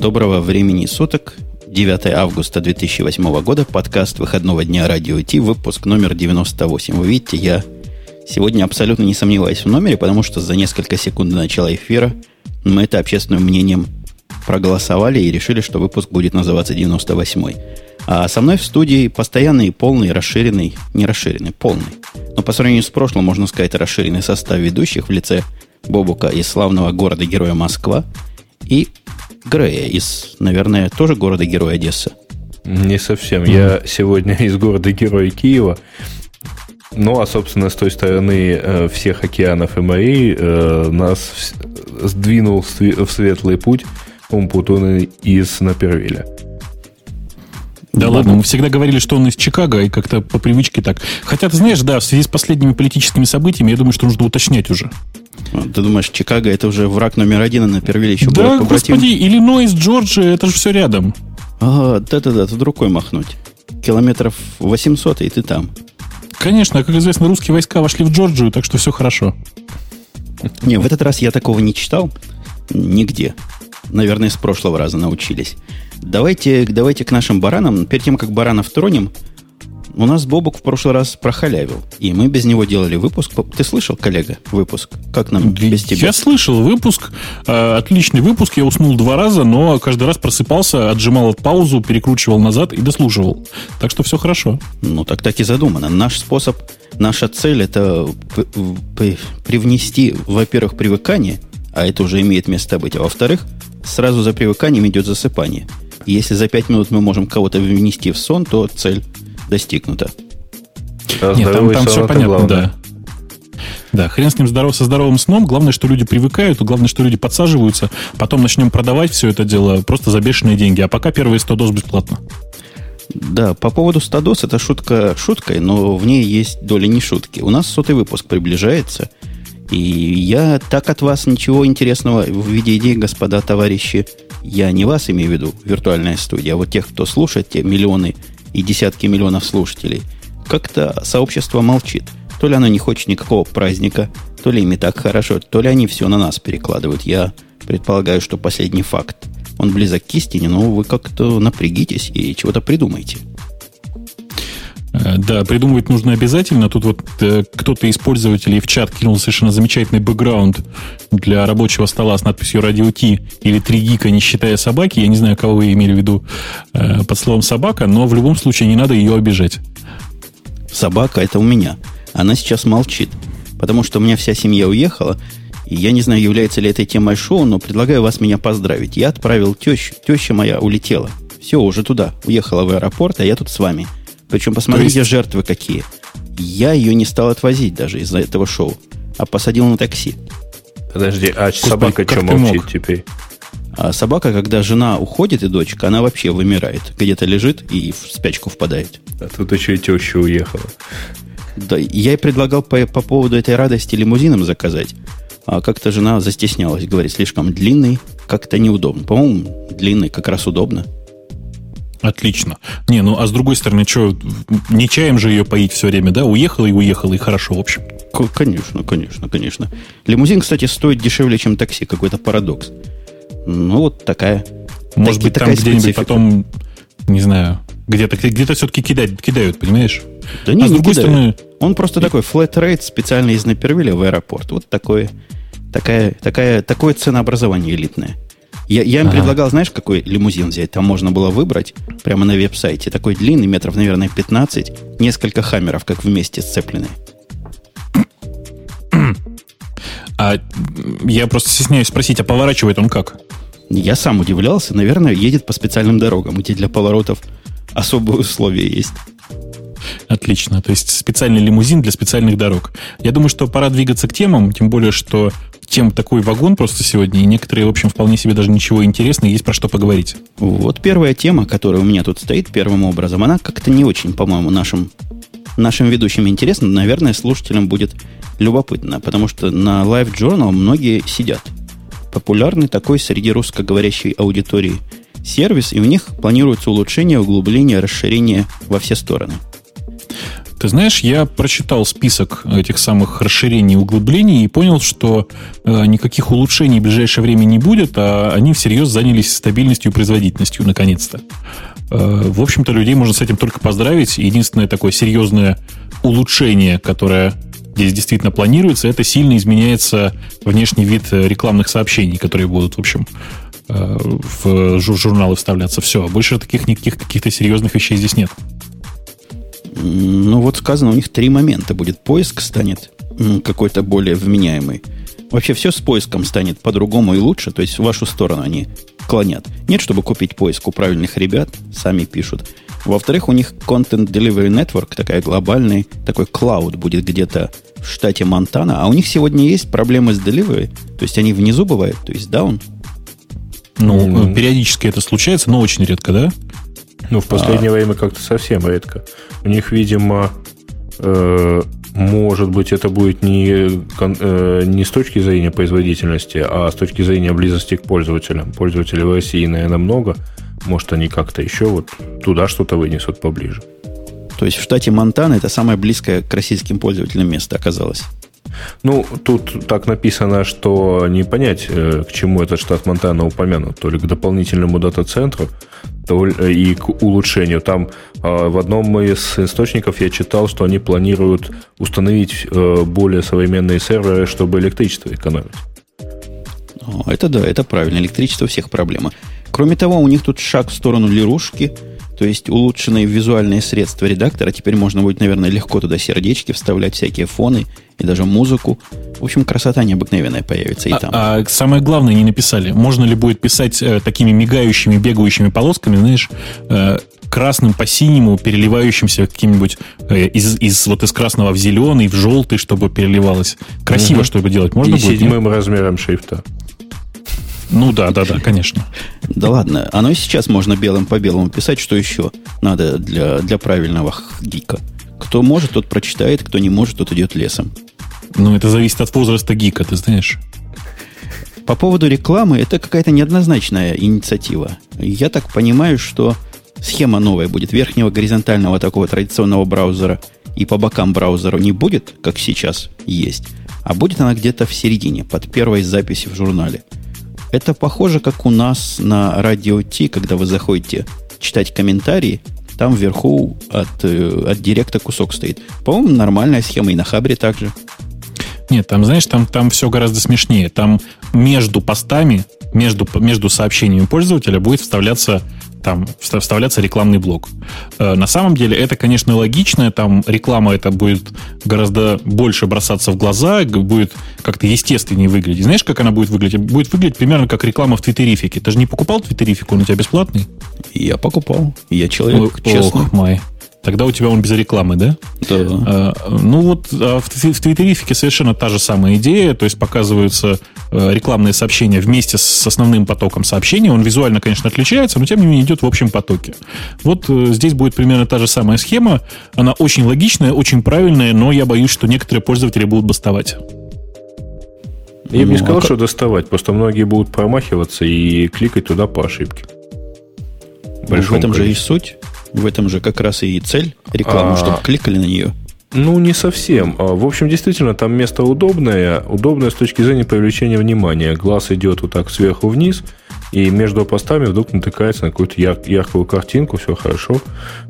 Доброго времени суток. 9 августа 2008 года. Подкаст выходного дня Радио Ти. Выпуск номер 98. Вы видите, я сегодня абсолютно не сомневаюсь в номере, потому что за несколько секунд до начала эфира мы это общественным мнением проголосовали и решили, что выпуск будет называться 98. А со мной в студии постоянный, полный, расширенный, не расширенный, полный. Но по сравнению с прошлым, можно сказать, расширенный состав ведущих в лице Бобука из славного города-героя Москва и Грея из, наверное, тоже города-героя Одесса. Не совсем. Я сегодня из города-героя Киева. Ну, а, собственно, с той стороны э, всех океанов и морей э, нас сдвинул в светлый путь Умпутун из Напервиля. Да Бобу. ладно, мы всегда говорили, что он из Чикаго, и как-то по привычке так. Хотя, ты знаешь, да, в связи с последними политическими событиями, я думаю, что нужно уточнять уже. Ты думаешь, Чикаго это уже враг номер один, а на первиле еще Да, господи, Иллинойс, Джорджия, это же все рядом. Ага, да-да-да, тут рукой махнуть. Километров 800, и ты там. Конечно, как известно, русские войска вошли в Джорджию, так что все хорошо. Не, в этот раз я такого не читал нигде. Наверное, с прошлого раза научились. Давайте, давайте к нашим баранам. Перед тем, как баранов тронем, у нас Бобук в прошлый раз прохалявил, и мы без него делали выпуск. Ты слышал, коллега, выпуск? Как нам без тебя? Я слышал выпуск, э, отличный выпуск. Я уснул два раза, но каждый раз просыпался, отжимал паузу, перекручивал назад и дослушивал. Так что все хорошо. Ну, так так и задумано. Наш способ, наша цель это привнести, во-первых, привыкание, а это уже имеет место быть, а во-вторых, сразу за привыканием идет засыпание. Если за пять минут мы можем кого-то внести в сон, то цель достигнуто. А Нет, там, там все понятно, главное. да. Да, хрен с ним здоров, со здоровым сном. Главное, что люди привыкают, главное, что люди подсаживаются. Потом начнем продавать все это дело просто за бешеные деньги. А пока первые 100 доз бесплатно. Да, по поводу 100 доз, это шутка шуткой, но в ней есть доля не шутки. У нас сотый выпуск приближается, и я так от вас ничего интересного в виде идей, господа товарищи, я не вас имею в виду, виртуальная студия, а вот тех, кто слушает, те миллионы и десятки миллионов слушателей, как-то сообщество молчит. То ли оно не хочет никакого праздника, то ли им и так хорошо, то ли они все на нас перекладывают. Я предполагаю, что последний факт. Он близок к истине, но вы как-то напрягитесь и чего-то придумайте. Э, да, придумывать нужно обязательно. Тут вот э, кто-то из пользователей в чат кинул совершенно замечательный бэкграунд для рабочего стола с надписью «Радио Ти» или «Три гика, не считая собаки». Я не знаю, кого вы имели в виду э, под словом «собака», но в любом случае не надо ее обижать. Собака – это у меня. Она сейчас молчит, потому что у меня вся семья уехала, и я не знаю, является ли этой темой шоу, но предлагаю вас меня поздравить. Я отправил тещу, теща моя улетела. Все, уже туда, уехала в аэропорт, а я тут с вами – причем посмотрите, есть... жертвы какие. Я ее не стал отвозить даже из-за этого шоу, а посадил на такси. Подожди, а Господи, собака что молчит теперь? А собака, когда жена уходит и дочка, она вообще вымирает. Где-то лежит и в спячку впадает. А тут еще и теща уехала. Да, я ей предлагал по, по поводу этой радости лимузином заказать. А как-то жена застеснялась, говорит, слишком длинный, как-то неудобно. По-моему, длинный как раз удобно. Отлично. Не, ну а с другой стороны, что, не чаем же ее поить все время, да? Уехала и уехала, и хорошо, в общем. Конечно, конечно, конечно. Лимузин, кстати, стоит дешевле, чем такси. Какой-то парадокс. Ну, вот такая. Может быть, там где-нибудь потом, не знаю, где-то где все-таки кидают, кидают, понимаешь? Да не, а с другой кидают. стороны... Он просто и... такой flat rate специально из Напервиля в аэропорт. Вот такое, такая, такая, такое ценообразование элитное. Я, я им ага. предлагал, знаешь, какой лимузин взять? Там можно было выбрать прямо на веб-сайте. Такой длинный, метров, наверное, 15. Несколько хаммеров, как вместе сцеплены. А я просто стесняюсь спросить, а поворачивает он как? Я сам удивлялся. Наверное, едет по специальным дорогам, где для поворотов особые условия есть. Отлично. То есть специальный лимузин для специальных дорог. Я думаю, что пора двигаться к темам, тем более, что тем такой вагон просто сегодня, и некоторые, в общем, вполне себе даже ничего интересного, есть про что поговорить. Вот первая тема, которая у меня тут стоит первым образом, она как-то не очень, по-моему, нашим, нашим ведущим интересна. Наверное, слушателям будет любопытно, потому что на Live Journal многие сидят. Популярный такой среди русскоговорящей аудитории сервис, и у них планируется улучшение, углубление, расширение во все стороны – Ты знаешь, я прочитал список этих самых расширений и углублений и понял, что э, никаких улучшений в ближайшее время не будет, а они всерьез занялись стабильностью и производительностью, наконец-то. Э, в общем-то, людей можно с этим только поздравить. Единственное такое серьезное улучшение, которое здесь действительно планируется, это сильно изменяется внешний вид э, рекламных сообщений, которые будут, в общем, э, в журналы вставляться. Все, больше таких никаких каких-то серьезных вещей здесь нет. Ну, вот сказано, у них три момента будет. Поиск станет какой-то более вменяемый. Вообще все с поиском станет по-другому и лучше, то есть в вашу сторону они клонят. Нет, чтобы купить поиск у правильных ребят, сами пишут. Во-вторых, у них Content Delivery Network, такая глобальный, такой клауд будет где-то в штате Монтана, а у них сегодня есть проблемы с delivery, то есть они внизу бывают, то есть down. Ну, mm-hmm. периодически это случается, но очень редко, да? Ну, в последнее а... время как-то совсем редко. У них, видимо, э, может быть, это будет не, э, не с точки зрения производительности, а с точки зрения близости к пользователям. Пользователей в России, наверное, много. Может, они как-то еще вот туда что-то вынесут поближе. То есть в штате Монтана это самое близкое к российским пользователям место оказалось. Ну, тут так написано, что не понять, э, к чему этот штат Монтана упомянут. То ли к дополнительному дата-центру, и к улучшению. Там э, в одном из источников я читал, что они планируют установить э, более современные серверы, чтобы электричество экономить. это да, это правильно. Электричество всех проблема. Кроме того, у них тут шаг в сторону лирушки – то есть улучшенные визуальные средства редактора. Теперь можно будет, наверное, легко туда сердечки вставлять, всякие фоны и даже музыку. В общем, красота необыкновенная появится и а, там. А самое главное не написали. Можно ли будет писать э, такими мигающими, бегающими полосками, знаешь, э, красным по синему, переливающимся каким-нибудь э, из, из, вот из красного в зеленый, в желтый, чтобы переливалось. Красиво, угу. чтобы делать. Можно и будет? седьмым нет? размером шрифта. Ну да, да, да, конечно. Да ладно, оно и сейчас можно белым по белому писать, что еще надо для, для правильного гика. Кто может, тот прочитает, кто не может, тот идет лесом. Ну, это зависит от возраста гика, ты знаешь. По поводу рекламы, это какая-то неоднозначная инициатива. Я так понимаю, что схема новая будет. Верхнего горизонтального такого традиционного браузера и по бокам браузера не будет, как сейчас есть, а будет она где-то в середине, под первой записью в журнале – это похоже, как у нас на радио Ти, когда вы заходите читать комментарии, там вверху от, э, от директа кусок стоит. По-моему, нормальная схема и на Хабре также. Нет, там, знаешь, там, там все гораздо смешнее. Там между постами, между, между сообщениями пользователя будет вставляться там вставляться рекламный блок. Э, на самом деле это, конечно, логично, там реклама это будет гораздо больше бросаться в глаза, будет как-то естественнее выглядеть. Знаешь, как она будет выглядеть? Будет выглядеть примерно как реклама в Твиттерифике. Ты же не покупал Твиттерифик, он у тебя бесплатный? Я покупал. Я человек Ох, честный. Ох, май. Тогда у тебя он без рекламы, да? Да. А, ну вот а в, в Твиттерифике совершенно та же самая идея, то есть показываются э, рекламные сообщения вместе с основным потоком сообщений. Он визуально, конечно, отличается, но тем не менее идет в общем потоке. Вот э, здесь будет примерно та же самая схема. Она очень логичная, очень правильная, но я боюсь, что некоторые пользователи будут доставать. Я бы не ну, сказал, а что доставать, просто многие будут промахиваться и кликать туда по ошибке. Ну, в этом количестве. же и суть. В этом же как раз и цель рекламы, а... чтобы кликали на нее. Ну, не совсем. А, в общем, действительно, там место удобное. Удобное с точки зрения привлечения внимания. Глаз идет вот так сверху вниз, и между постами вдруг натыкается на какую-то яр- яркую картинку, все хорошо,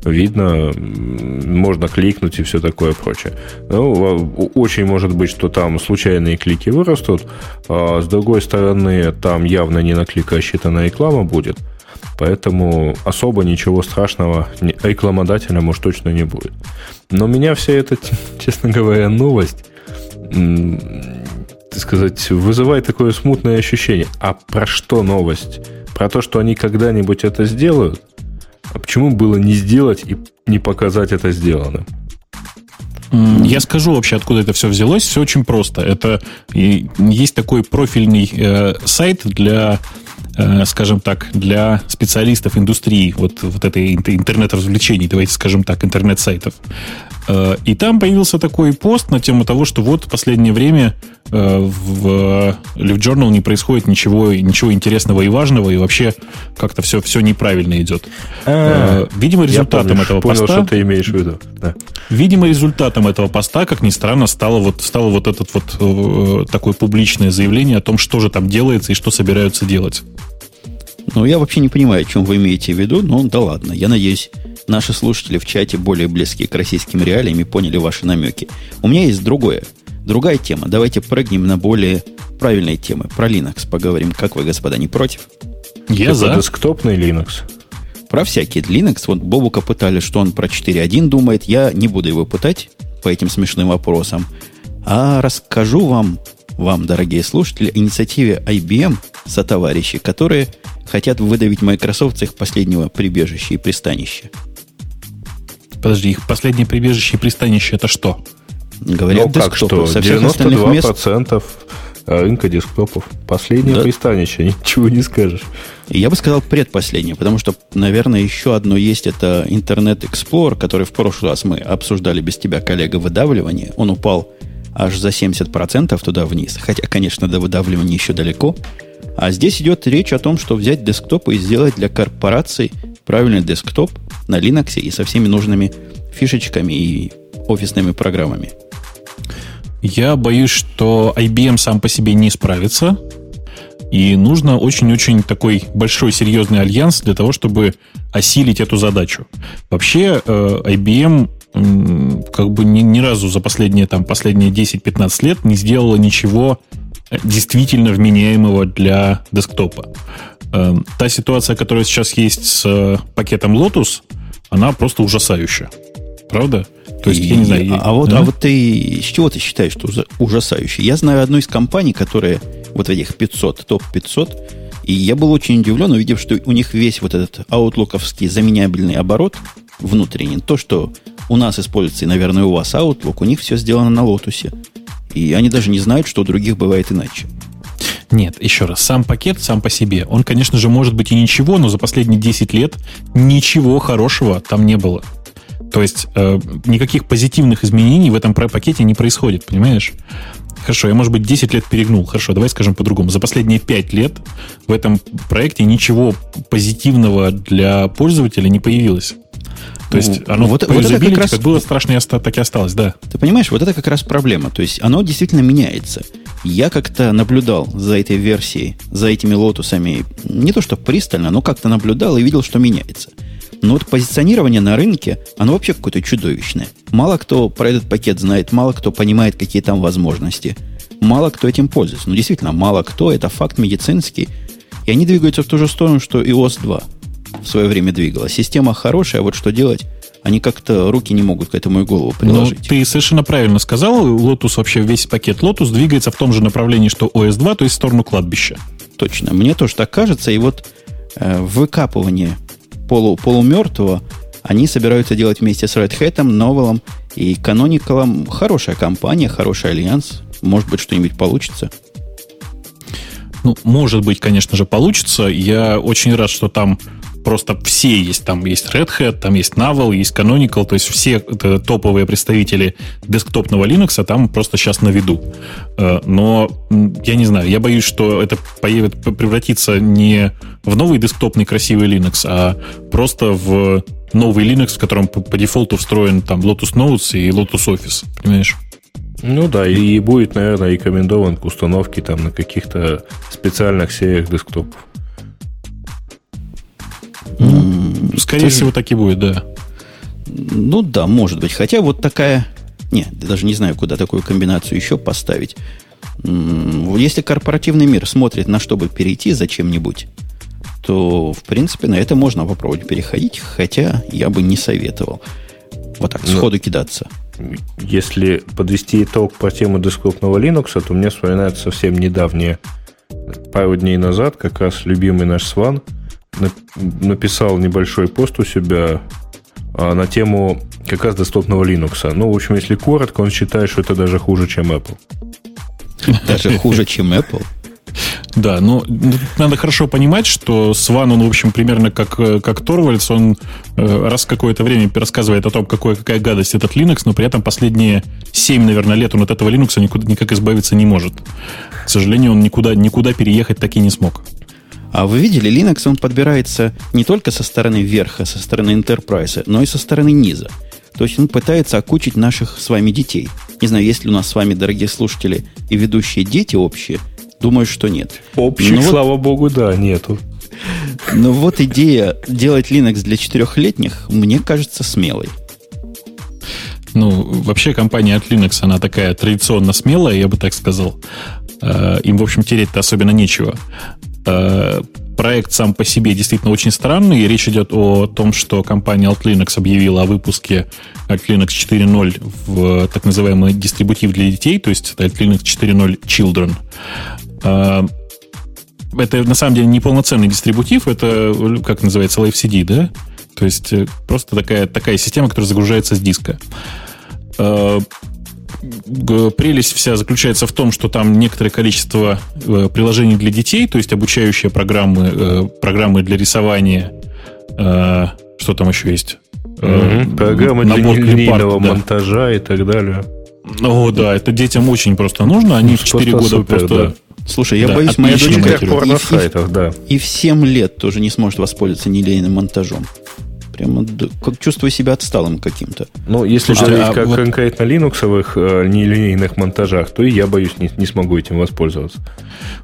видно, можно кликнуть и все такое прочее. Ну, очень может быть, что там случайные клики вырастут, а с другой стороны, там явно не на клик рассчитанная реклама будет – Поэтому особо ничего страшного рекламодателя, может, точно не будет. Но меня вся эта, честно говоря, новость сказать, вызывает такое смутное ощущение. А про что новость? Про то, что они когда-нибудь это сделают? А почему было не сделать и не показать это сделанным? Я скажу вообще, откуда это все взялось. Все очень просто. Это есть такой профильный э, сайт для скажем так, для специалистов индустрии вот, вот этой интернет-развлечений, давайте скажем так, интернет-сайтов. Э, и там появился такой пост на тему того, что вот в последнее время э, в LiveJournal не происходит ничего, ничего интересного и важного, и вообще как-то все, все неправильно идет. А, видимо, результатом помню, этого понял, поста... что ты имеешь в виду. Да. Видимо, результатом этого поста, как ни странно, стало вот, стало вот этот вот такое публичное заявление о том, что же там делается и что собираются делать. Ну, я вообще не понимаю, о чем вы имеете в виду, но да ладно. Я надеюсь, наши слушатели в чате более близкие к российским реалиям и поняли ваши намеки. У меня есть другое. Другая тема. Давайте прыгнем на более правильные темы. Про Linux поговорим. Как вы, господа, не против? Я за. десктопный Linux. Про всякий Linux. Вот Бобука пытали, что он про 4.1 думает. Я не буду его пытать по этим смешным вопросам. А расскажу вам, вам, дорогие слушатели, инициативе IBM со товарищи, которые хотят выдавить Microsoft с их последнего прибежища и пристанища. Подожди, их последнее прибежище и пристанище это что? Говорят, ну, как что? Со 92% мест... рынка десктопов. Последнее да. пристанище, ничего не скажешь. Я бы сказал предпоследнее, потому что, наверное, еще одно есть, это Internet Explorer, который в прошлый раз мы обсуждали без тебя, коллега, выдавливание. Он упал аж за 70% туда вниз. Хотя, конечно, до выдавливания еще далеко. А здесь идет речь о том, что взять десктоп и сделать для корпораций правильный десктоп на Linux и со всеми нужными фишечками и офисными программами. Я боюсь, что IBM сам по себе не справится. И нужно очень-очень такой большой серьезный альянс для того, чтобы осилить эту задачу. Вообще, э, IBM как бы ни, ни разу за последние, там, последние 10-15 лет не сделала ничего действительно вменяемого для десктопа. Эм, та ситуация, которая сейчас есть с э, пакетом Lotus, она просто ужасающая. Правда? То есть, и, я не знаю. А, а, вот, да? а вот ты с чего ты считаешь, что ужасающий? Я знаю одну из компаний, которые вот в этих 500, топ-500, и я был очень удивлен, увидев, что у них весь вот этот аутлуковский заменябельный оборот внутренний, то, что у нас используется, и, наверное, у вас Outlook, у них все сделано на лотусе. И они даже не знают, что у других бывает иначе. Нет, еще раз, сам пакет сам по себе, он, конечно же, может быть и ничего, но за последние 10 лет ничего хорошего там не было. То есть э, никаких позитивных изменений в этом пакете не происходит, понимаешь? Хорошо, я, может быть, 10 лет перегнул. Хорошо, давай скажем по-другому. За последние 5 лет в этом проекте ничего позитивного для пользователя не появилось. То есть оно вот, по вот это как, раз, как было страшно, так и осталось, да. Ты понимаешь, вот это как раз проблема. То есть оно действительно меняется. Я как-то наблюдал за этой версией, за этими лотусами, не то что пристально, но как-то наблюдал и видел, что меняется. Но вот позиционирование на рынке, оно вообще какое-то чудовищное. Мало кто про этот пакет знает, мало кто понимает, какие там возможности. Мало кто этим пользуется. Ну, действительно, мало кто, это факт медицинский. И они двигаются в ту же сторону, что и ОС 2 в свое время двигалась. Система хорошая, а вот что делать? Они как-то руки не могут к этому и голову ну, приложить. Ну, ты совершенно правильно сказал. Lotus вообще весь пакет Lotus двигается в том же направлении, что OS2, то есть в сторону кладбища. Точно. Мне тоже так кажется. И вот э, выкапывание полу, полумертвого они собираются делать вместе с Red Hat, Novell и Canonical. Хорошая компания, хороший альянс. Может быть, что-нибудь получится. Ну, может быть, конечно же, получится. Я очень рад, что там просто все есть. Там есть Red Hat, там есть Navel, есть Canonical, то есть все топовые представители десктопного Linux а там просто сейчас на виду. Э, но я не знаю, я боюсь, что это появит, превратится не в новый десктопный красивый Linux, а просто в новый Linux, в котором по, по дефолту встроен там Lotus Notes и Lotus Office, понимаешь? Ну да, и будет, наверное, рекомендован к установке там на каких-то специальных сериях десктопов. Скорее Ты всего, же... так и будет, да. Ну да, может быть. Хотя вот такая... Не, даже не знаю, куда такую комбинацию еще поставить. Если корпоративный мир смотрит на что бы перейти зачем-нибудь, то, в принципе, на это можно попробовать переходить, хотя я бы не советовал вот так сходу Но, кидаться. Если подвести итог по теме десктопного Linux, то мне вспоминается совсем недавнее, пару дней назад, как раз любимый наш Сван – написал небольшой пост у себя а, на тему как раз доступного Linux. Ну, в общем, если коротко, он считает, что это даже хуже, чем Apple. Даже хуже, чем Apple? Да, но надо хорошо понимать, что Сван, он, в общем, примерно как, как Торвальдс, он э, раз какое-то время рассказывает о том, какой, какая гадость этот Linux, но при этом последние 7, наверное, лет он от этого Linux никуда, никак избавиться не может. К сожалению, он никуда, никуда переехать так и не смог. А вы видели, Linux, он подбирается не только со стороны верха, со стороны Enterprise, но и со стороны низа. То есть он пытается окучить наших с вами детей. Не знаю, есть ли у нас с вами, дорогие слушатели, и ведущие дети общие. Думаю, что нет. Общих, ну, слава вот, богу, да, нету. Но вот идея делать Linux для четырехлетних мне кажется смелой. Ну, вообще компания от Linux, она такая традиционно смелая, я бы так сказал. Э, им, в общем, тереть-то особенно нечего. Э, проект сам по себе действительно очень странный. Речь идет о том, что компания Alt Linux объявила о выпуске Alt Linux 4.0 в так называемый дистрибутив для детей, то есть это Alt Linux 4.0 Children. А, это на самом деле не полноценный дистрибутив, это как называется, LFCD, да? То есть э, просто такая, такая система, которая загружается с диска. Прелесть вся заключается в том, что там некоторое количество э, приложений для детей, то есть обучающие программы, э, программы для рисования. Что там еще есть? Угу. Программы для линейного да. монтажа и так далее. О, да, это детям очень просто нужно. Они в 4 года супер, просто да. Слушай, я да, боюсь, моя дочка и, сайтах, да. и в 7 лет тоже не сможет воспользоваться нелейным монтажом. Прямо как чувствую себя отсталым каким-то. Ну, если Слушайте, говорить а как вот... конкретно линуксовых э, нелинейных монтажах, то и я боюсь, не, не смогу этим воспользоваться.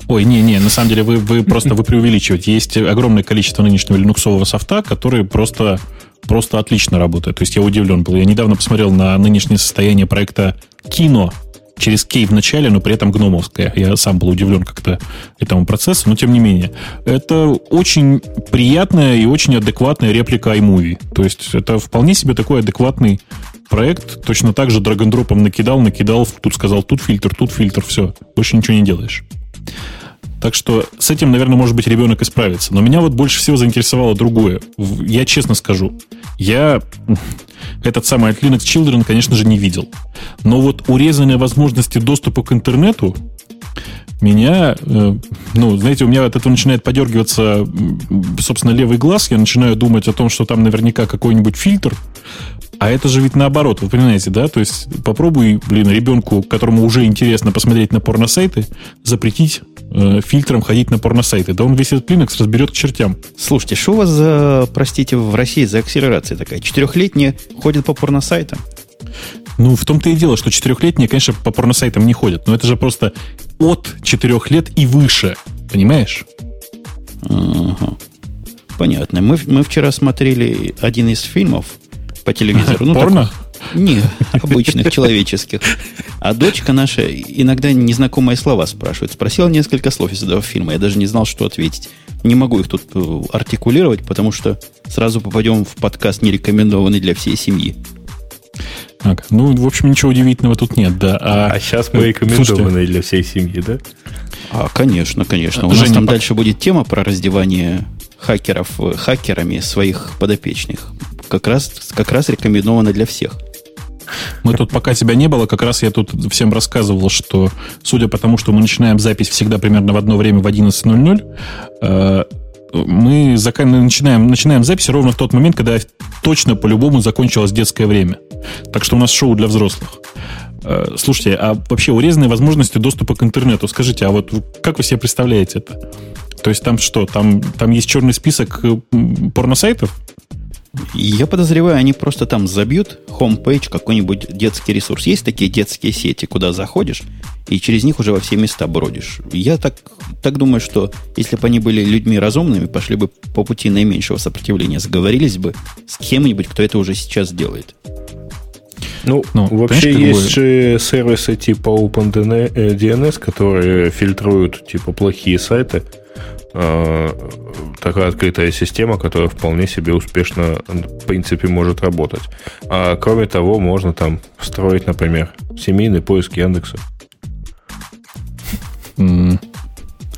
Ой, не-не, на самом деле вы, вы просто вы преувеличиваете. Есть огромное количество нынешнего линуксового софта, который просто просто отлично работает. То есть я удивлен был. Я недавно посмотрел на нынешнее состояние проекта Кино, через кей в начале, но при этом гномовская. Я сам был удивлен как-то этому процессу, но тем не менее. Это очень приятная и очень адекватная реплика iMovie. То есть это вполне себе такой адекватный проект. Точно так же драгондропом накидал, накидал, тут сказал, тут фильтр, тут фильтр, все. Больше ничего не делаешь. Так что с этим, наверное, может быть, ребенок исправится. Но меня вот больше всего заинтересовало другое. Я честно скажу, я этот самый Linux Children, конечно же, не видел. Но вот урезанные возможности доступа к интернету меня, э, ну, знаете, у меня от этого начинает подергиваться, собственно, левый глаз. Я начинаю думать о том, что там наверняка какой-нибудь фильтр. А это же ведь наоборот, вы понимаете, да? То есть попробуй, блин, ребенку, которому уже интересно посмотреть на порносайты, запретить э, фильтром ходить на порносайты. Да он весь этот Linux разберет к чертям. Слушайте, что у вас за, простите, в России за акселерация такая? Четырехлетние ходят по порносайтам? Ну, в том-то и дело, что четырехлетние, конечно, по порносайтам не ходят. Но это же просто от четырех лет и выше. Понимаешь? Ага. Понятно. Мы, мы вчера смотрели один из фильмов по телевизору. Ну, Порно? Не, обычных, человеческих. А дочка наша иногда незнакомые слова спрашивает. Спросила несколько слов из этого фильма. Я даже не знал, что ответить. Не могу их тут э, артикулировать, потому что сразу попадем в подкаст, не рекомендованный для всей семьи. Так, ну, в общем, ничего удивительного тут нет, да. А, а сейчас мы рекомендованные для всей семьи, да? А, конечно, конечно. У Женя, нас там по... дальше будет тема про раздевание хакеров э, хакерами своих подопечных. Как раз, как раз рекомендовано для всех. Мы тут, пока тебя не было, как раз я тут всем рассказывал, что, судя по тому, что мы начинаем запись всегда примерно в одно время в 11.00, мы начинаем, начинаем запись ровно в тот момент, когда точно по-любому закончилось детское время. Так что у нас шоу для взрослых. Э, слушайте, а вообще урезанные возможности доступа к интернету, скажите, а вот как вы себе представляете это? То есть там что, там, там есть черный список э, порносайтов? Я подозреваю, они просто там забьют homepage какой-нибудь детский ресурс. Есть такие детские сети, куда заходишь, и через них уже во все места бродишь. Я так, так думаю, что если бы они были людьми разумными, пошли бы по пути наименьшего сопротивления, сговорились бы с кем-нибудь, кто это уже сейчас делает. Ну, ну вообще есть же сервисы типа OpenDNS, которые фильтруют типа плохие сайты. Э, такая открытая система, которая вполне себе успешно, в принципе, может работать. А кроме того, можно там строить, например, семейный поиск Яндекса. Mm.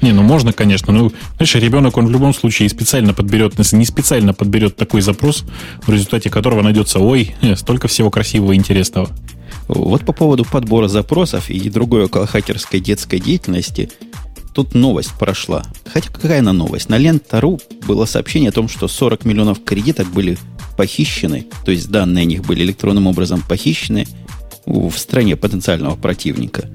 Не, ну можно, конечно. Ну, знаешь, ребенок, он в любом случае специально подберет, если не специально подберет такой запрос, в результате которого найдется, ой, э, столько всего красивого и интересного. Вот по поводу подбора запросов и другой около хакерской детской деятельности – тут новость прошла. Хотя какая она новость? На Лента.ру было сообщение о том, что 40 миллионов кредиток были похищены, то есть данные о них были электронным образом похищены в стране потенциального противника.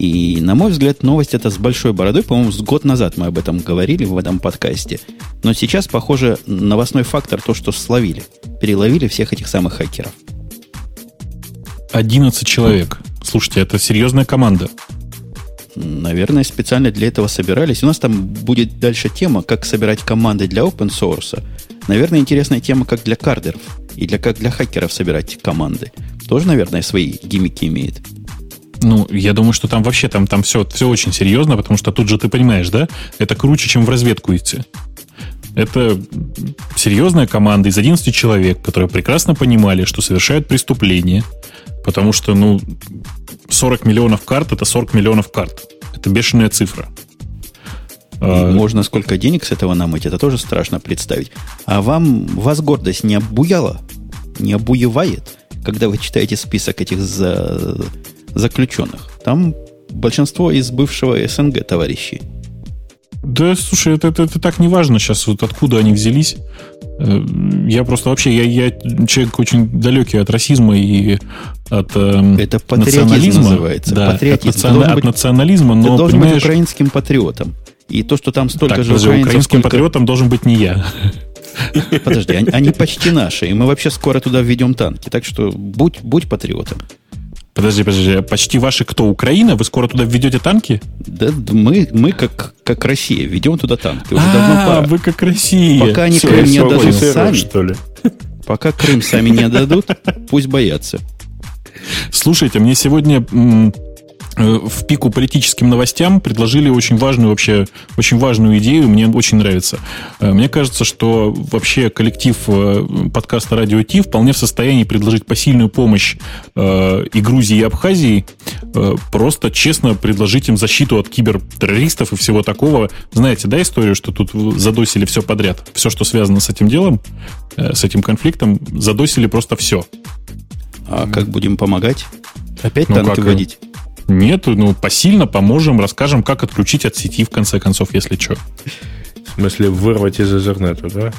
И, на мой взгляд, новость это с большой бородой. По-моему, с год назад мы об этом говорили в этом подкасте. Но сейчас, похоже, новостной фактор то, что словили. Переловили всех этих самых хакеров. 11 человек. Слушайте, это серьезная команда. Наверное, специально для этого собирались. У нас там будет дальше тема, как собирать команды для open source. Наверное, интересная тема, как для кардеров и для, как для хакеров собирать команды. Тоже, наверное, свои гиммики имеет. Ну, я думаю, что там вообще там, там все, все очень серьезно, потому что тут же ты понимаешь, да, это круче, чем в разведку идти. Это серьезная команда из 11 человек, которые прекрасно понимали, что совершают преступление, потому что, ну, 40 миллионов карт – это 40 миллионов карт. Это бешеная цифра. А, можно сколько денег с этого намыть, это тоже страшно представить. А вам, вас гордость не обуяла? Не обуевает, когда вы читаете список этих за, заключенных? Там большинство из бывшего СНГ товарищей. Да, слушай, это, это, это так не важно сейчас, вот откуда они взялись. Э, я просто вообще, я, я человек очень далекий от расизма и от э, Это национализма. называется. Да, патриотизм. От, национа... от национализма, но, ты должен понимаешь... быть украинским патриотом. И то, что там столько так, же подожди, украинцев... Украинским сколько... патриотом должен быть не я. Подожди, они, они почти наши, и мы вообще скоро туда введем танки. Так что будь, будь патриотом. Подожди, подожди, почти ваши кто, Украина? Вы скоро туда введете танки? Да, мы, мы как, как Россия, ведем туда танки. Уже а, давно пора. вы как Россия. Пока они Все, Крым не отдадут сами, что ли? пока Крым сами не отдадут, пусть боятся. Слушайте, мне сегодня Э, в пику политическим новостям предложили очень важную вообще, очень важную идею, мне очень нравится. Э, мне кажется, что вообще коллектив э, подкаста Радио Ти вполне в состоянии предложить посильную помощь и Грузии, и Абхазии, просто честно предложить им защиту от кибертеррористов и всего такого. Знаете, да, историю, что тут задосили все подряд? Все, что связано с этим делом, с этим конфликтом, задосили просто все. А как будем помогать? Опять ну, танки вводить? Нет, ну, посильно поможем, расскажем, как отключить от сети, в конце концов, если что. В смысле, вырвать из интернета, да?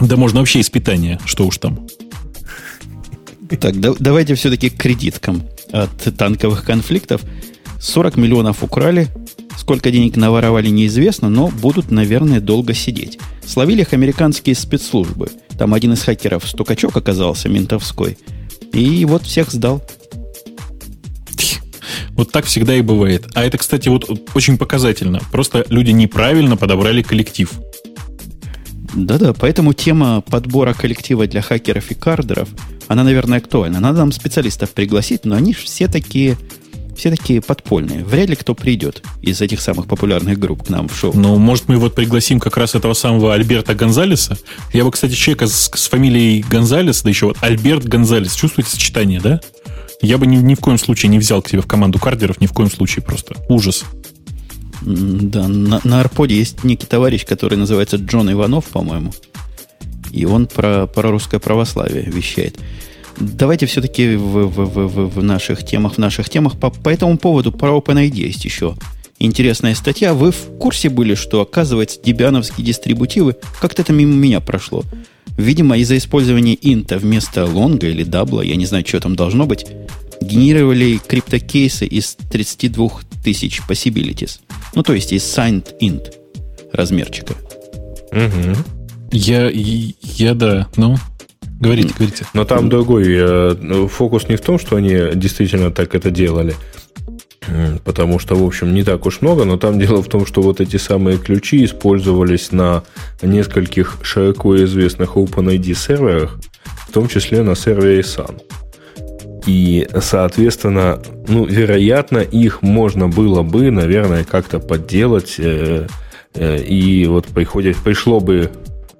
Да можно вообще из питания, что уж там. Так, да, давайте все-таки к кредиткам от танковых конфликтов. 40 миллионов украли, сколько денег наворовали неизвестно, но будут, наверное, долго сидеть. Словили их американские спецслужбы. Там один из хакеров стукачок оказался, ментовской. И вот всех сдал. Вот так всегда и бывает. А это, кстати, вот очень показательно. Просто люди неправильно подобрали коллектив. Да-да, поэтому тема подбора коллектива для хакеров и кардеров, она, наверное, актуальна. Надо нам специалистов пригласить, но они все такие, все такие подпольные. Вряд ли кто придет из этих самых популярных групп к нам в шоу. Ну, может, мы вот пригласим как раз этого самого Альберта Гонзалеса. Я бы, кстати, человека с, с фамилией Гонзалес, да еще вот Альберт Гонзалес. Чувствуете сочетание, да? Я бы ни, ни в коем случае не взял к себе в команду кардеров, ни в коем случае просто. Ужас. Да, на, на Арподе есть некий товарищ, который называется Джон Иванов, по-моему. И он про, про русское православие вещает. Давайте все-таки в, в, в, в наших темах, в наших темах по, по этому поводу про OpenID есть еще интересная статья. Вы в курсе были, что, оказывается, дебиановские дистрибутивы, как-то это мимо меня прошло, Видимо, из-за использования int а вместо long а или double а, я не знаю, что там должно быть, генерировали crypto keys ы из 32 тысяч possibilities. Ну, то есть из signed int размерчика. Угу. Я, я, да, ну, говорите, говорите. Но там другой э, фокус не в том, что они действительно так это делали, потому что, в общем, не так уж много, но там дело в том, что вот эти самые ключи использовались на нескольких широко известных OpenID серверах, в том числе на сервере Sun. И, соответственно, ну, вероятно, их можно было бы, наверное, как-то подделать, э, э, и вот приходит, пришло бы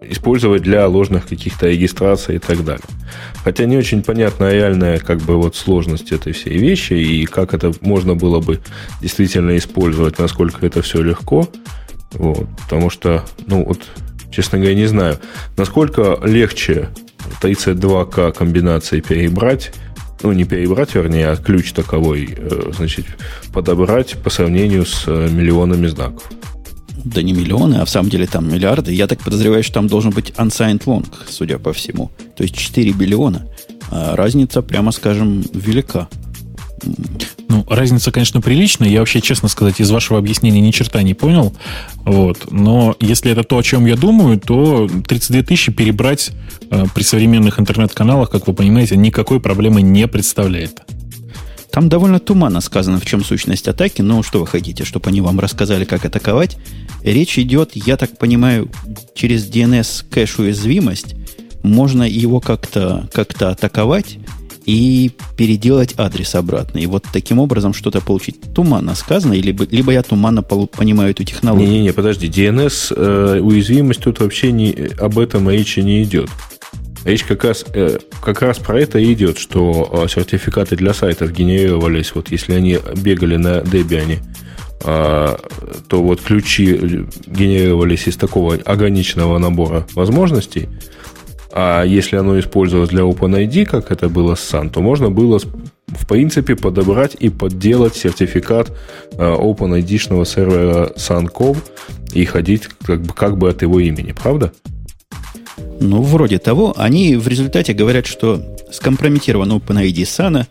использовать для ложных каких-то регистраций и так далее. Хотя не очень понятна реальная как бы вот сложность этой всей вещи и как это можно было бы действительно использовать, насколько это все легко. Вот, потому что, ну вот, честно говоря, не знаю, насколько легче 32К комбинации перебрать ну, не перебрать, вернее, а ключ таковой, э, значит, подобрать по сравнению с э, миллионами знаков. Да не миллионы, а в самом деле там миллиарды. Я так подозреваю, что там должен быть unsigned long, судя по всему. То есть 4 биллиона. А разница, прямо скажем, велика. Ну, разница, конечно, приличная. Я вообще, честно сказать, из вашего объяснения ни черта не понял. Вот. Но если это то, о чем я думаю, то 32 тысячи перебрать э, при современных интернет-каналах, как вы понимаете, никакой проблемы не представляет. Там довольно туманно сказано, в чем сущность атаки, но что вы хотите, чтобы они вам рассказали, как атаковать. Речь идет, я так понимаю, через DNS кэш уязвимость можно его как-то как атаковать и переделать адрес обратно. И вот таким образом что-то получить. Туманно сказано, либо, либо я туманно понимаю эту технологию. Не-не-не, подожди, DNS э, уязвимость тут вообще не, об этом речи не идет. Речь как раз, э, как раз про это и идет, что э, сертификаты для сайтов генерировались, вот если они бегали на Debian, то вот ключи генерировались из такого ограниченного набора возможностей, а если оно использовалось для OpenID, как это было с SUN, то можно было в принципе подобрать и подделать сертификат OpenID-шного сервера SUN.com и ходить как бы, как бы от его имени, правда? Ну, вроде того. Они в результате говорят, что скомпрометирован OpenID Sana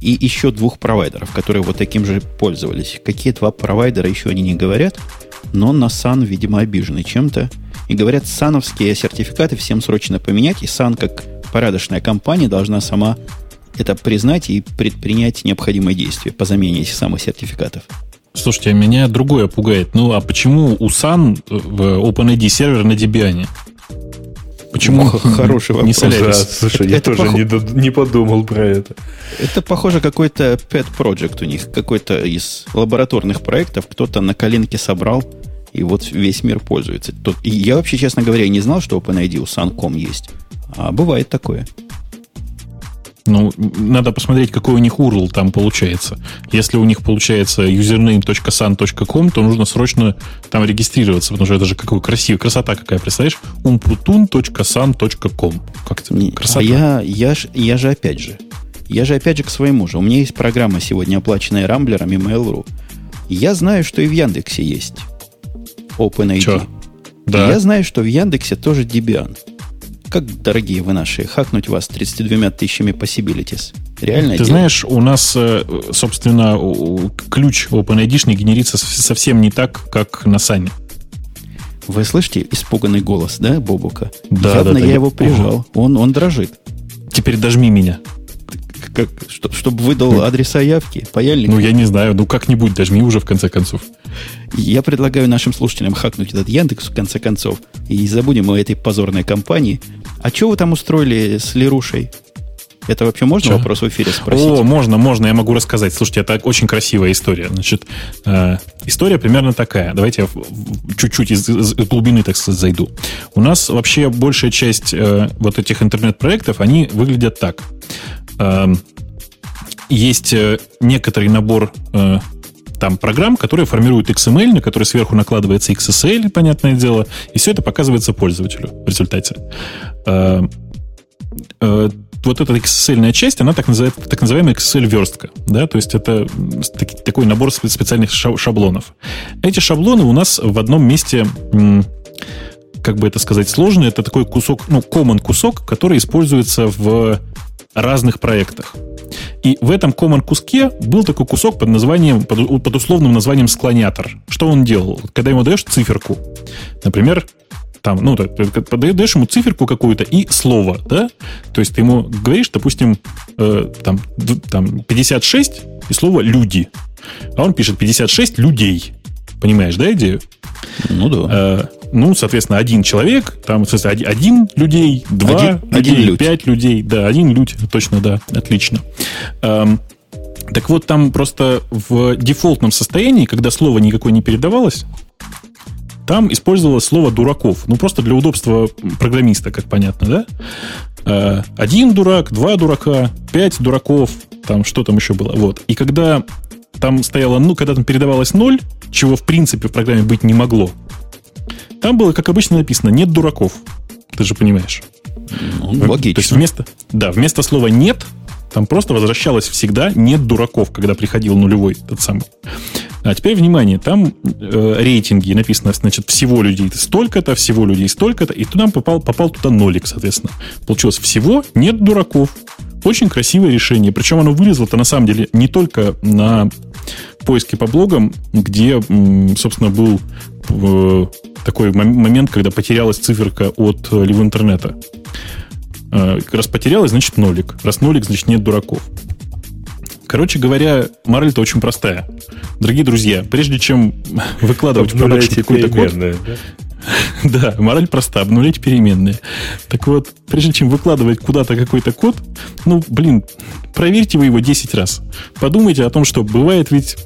и еще двух провайдеров, которые вот таким же пользовались. Какие два провайдера еще они не говорят, но на Sun, видимо, обижены чем-то. И говорят, сановские сертификаты всем срочно поменять, и Sun, как порядочная компания, должна сама это признать и предпринять необходимые действия по замене этих самых сертификатов. Слушайте, меня другое пугает. Ну, а почему у Sun в OpenID сервер на Debian? Почему хороший вопрос? Не Solaris. Да, слушай, это, я это тоже пох... не, не подумал про это. Это похоже какой-то pet project у них, какой-то из лабораторных проектов кто-то на коленке собрал, и вот весь мир пользуется. И я вообще, честно говоря, не знал, что OpenID у Sun.com есть. А бывает такое. Ну, надо посмотреть, какой у них URL там получается. Если у них получается username.sun.com, то нужно срочно там регистрироваться, потому что это же какой красивый, красота какая, представляешь? umputun.sun.com. Как это? Не, красота. А я, я, ж, я же опять же, я же опять же к своему же. У меня есть программа сегодня, оплаченная Рамблером и Mail.ru. Я знаю, что и в Яндексе есть OpenID. Че? Да. я знаю, что в Яндексе тоже Debian. Как, дорогие вы наши, хакнуть вас 32 тысячами possibilities? Реально? Ты дело? знаешь, у нас, э, собственно, ключ OpenID генерится совсем не так, как на Сане. Вы слышите испуганный голос, да, Бобука? Да, Явно да, я да, его прижал. Он, он дрожит. Теперь дожми меня. Как, чтоб, чтобы выдал адреса явки, паяльник. Ну, я не знаю. Ну, как-нибудь дожми уже, в конце концов. Я предлагаю нашим слушателям хакнуть этот Яндекс, в конце концов, и забудем о этой позорной компании. А что вы там устроили с Лерушей? Это вообще можно Че? вопрос в эфире спросить? О, можно, можно, я могу рассказать. Слушайте, это очень красивая история. Значит, э, история примерно такая. Давайте я чуть-чуть из, из глубины, так сказать, зайду. У нас вообще большая часть э, вот этих интернет-проектов, они выглядят так. Э, есть э, некоторый набор э, там программ, которые формируют XML, на который сверху накладывается XSL, понятное дело, и все это показывается пользователю в результате. Э, э, вот эта XSL часть, она так, называет, так называемая XSL-верстка. Да? То есть это такой набор специальных шаблонов. Эти шаблоны у нас в одном месте как бы это сказать, сложный. Это такой кусок, ну, common кусок, который используется в разных проектах. И в этом common куске был такой кусок под названием, под, под условным названием склонятор. Что он делал? Когда ему даешь циферку, например, там, ну, подаешь ему циферку какую-то и слово, да? То есть ты ему говоришь, допустим, э, там, там 56 и слово «люди». А он пишет 56 людей. Понимаешь, да, идею? Ну да. Э, ну, соответственно, один человек, там, смысле, один людей, два, один, один пять людей, да, один людь, точно, да, отлично. Эм, так вот, там просто в дефолтном состоянии, когда слово никакое не передавалось, там использовалось слово дураков. Ну, просто для удобства программиста, как понятно, да? Э, один дурак, два дурака, пять дураков, там что там еще было. Вот. И когда там стояло, ну, когда там передавалось ноль, чего в принципе в программе быть не могло, там было, как обычно написано, нет дураков. Ты же понимаешь. Ну, логично. То есть вместо, да, вместо слова нет Там просто возвращалось всегда «нет дураков», когда приходил нулевой тот самый. А теперь внимание, там э, рейтинги написано, значит, всего людей столько-то, всего людей столько-то, и туда попал, попал туда нолик, соответственно. Получилось всего нет дураков. Очень красивое решение. Причем оно вылезло-то на самом деле не только на поиске по блогам, где, собственно, был э, такой момент, когда потерялась циферка от э, лив интернета. Э, раз потерялась, значит нолик. Раз нолик, значит нет дураков. Короче говоря, мораль-то очень простая. Дорогие друзья, прежде чем выкладывать в продакшн какой-то код... Да? да, мораль проста, обнулять переменные. Так вот, прежде чем выкладывать куда-то какой-то код, ну, блин, проверьте вы его 10 раз. Подумайте о том, что бывает ведь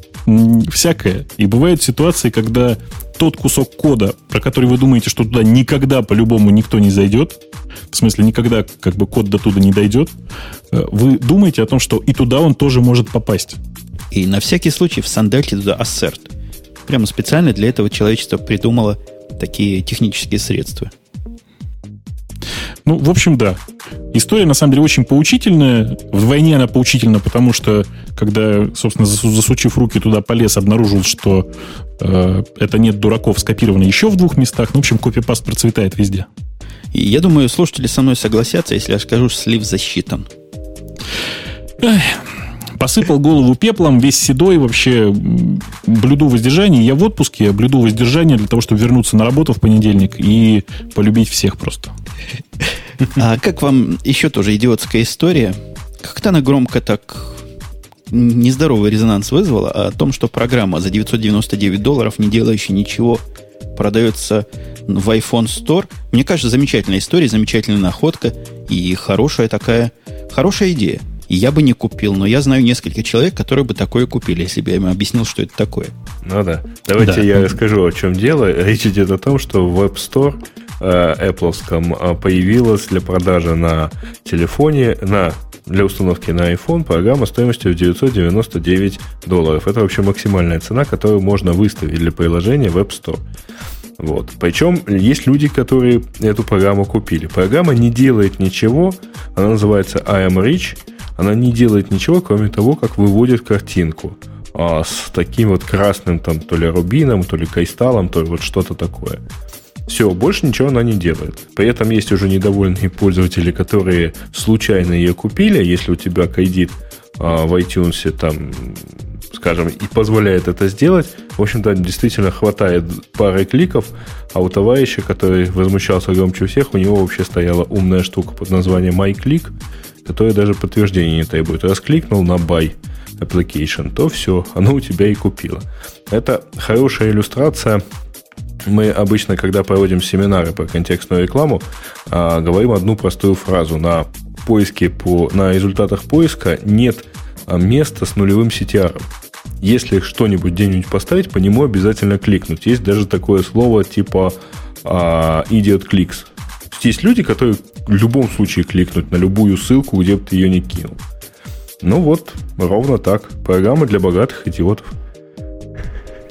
всякое. И бывают ситуации, когда тот кусок кода, про который вы думаете, что туда никогда по-любому никто не зайдет, в смысле никогда как бы код до туда не дойдет, э, вы думаете о том, что и туда он тоже может попасть. И на всякий случай в сандальте туда ассерт. Прямо специально для этого человечество придумало такие технические средства. Ну, в общем, да. История, на самом деле, очень поучительная. Вдвойне она поучительна, потому что, когда, собственно, засучив руки туда полез, обнаружил, что э, это нет дураков скопировано еще в двух местах. Ну, в общем, копипаст процветает везде. И я думаю, слушатели со мной согласятся, если я скажу, что слив засчитан. Эх, посыпал голову пеплом, весь седой, вообще блюду воздержание. Я в отпуске, я блюду воздержание для того, чтобы вернуться на работу в понедельник и полюбить всех просто. А как вам еще тоже идиотская история? Как-то она громко так нездоровый резонанс вызвала о том, что программа за 999 долларов, не делающая ничего, продается в iPhone Store. Мне кажется, замечательная история, замечательная находка и хорошая такая, хорошая идея. Я бы не купил, но я знаю несколько человек, которые бы такое купили, если бы я им объяснил, что это такое. Ну да. Давайте да. я расскажу, о чем дело. Речь идет о том, что в Web Store э, Apple э, появилась для продажи на телефоне, на для установки на iPhone программа стоимостью в 999 долларов. Это вообще максимальная цена, которую можно выставить для приложения в App Store. Вот. Причем есть люди, которые эту программу купили. Программа не делает ничего, она называется I am Rich – она не делает ничего, кроме того, как выводит картинку а, с таким вот красным там то ли рубином, то ли кристаллом, то ли вот что-то такое. Все, больше ничего она не делает. При этом есть уже недовольные пользователи, которые случайно ее купили. Если у тебя кредит а, в iTunes там, скажем, и позволяет это сделать, в общем-то, действительно хватает пары кликов, а у товарища, который возмущался громче всех, у него вообще стояла умная штука под названием MyClick, которое даже подтверждения не требует. Раз кликнул на Buy Application, то все, оно у тебя и купило. Это хорошая иллюстрация мы обычно, когда проводим семинары по контекстную рекламу, а, говорим одну простую фразу. На поиске по, на результатах поиска нет а, места с нулевым CTR. Если что-нибудь где-нибудь поставить, по нему обязательно кликнуть. Есть даже такое слово типа а, idiot clicks. Есть люди, которые в любом случае кликнуть на любую ссылку, где бы ты ее не кинул. Ну вот, ровно так. Программа для богатых идиотов.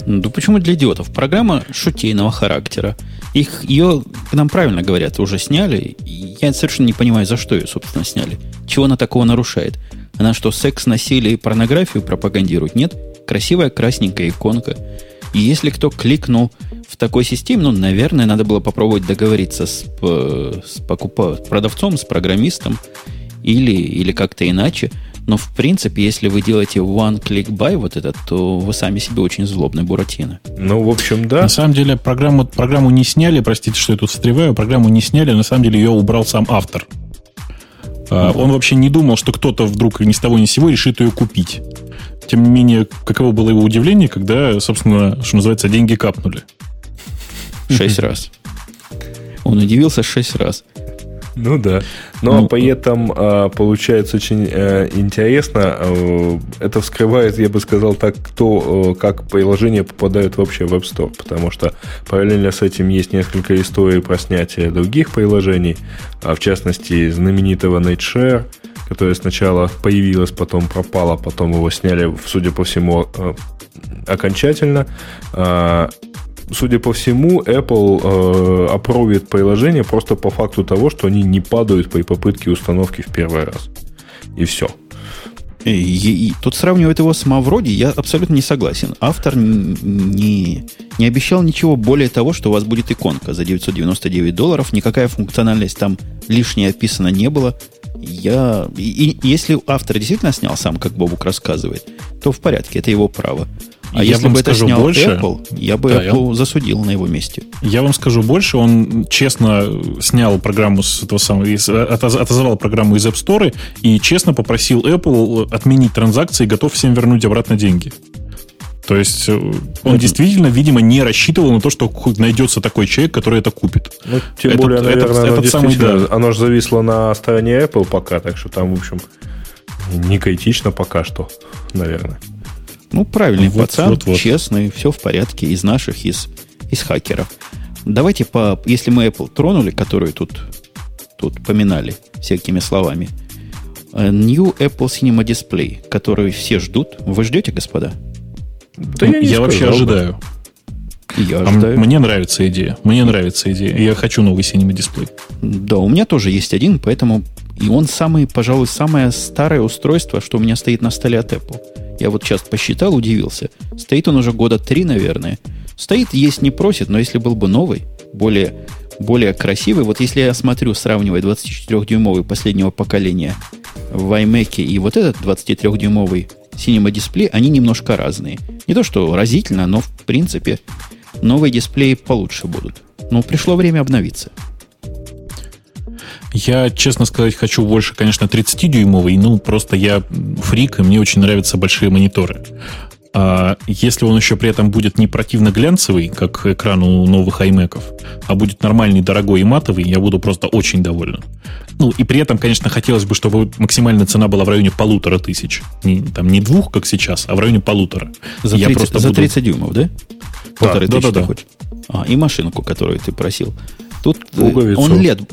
Ну почему для идиотов? Программа шутейного характера. Их, ее, нам правильно говорят, уже сняли. Я совершенно не понимаю, за что ее, собственно, сняли. Чего она такого нарушает? Она что, секс, насилие и порнографию пропагандирует? Нет. Красивая красненькая иконка. И если кто кликнул в такой системе, ну, наверное, надо было попробовать договориться с, с, покупа, продавцом, с программистом или, или как-то иначе. Но, в принципе, если вы делаете one-click buy вот этот, то вы сами себе очень злобный Буратино. Ну, в общем, да. На самом деле, программу, программу не сняли, простите, что я тут встреваю, программу не сняли, на самом деле ее убрал сам автор. Uh-huh. Он вообще не думал, что кто-то вдруг ни с того ни с сего решит ее купить. Тем не менее, каково было его удивление, когда, собственно, что называется, деньги капнули. Шесть раз. Он удивился шесть раз. Ну да. Но ну, при этом а, получается очень э, интересно. Э, это вскрывает, я бы сказал так, то, э, как приложения попадают вообще в App Store. Потому что параллельно с этим есть несколько историй про снятие других приложений. А в частности, знаменитого Nightshare, которое сначала появилось, потом пропало, потом его сняли, судя по всему, окончательно. Судя по всему, Apple э, опровит приложение просто по факту того, что они не падают при попытке установки в первый раз. И все. И, и, тут сравнивать его с Мавроди я абсолютно не согласен. Автор не, не обещал ничего более того, что у вас будет иконка за 999 долларов. Никакая функциональность там лишняя описана не было. Я, и, и если автор действительно снял сам, как Бобук рассказывает, то в порядке, это его право. А я если бы это снял больше, Apple, я бы да, Apple я... засудил на его месте. Я вам скажу больше, он честно снял программу с этого самого, отозвал программу из App Store и честно попросил Apple отменить транзакции и готов всем вернуть обратно деньги. То есть э, он mm-hmm. действительно, видимо, не рассчитывал на то, что найдется такой человек, который это купит. Ну, тем это, более, наверное, этот, оно, этот самый, да. оно же зависло на стороне Apple пока, так что там, в общем, не критично пока что, наверное. Ну, правильный вот, пацан, вот, вот. честный, все в порядке из наших, из, из хакеров. Давайте, по, если мы Apple тронули, которую тут, тут поминали всякими словами, э, New Apple Cinema Display, который все ждут. Вы ждете, господа? Да я, я вообще ожидаю. Я а ожидаю. Мне нравится идея. Мне нравится идея. Я хочу новый Cinema дисплей. Да, у меня тоже есть один, поэтому и он самый, пожалуй, самое старое устройство, что у меня стоит на столе от Apple. Я вот сейчас посчитал, удивился. Стоит он уже года три, наверное. Стоит, есть не просит, но если был бы новый, более, более красивый, вот если я смотрю, сравнивая 24-дюймовый последнего поколения в iMac и вот этот 23-дюймовый Cinema дисплей, они немножко разные. Не то, что разительно, но в принципе новые дисплеи получше будут. Но пришло время обновиться. Я, честно сказать, хочу больше, конечно, 30-дюймовый. Ну, просто я фрик, и мне очень нравятся большие мониторы. А если он еще при этом будет не противно глянцевый, как экран у новых iMac, а будет нормальный, дорогой и матовый, я буду просто очень доволен. Ну, и при этом, конечно, хотелось бы, чтобы максимальная цена была в районе полутора тысяч. Не, там не двух, как сейчас, а в районе полутора. За 30, я просто за буду... 30 дюймов, да? Полторы да, тысячи да, да, да. А, и машинку, которую ты просил. Тут э, Пуговицу. он LED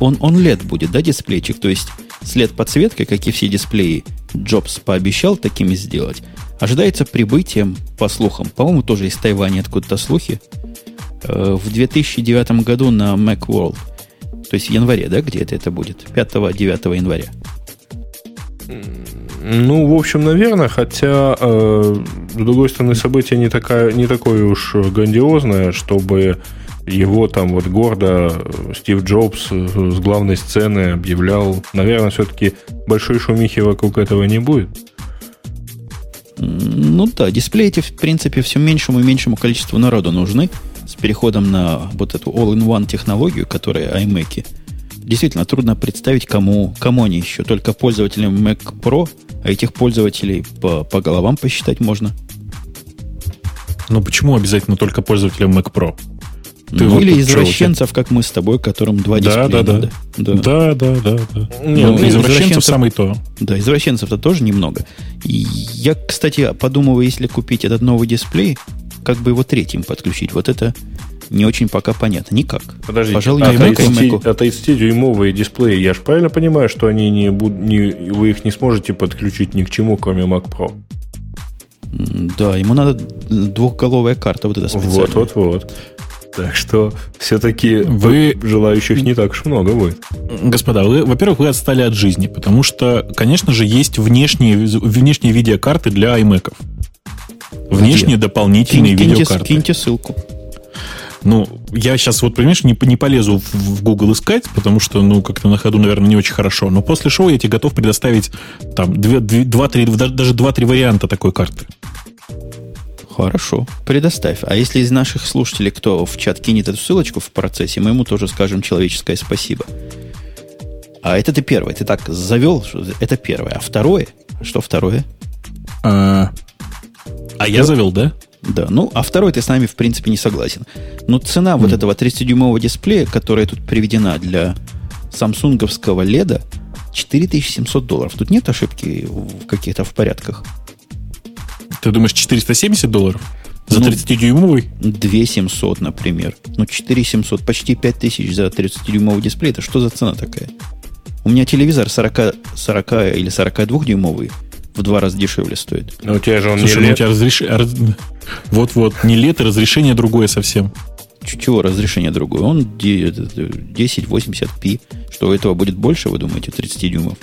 он, он LED будет, да, дисплейчик? То есть след подсветки, как и все дисплеи, Джобс пообещал такими сделать. Ожидается прибытием, по слухам, по-моему, тоже из Тайваня откуда-то слухи, э, в 2009 году на Macworld. То есть в январе, да, где-то это будет? 5-9 января. Ну, в общем, наверное, хотя, э, с другой стороны, событие не, такая, не такое уж грандиозное, чтобы его там вот гордо э, Стив Джобс э, с главной сцены объявлял. Наверное, все-таки большой шумихи вокруг этого не будет. Ну да, дисплеи эти, в принципе, все меньшему и меньшему количеству народу нужны с переходом на вот эту all-in-one технологию, которая iMac. Действительно, трудно представить, кому, кому они еще. Только пользователям Mac Pro, а этих пользователей по, по головам посчитать можно. Но почему обязательно только пользователям Mac Pro? Ты ну, вот или извращенцев, как мы с тобой, которым два да, дисплея да, надо. Да, да, да, да. да. Нет, ну, извращенцев самый то. Да, извращенцев-то тоже немного. И я, кстати, подумываю, если купить этот новый дисплей, как бы его третьим подключить. Вот это не очень пока понятно. Никак. Подожди, Пожалуй, а, 30, а 30-дюймовые дисплеи, я же правильно понимаю, что они не, не, вы их не сможете подключить ни к чему, кроме Mac Pro? Да, ему надо двухголовая карта вот эта специальная. Вот, вот, вот. Так что все-таки вы желающих не так уж много будет. Господа, вы, во-первых, вы отстали от жизни, потому что, конечно же, есть внешние, внешние видеокарты для iMac. Внешние Где? дополнительные киньте, видеокарты. Киньте ссылку. Ну, я сейчас вот, понимаешь, не, не полезу в Google искать, потому что, ну, как-то на ходу, наверное, не очень хорошо. Но после шоу я тебе готов предоставить там 2-3, даже 2-3 варианта такой карты. Хорошо, предоставь. А если из наших слушателей кто в чат кинет эту ссылочку в процессе, мы ему тоже скажем человеческое спасибо. А это ты первое. Ты так завел, что это первое. А второе? Что второе? А, а я завел, да? Да, ну, а второй ты с нами, в принципе, не согласен. Но цена mm. вот этого 30-дюймового дисплея, которая тут приведена для самсунговского леда, 4700 долларов. Тут нет ошибки в каких-то в порядках. Ты думаешь, 470 долларов? За ну, 30-дюймовый? 2700, например. Ну, 4700, почти 5000 за 30-дюймовый дисплей. Это что за цена такая? У меня телевизор 40, 40 или 42-дюймовый в два раза дешевле стоит. Но у тебя же он Слушай, не ну, у тебя разреш... Вот-вот, не лет, разрешение другое совсем. Чего разрешение другое? Он 1080p. Что, у этого будет больше, вы думаете, 30 дюймов?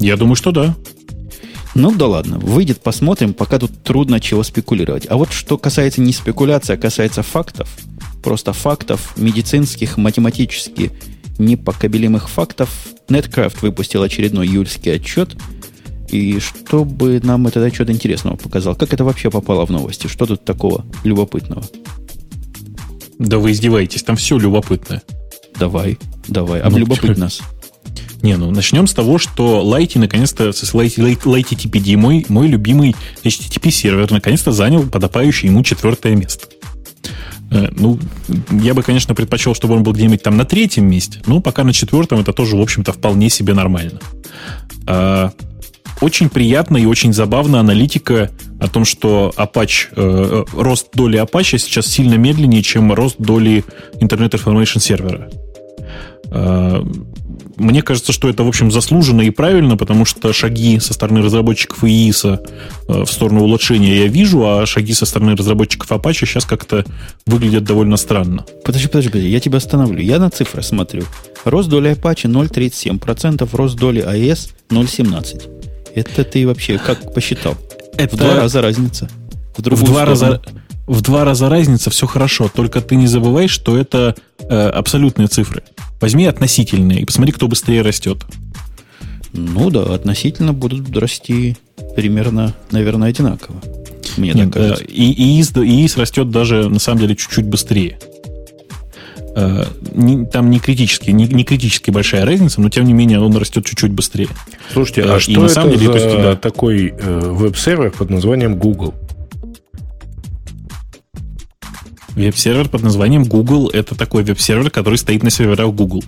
Я думаю, что да. Ну да ладно, выйдет, посмотрим, пока тут трудно чего спекулировать. А вот что касается не спекуляции, а касается фактов, просто фактов медицинских, математически непокобелимых фактов, Netcraft выпустил очередной июльский отчет, и чтобы нам этот отчет интересного показал, как это вообще попало в новости, что тут такого любопытного? Да вы издеваетесь, там все любопытное. Давай, давай, облюбопыть ну, нас. Не, ну начнем с того, что Lighty наконец-то, Lighty, Lighty TPD, мой, мой любимый HTTP сервер, наконец-то занял подопающее ему четвертое место. Э, ну, я бы, конечно, предпочел, чтобы он был где-нибудь там на третьем месте, но пока на четвертом это тоже, в общем-то, вполне себе нормально. А, очень приятно и очень забавно аналитика о том, что Apache, э, рост доли Apache сейчас сильно медленнее, чем рост доли Internet Information сервера. Мне кажется, что это, в общем, заслуженно и правильно, потому что шаги со стороны разработчиков ИИСа э, в сторону улучшения я вижу, а шаги со стороны разработчиков Apache сейчас как-то выглядят довольно странно. Подожди, подожди, подожди, я тебя остановлю. Я на цифры смотрю. Рост доли Apache 0,37%, рост доли AES 0,17%. Это ты вообще как посчитал? Это... В два раза разница. В, в два раза в два раза разница, все хорошо. Только ты не забывай, что это э, абсолютные цифры. Возьми относительные и посмотри, кто быстрее растет. Ну да, относительно будут расти примерно, наверное, одинаково. Мне Нет, так кажется. И, IIS, IIS растет даже, на самом деле, чуть-чуть быстрее. Э, там не критически, не, не критически большая разница, но тем не менее он растет чуть-чуть быстрее. Слушайте, а и что на это самом деле, за есть, да, такой э, веб-сервер под названием Google? Веб-сервер под названием Google – это такой веб-сервер, который стоит на серверах Google.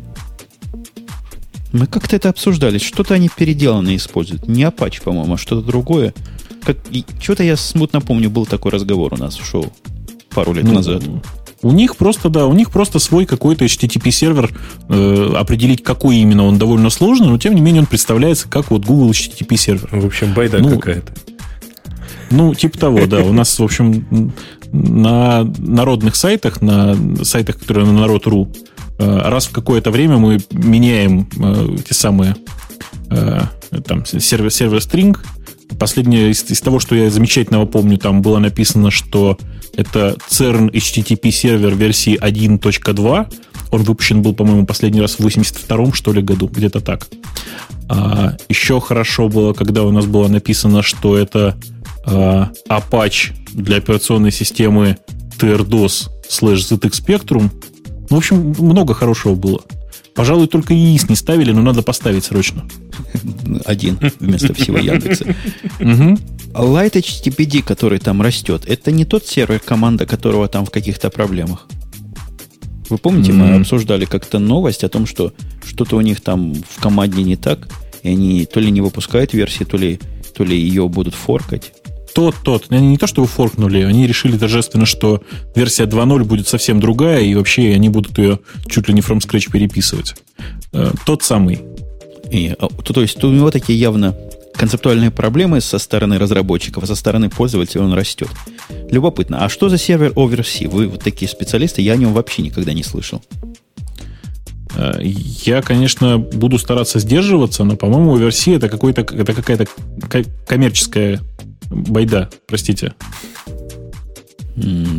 Мы как-то это обсуждали. Что-то они переделанное используют. Не Apache, по-моему, а что-то другое. Как, что-то я смутно помню, был такой разговор у нас в шоу пару лет ну, назад. У них просто, да, у них просто свой какой-то HTTP-сервер. Э, определить, какой именно он довольно сложно, но тем не менее он представляется как вот Google HTTP-сервер. В общем, байда ну, какая-то. Ну, типа того, да. У нас, в общем, на народных сайтах, на сайтах, которые на народ.ру, э, раз в какое-то время мы меняем э, те самые э, там, сервер, сервер string. Последнее из, из того, что я замечательного помню, там было написано, что это CERN HTTP сервер версии 1.2. Он выпущен был, по-моему, последний раз в 82-м, что ли, году, где-то так. А, еще хорошо было, когда у нас было написано, что это а, Apache для операционной системы TRDOS slash ZX Spectrum. Ну, в общем, много хорошего было. Пожалуй, только ИИС не ставили, но надо поставить срочно. Один вместо всего Яндекса. Light HTTPD, который там растет, это не тот сервер, команда которого там в каких-то проблемах. Вы помните, мы обсуждали как-то новость о том, что что-то у них там в команде не так, и они то ли не выпускают версии, то ли, то ли ее будут форкать тот, тот. Они не то, что форкнули, они решили торжественно, что версия 2.0 будет совсем другая, и вообще они будут ее чуть ли не from scratch переписывать. Э, тот самый. И, а, то, то есть у него такие явно концептуальные проблемы со стороны разработчиков, а со стороны пользователя он растет. Любопытно. А что за сервер OverC? Вы вот такие специалисты, я о нем вообще никогда не слышал. Э, я, конечно, буду стараться сдерживаться, но, по-моему, OverC это, какой-то, это какая-то коммерческая байда, простите.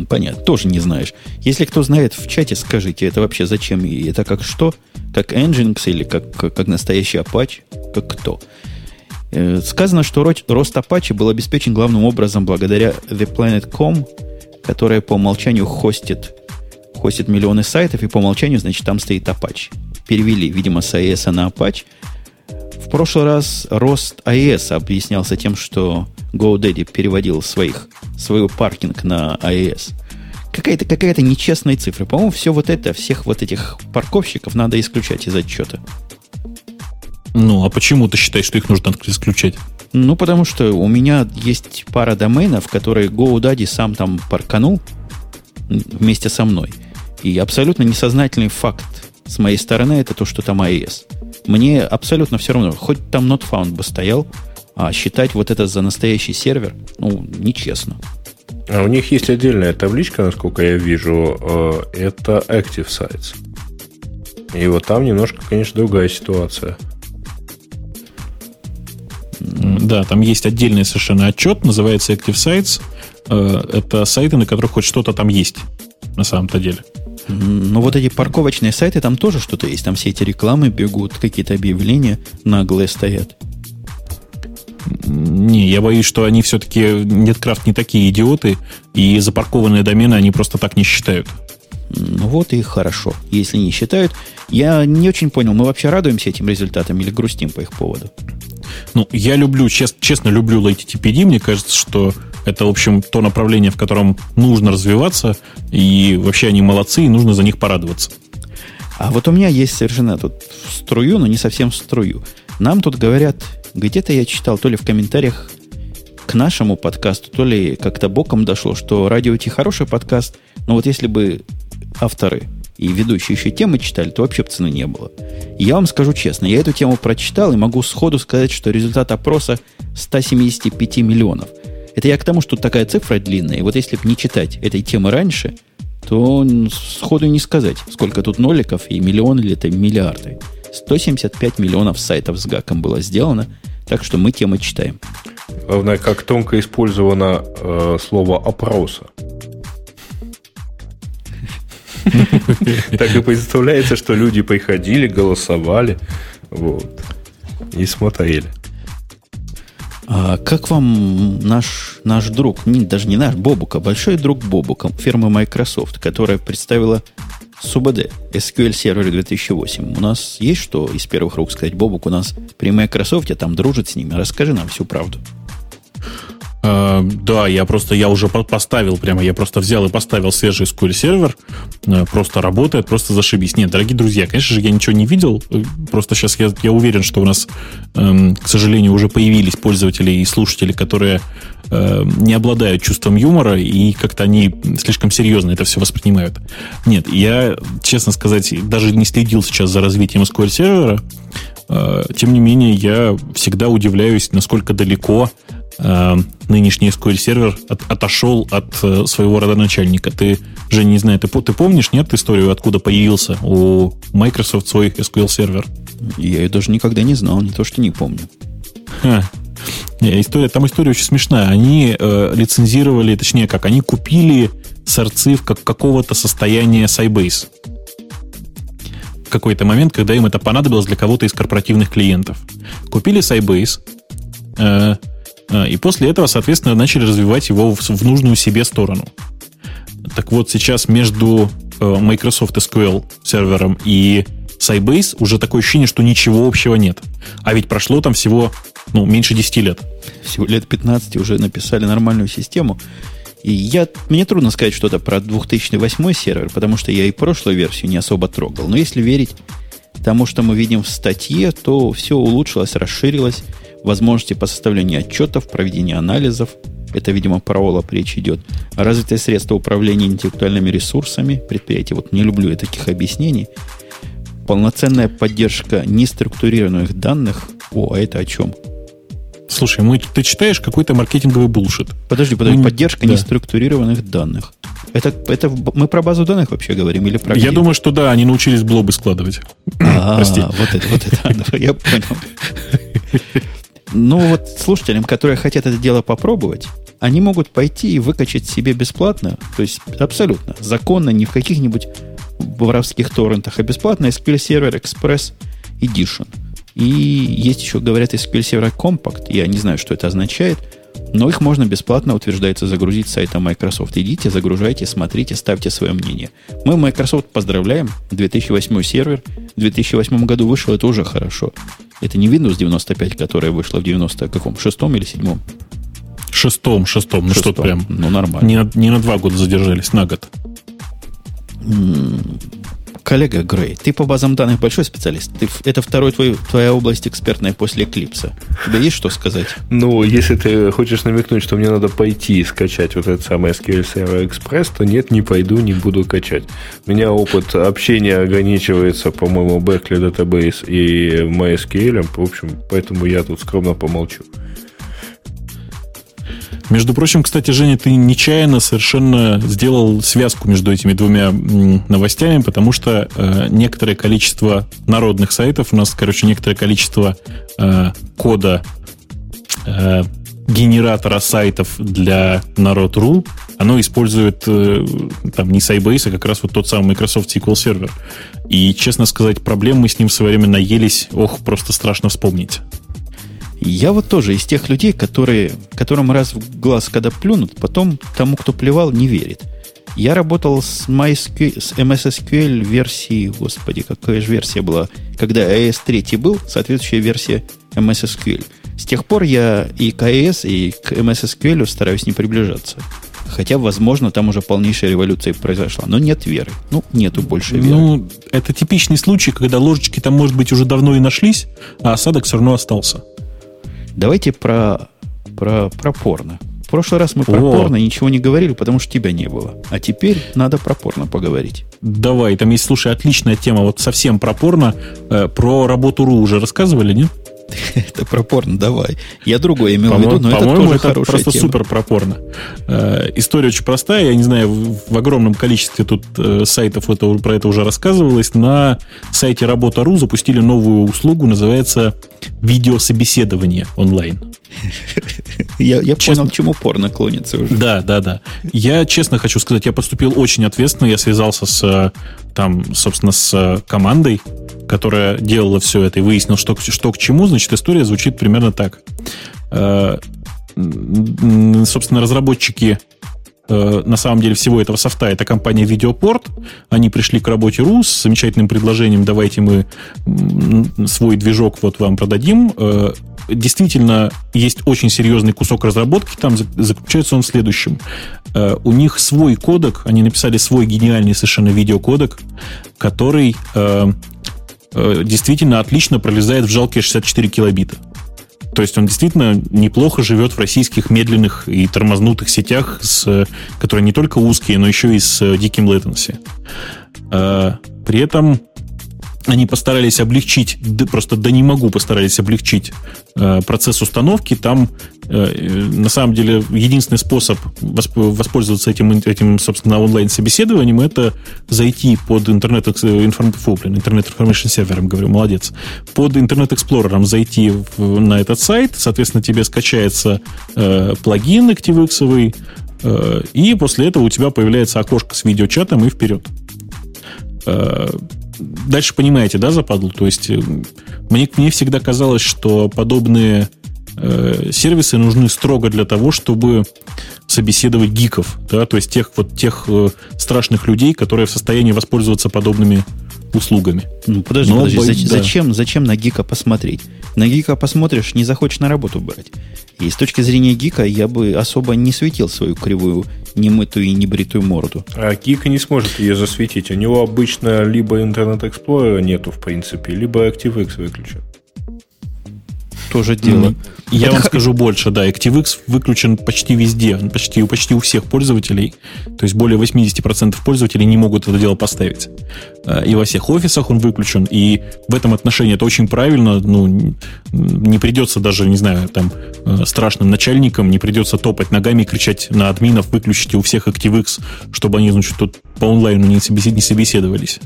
понятно, тоже не знаешь. Если кто знает в чате, скажите, это вообще зачем? И это как что? Как Nginx или как, как, как настоящий Apache? Как кто? Э, сказано, что рост Apache был обеспечен главным образом благодаря ThePlanet.com, которая по умолчанию хостит, хостит миллионы сайтов, и по умолчанию, значит, там стоит Apache. Перевели, видимо, с AES на Apache. В прошлый раз рост AES объяснялся тем, что GoDaddy переводил своих, свой паркинг на iOS. Какая-то какая нечестная цифра. По-моему, все вот это, всех вот этих парковщиков надо исключать из отчета. Ну, а почему ты считаешь, что их нужно исключать? Ну, потому что у меня есть пара доменов, которые GoDaddy сам там парканул вместе со мной. И абсолютно несознательный факт с моей стороны это то, что там iOS. Мне абсолютно все равно. Хоть там not found бы стоял, а считать вот это за настоящий сервер, ну, нечестно. А у них есть отдельная табличка, насколько я вижу, э, это Active Sites. И вот там немножко, конечно, другая ситуация. да, там есть отдельный совершенно отчет, называется Active Sites. Э, это сайты, на которых хоть что-то там есть, на самом-то деле. Ну, вот эти парковочные сайты, там тоже что-то есть. Там все эти рекламы бегут, какие-то объявления наглые стоят. Не, я боюсь, что они все-таки, NetCraft не такие идиоты, и запаркованные домены они просто так не считают. Ну вот и хорошо, если не считают. Я не очень понял, мы вообще радуемся этим результатам или грустим по их поводу? Ну, я люблю, чест, честно люблю LaTTPD. Мне кажется, что это, в общем, то направление, в котором нужно развиваться, и вообще они молодцы, и нужно за них порадоваться. А вот у меня есть совершенно тут в струю, но не совсем в струю. Нам тут говорят, где-то я читал, то ли в комментариях к нашему подкасту, то ли как-то боком дошло, что радио Ти хороший подкаст, но вот если бы авторы и ведущие еще темы читали, то вообще бы цены не было. Я вам скажу честно, я эту тему прочитал и могу сходу сказать, что результат опроса 175 миллионов. Это я к тому, что такая цифра длинная. И вот если бы не читать этой темы раньше, то сходу не сказать, сколько тут ноликов и миллион или это миллиарды. 175 миллионов сайтов с гаком было сделано, так что мы темы читаем. Главное, как тонко использовано э, слово опроса. Так и представляется, что люди приходили, голосовали, вот, и смотрели. А как вам наш, наш друг, не, даже не наш, Бобука, большой друг Бобука, фирмы Microsoft, которая представила СУБД, SQL Server 2008. У нас есть что из первых рук сказать? Бобук у нас при Microsoft там дружит с ними. Расскажи нам всю правду. Э, да, я просто, я уже поставил прямо, я просто взял и поставил свежий SQL сервер, э, просто работает, просто зашибись. Нет, дорогие друзья, конечно же, я ничего не видел, э, просто сейчас я, я уверен, что у нас, эм, к сожалению, уже появились пользователи и слушатели, которые не обладают чувством юмора и как-то они слишком серьезно это все воспринимают. Нет, я, честно сказать, даже не следил сейчас за развитием SQL сервера, тем не менее, я всегда удивляюсь, насколько далеко э, нынешний SQL сервер от, отошел от э, своего родоначальника. Ты же не знаю, ты, ты помнишь, нет, историю, откуда появился у Microsoft свой SQL сервер? Я ее даже никогда не знал, не то что не помню. Ха. Не, история, там история очень смешная. Они э, лицензировали, точнее как, они купили сорцы в как, какого-то состояния Sybase. В какой-то момент, когда им это понадобилось для кого-то из корпоративных клиентов. Купили Sybase, э, и после этого, соответственно, начали развивать его в, в нужную себе сторону. Так вот, сейчас между э, Microsoft SQL сервером и Sybase уже такое ощущение, что ничего общего нет. А ведь прошло там всего ну, меньше 10 лет. Всего лет 15 уже написали нормальную систему. И я, мне трудно сказать что-то про 2008 сервер, потому что я и прошлую версию не особо трогал. Но если верить тому, что мы видим в статье, то все улучшилось, расширилось возможности по составлению отчетов, проведению анализов. Это, видимо, про OLAP речь идет. Развитые средства управления интеллектуальными ресурсами предприятия. Вот не люблю я таких объяснений. Полноценная поддержка неструктурированных данных. О, а это о чем? Слушай, мы, ты читаешь какой-то маркетинговый булшит. Подожди, подожди, мы, поддержка да. неструктурированных данных. Это, это мы про базу данных вообще говорим или про Я где? думаю, что да, они научились блобы складывать. А, Прости. Вот это, вот это, я понял. Ну, вот слушателям, которые хотят это дело попробовать, они могут пойти и выкачать себе бесплатно, то есть абсолютно законно, не в каких-нибудь воровских торрентах, а бесплатно SQL Server Express Edition. И есть еще, говорят, SQL Server Compact, я не знаю, что это означает, но их можно бесплатно, утверждается, загрузить с сайта Microsoft. Идите, загружайте, смотрите, ставьте свое мнение. Мы Microsoft поздравляем. 2008 сервер. В 2008 году вышел, это уже хорошо. Это не Windows 95, которая вышла в 90 каком? Шестом или седьмом? Шестом, шестом. Ну что прям. Ну нормально. Не не на два года задержались, на год. Коллега Грей, ты по базам данных большой специалист. Ты, это второй твой, твоя область экспертная после Эклипса. У есть что сказать? Ну, если ты хочешь намекнуть, что мне надо пойти и скачать вот этот самый SQL Server Express, то нет, не пойду, не буду качать. У меня опыт общения ограничивается, по-моему, Berkeley Database и MySQL. В общем, поэтому я тут скромно помолчу. Между прочим, кстати, Женя, ты нечаянно совершенно сделал связку между этими двумя новостями, потому что э, некоторое количество народных сайтов, у нас, короче, некоторое количество э, кода э, генератора сайтов для народ.ру, оно использует э, там не Sybase, а как раз вот тот самый Microsoft SQL Server. И, честно сказать, проблем мы с ним в свое время наелись, ох, просто страшно вспомнить. Я вот тоже из тех людей, которые, которым раз в глаз, когда плюнут, потом тому, кто плевал, не верит. Я работал с, MySQL, с MS версии, господи, какая же версия была, когда AES 3 был, соответствующая версия MS SQL. С тех пор я и к AES, и к MS SQL стараюсь не приближаться. Хотя, возможно, там уже полнейшая революция произошла. Но нет веры. Ну, нету больше веры. Ну, это типичный случай, когда ложечки там, может быть, уже давно и нашлись, а осадок все равно остался. Давайте про, про, про порно. В прошлый раз мы про О. порно ничего не говорили, потому что тебя не было. А теперь надо про порно поговорить. Давай, там есть, слушай, отличная тема, вот совсем про порно. Э, про работу РУ уже рассказывали, нет? Это пропорно, давай. Я другое имел в виду, но это тоже это просто тема. супер пропорно. Э, история очень простая. Я не знаю, в, огромном количестве тут э, сайтов это, про это уже рассказывалось. На сайте Работа.ру запустили новую услугу, называется видеособеседование онлайн. Я, я честно, понял, к чему порно клонится уже. Да, да, да. Я честно хочу сказать, я поступил очень ответственно. Я связался с, там, собственно, с командой, которая делала все это, и выяснил, что, что к чему. Значит, история звучит примерно так. Э, собственно, разработчики э, на самом деле всего этого софта это компания Videoport. Они пришли к работе РУ с замечательным предложением, давайте мы свой движок вот вам продадим. Действительно есть очень серьезный кусок разработки, там заключается он в следующем. Э, у них свой кодек, они написали свой гениальный совершенно видеокодек, который э, э, действительно отлично пролезает в жалкие 64 килобита. То есть он действительно неплохо живет в российских медленных и тормознутых сетях, с, которые не только узкие, но еще и с диким latency. При этом они постарались облегчить, просто да не могу постарались облегчить э, процесс установки. Там э, на самом деле единственный способ воспользоваться этим, этим собственно, онлайн-собеседованием это зайти под интернет, интернет информation сервером, говорю, молодец, под интернет эксплорером зайти в, на этот сайт, соответственно, тебе скачается э, плагин ActiveX, э, и после этого у тебя появляется окошко с видеочатом и вперед э, дальше понимаете, да, западлу? То есть э, мне, мне всегда казалось, что подобные э, сервисы нужны строго для того, чтобы собеседовать гиков, да, то есть тех вот тех э, страшных людей, которые в состоянии воспользоваться подобными услугами. Ну, подожди, Но, подожди, зачем, да. зачем, зачем на гика посмотреть? На гика посмотришь, не захочешь на работу брать. И с точки зрения гика я бы особо не светил свою кривую немытую и небритую морду. А гик не сможет ее засветить. У него обычно либо Internet Explorer нету, в принципе, либо ActiveX выключен тоже дело. Mm-hmm. Я Это вам х... скажу больше, да, ActiveX выключен почти везде, почти, почти у всех пользователей. То есть более 80% пользователей не могут это дело поставить. Э, и во всех офисах он выключен. И в этом отношении это очень правильно. Ну, не придется даже, не знаю, там, э, страшным начальникам, не придется топать ногами и кричать на админов, выключите у всех ActiveX, чтобы они, значит, тут по онлайну не собеседовались.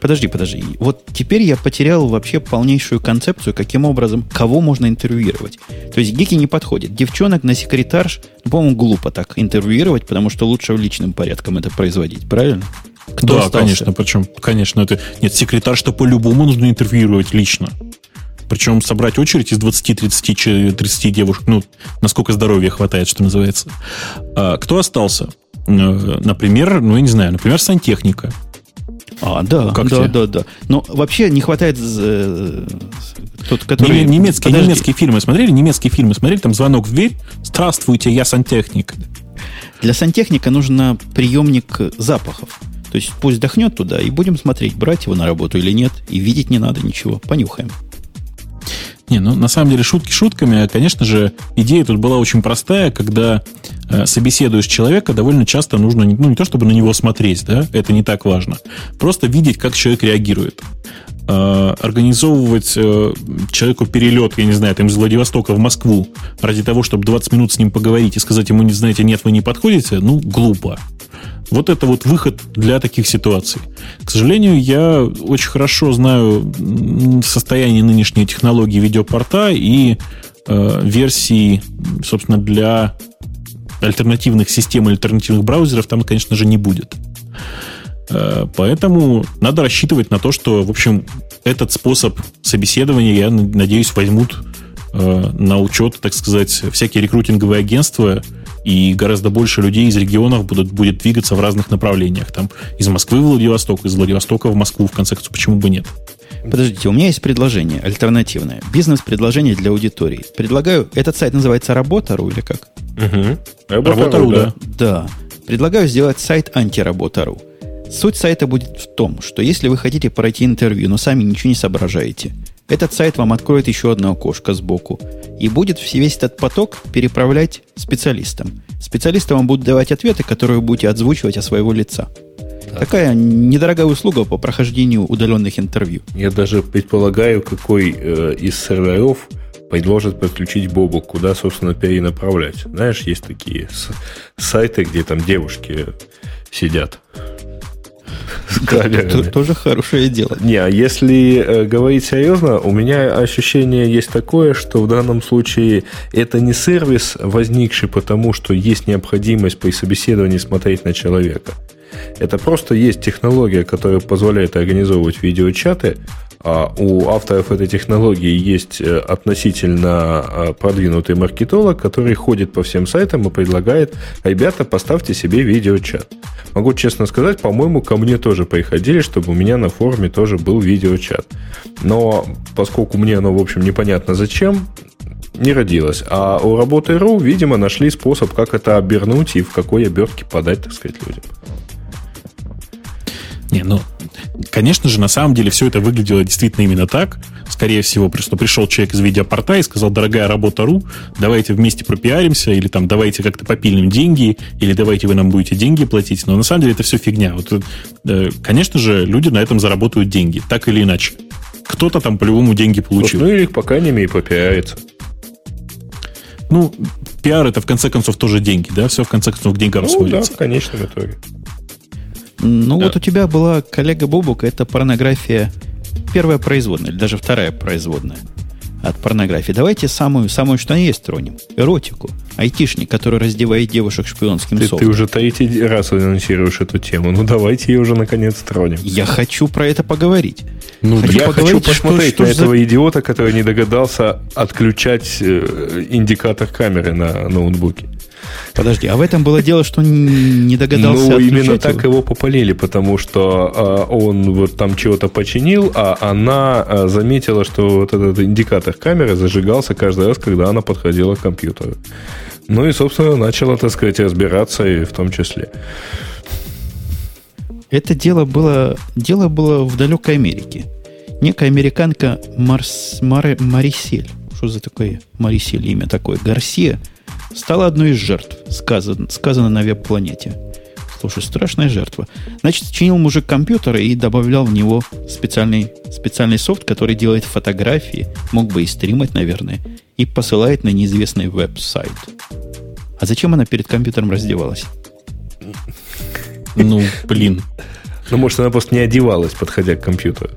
Подожди, подожди. Вот теперь я потерял вообще полнейшую концепцию, каким образом, кого можно интервьюировать. То есть гики не подходит. Девчонок на секретарш, ну, по-моему, глупо так интервьюировать, потому что лучше в личным порядком это производить, правильно? Кто да, остался? конечно, причем, конечно, это... Нет, секретарш-то по-любому нужно интервьюировать лично. Причем собрать очередь из 20-30 30 девушек, ну, насколько здоровья хватает, что называется. А, кто остался? Э, например, ну, я не знаю, например, сантехника. А, да, как да, тебе? да, да. Но вообще не хватает э, тот, который... Немецкие, немецкие фильмы смотрели? Немецкие фильмы смотрели? Там звонок в дверь. Здравствуйте, я сантехник. Для сантехника нужно приемник запахов. То есть пусть вдохнет туда, и будем смотреть, брать его на работу или нет. И видеть не надо ничего. Понюхаем. Не, ну на самом деле шутки шутками, а, конечно же, идея тут была очень простая, когда собеседуешь человека, довольно часто нужно, ну не то чтобы на него смотреть, да, это не так важно, просто видеть, как человек реагирует. Э, организовывать э, человеку перелет, я не знаю, там из Владивостока в Москву ради того, чтобы 20 минут с ним поговорить и сказать ему, не знаете, нет, вы не подходите, ну, глупо. Вот это вот выход для таких ситуаций. К сожалению, я очень хорошо знаю состояние нынешней технологии видеопорта и э, версий, собственно, для альтернативных систем, альтернативных браузеров там, конечно же, не будет. Э, поэтому надо рассчитывать на то, что, в общем, этот способ собеседования, я надеюсь, возьмут э, на учет, так сказать, всякие рекрутинговые агентства, и гораздо больше людей из регионов будут, будет двигаться в разных направлениях. Там из Москвы в Владивосток, из Владивостока в Москву, в конце концов, почему бы нет? Подождите, у меня есть предложение альтернативное. Бизнес-предложение для аудитории. Предлагаю, этот сайт называется Работа.ру или как? Угу. Работа.ру, да. Да. Предлагаю сделать сайт антиработа.ру. Суть сайта будет в том, что если вы хотите пройти интервью, но сами ничего не соображаете, этот сайт вам откроет еще одно окошко сбоку и будет весь этот поток переправлять специалистам. Специалисты вам будут давать ответы, которые вы будете отзвучивать от своего лица. Так. Такая недорогая услуга по прохождению удаленных интервью. Я даже предполагаю, какой э, из серверов предложит подключить Бобу, куда, собственно, перенаправлять. Знаешь, есть такие сайты, где там девушки сидят с Тоже хорошее дело. Не, а если э, говорить серьезно, у меня ощущение есть такое, что в данном случае это не сервис, возникший потому, что есть необходимость при собеседовании смотреть на человека. Это просто есть технология, которая позволяет организовывать видеочаты, а у авторов этой технологии есть э, относительно э, продвинутый маркетолог, который ходит по всем сайтам и предлагает, ребята, поставьте себе видеочат. Могу честно сказать, по-моему, ко мне тоже приходили, чтобы у меня на форуме тоже был видеочат. Но поскольку мне оно, в общем, непонятно зачем, не родилось. А у работы.ру, видимо, нашли способ, как это обернуть и в какой обертке подать, так сказать, людям. Не, ну, конечно же, на самом деле все это выглядело действительно именно так. Скорее всего, что пришел человек из видеопорта и сказал, дорогая работа РУ, давайте вместе пропиаримся, или там давайте как-то попилим деньги, или давайте вы нам будете деньги платить. Но на самом деле это все фигня. Вот, э, конечно же, люди на этом заработают деньги, так или иначе. Кто-то там по-любому деньги получил. Ну, или пока не мере попиарится. Ну, пиар это в конце концов тоже деньги, да? Все в конце концов к деньгам ну, сводится. да, в конечном итоге. Ну, да. вот у тебя была коллега Бобук, это порнография первая производная, или даже вторая производная от порнографии. Давайте самую, самую что есть тронем. Эротику. Айтишник, который раздевает девушек шпионским ты, софтом. Ты уже третий раз анонсируешь эту тему. Ну, давайте ее уже наконец тронем. Я хочу про это поговорить. Ну, хочу я хочу посмотреть что, на что этого за... идиота, который не догадался отключать э, индикатор камеры на ноутбуке. Подожди, а в этом было дело, что не догадался Ну, именно его? так его попалили, потому что э, он вот там чего-то починил, а она э, заметила, что вот этот индикатор камеры зажигался каждый раз, когда она подходила к компьютеру. Ну и, собственно, начала, так сказать, разбираться и в том числе. Это дело было, дело было в далекой Америке. Некая американка Марс, Мар, Марисель. Что за такое Марисель имя такое? Гарсия – стала одной из жертв, сказано, сказано на веб-планете. Слушай, страшная жертва. Значит, чинил мужик компьютер и добавлял в него специальный, специальный софт, который делает фотографии, мог бы и стримать, наверное, и посылает на неизвестный веб-сайт. А зачем она перед компьютером раздевалась? Ну, блин. Ну, может, она просто не одевалась, подходя к компьютеру.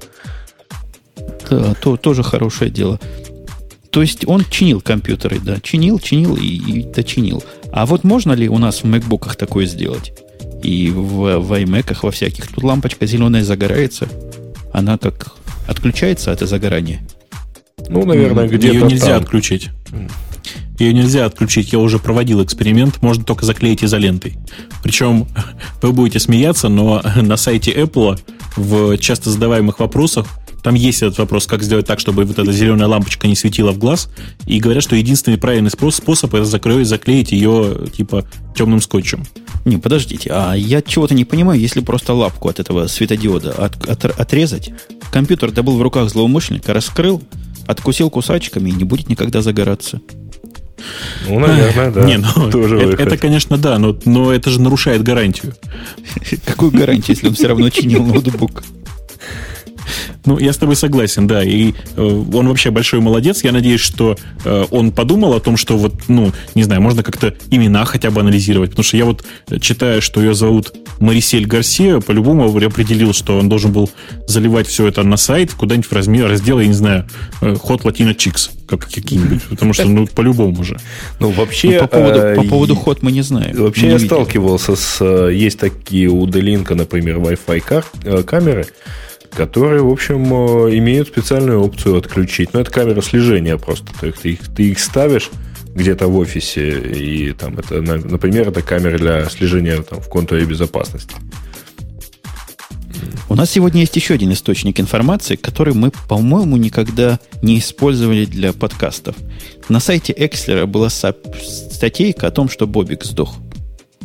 Да, то, тоже хорошее дело. То есть он чинил компьютеры, да, чинил, чинил и, и дочинил. А вот можно ли у нас в MacBook такое сделать? И в, в iMac, во всяких. Тут лампочка зеленая загорается. Она как отключается от загорания. Ну, наверное, где-то Ее нельзя там. отключить. Ее нельзя отключить. Я уже проводил эксперимент. Можно только заклеить изолентой. Причем вы будете смеяться, но на сайте Apple в часто задаваемых вопросах там есть этот вопрос, как сделать так, чтобы вот эта зеленая лампочка не светила в глаз. И говорят, что единственный правильный способ это закроить, заклеить ее типа темным скотчем. Не, подождите, а я чего-то не понимаю, если просто лапку от этого светодиода от, от, отрезать. Компьютер-то был в руках злоумышленника, раскрыл, откусил кусачками и не будет никогда загораться. Ну, наверное, да. Не, ну, Тоже это, это, конечно, да, но, но это же нарушает гарантию. Какую гарантию, если он все равно чинил ноутбук? Ну, я с тобой согласен, да. И э, он вообще большой молодец. Я надеюсь, что э, он подумал о том, что вот, ну, не знаю, можно как-то имена хотя бы анализировать. Потому что я вот читаю, что ее зовут Марисель Гарсия, по-любому определил, что он должен был заливать все это на сайт, куда-нибудь в размер, раздел, я не знаю, э, Hot Latina Chicks, как какие-нибудь. Потому что, ну, по-любому же. Ну, вообще... Ну, по поводу, э, по поводу Hot мы не знаем. Вообще не я видел. сталкивался с... Э, есть такие у Делинка, например, Wi-Fi кар, камеры, которые, в общем, имеют специальную опцию отключить. Но это камера слежения просто. То есть ты их, ты их ставишь где-то в офисе, и там это, например, это камера для слежения там, в контуре безопасности. У нас сегодня есть еще один источник информации, который мы, по-моему, никогда не использовали для подкастов. На сайте Экслера была статейка о том, что Бобик сдох.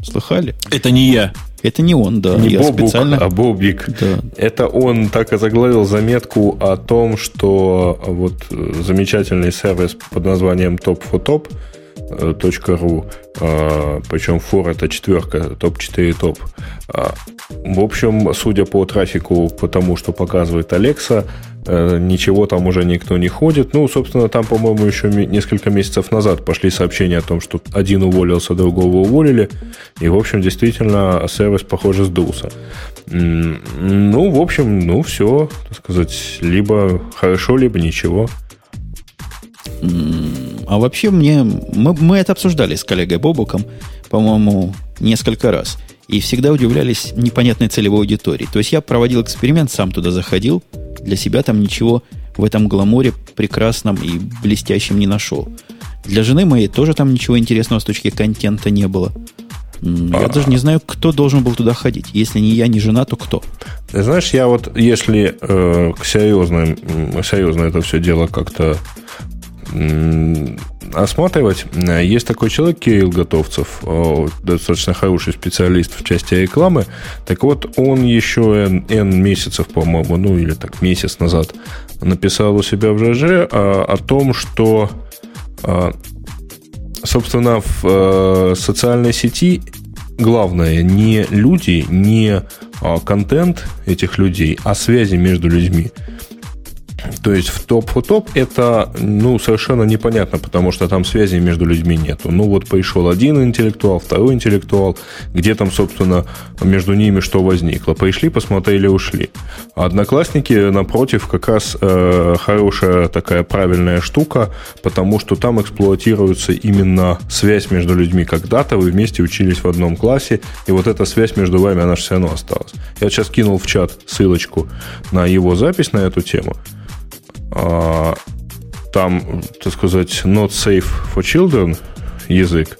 Слыхали? Это не я. Это не он, да. Не я Бобук, специально... а Бобик. Да. Это он так и заглавил заметку о том, что вот замечательный сервис под названием Top for Top .ru, а, причем фор это четверка, топ-4 топ. А, в общем, судя по трафику, по тому, что показывает Алекса, э, ничего там уже никто не ходит. Ну, собственно, там, по-моему, еще несколько месяцев назад пошли сообщения о том, что один уволился, другого уволили. И, в общем, действительно, сервис, похоже, сдулся. Ну, в общем, ну, все, так сказать, либо хорошо, либо ничего. А вообще мне... Мы, мы это обсуждали с коллегой Бобуком, по-моему, несколько раз. И всегда удивлялись непонятной целевой аудитории. То есть я проводил эксперимент, сам туда заходил. Для себя там ничего в этом гламуре прекрасном и блестящем не нашел. Для жены моей тоже там ничего интересного с точки контента не было. Я а... даже не знаю, кто должен был туда ходить. Если не я, не жена, то кто? Знаешь, я вот, если э, к серьезным, серьезно это все дело как-то осматривать. Есть такой человек, Кирилл Готовцев, достаточно хороший специалист в части рекламы. Так вот, он еще N, N месяцев, по-моему, ну или так месяц назад написал у себя в ЖЖ о, о том, что, а, собственно, в э, социальной сети главное не люди, не а, контент этих людей, а связи между людьми. То есть в топ-топ это ну, совершенно непонятно, потому что там связи между людьми нету. Ну вот пришел один интеллектуал, второй интеллектуал, где там, собственно, между ними что возникло. Пришли, посмотрели, ушли. Одноклассники, напротив, как раз э, хорошая такая правильная штука, потому что там эксплуатируется именно связь между людьми. Когда-то вы вместе учились в одном классе, и вот эта связь между вами, она же все равно осталась. Я сейчас кинул в чат ссылочку на его запись на эту тему. А, там, так сказать, not safe for children язык,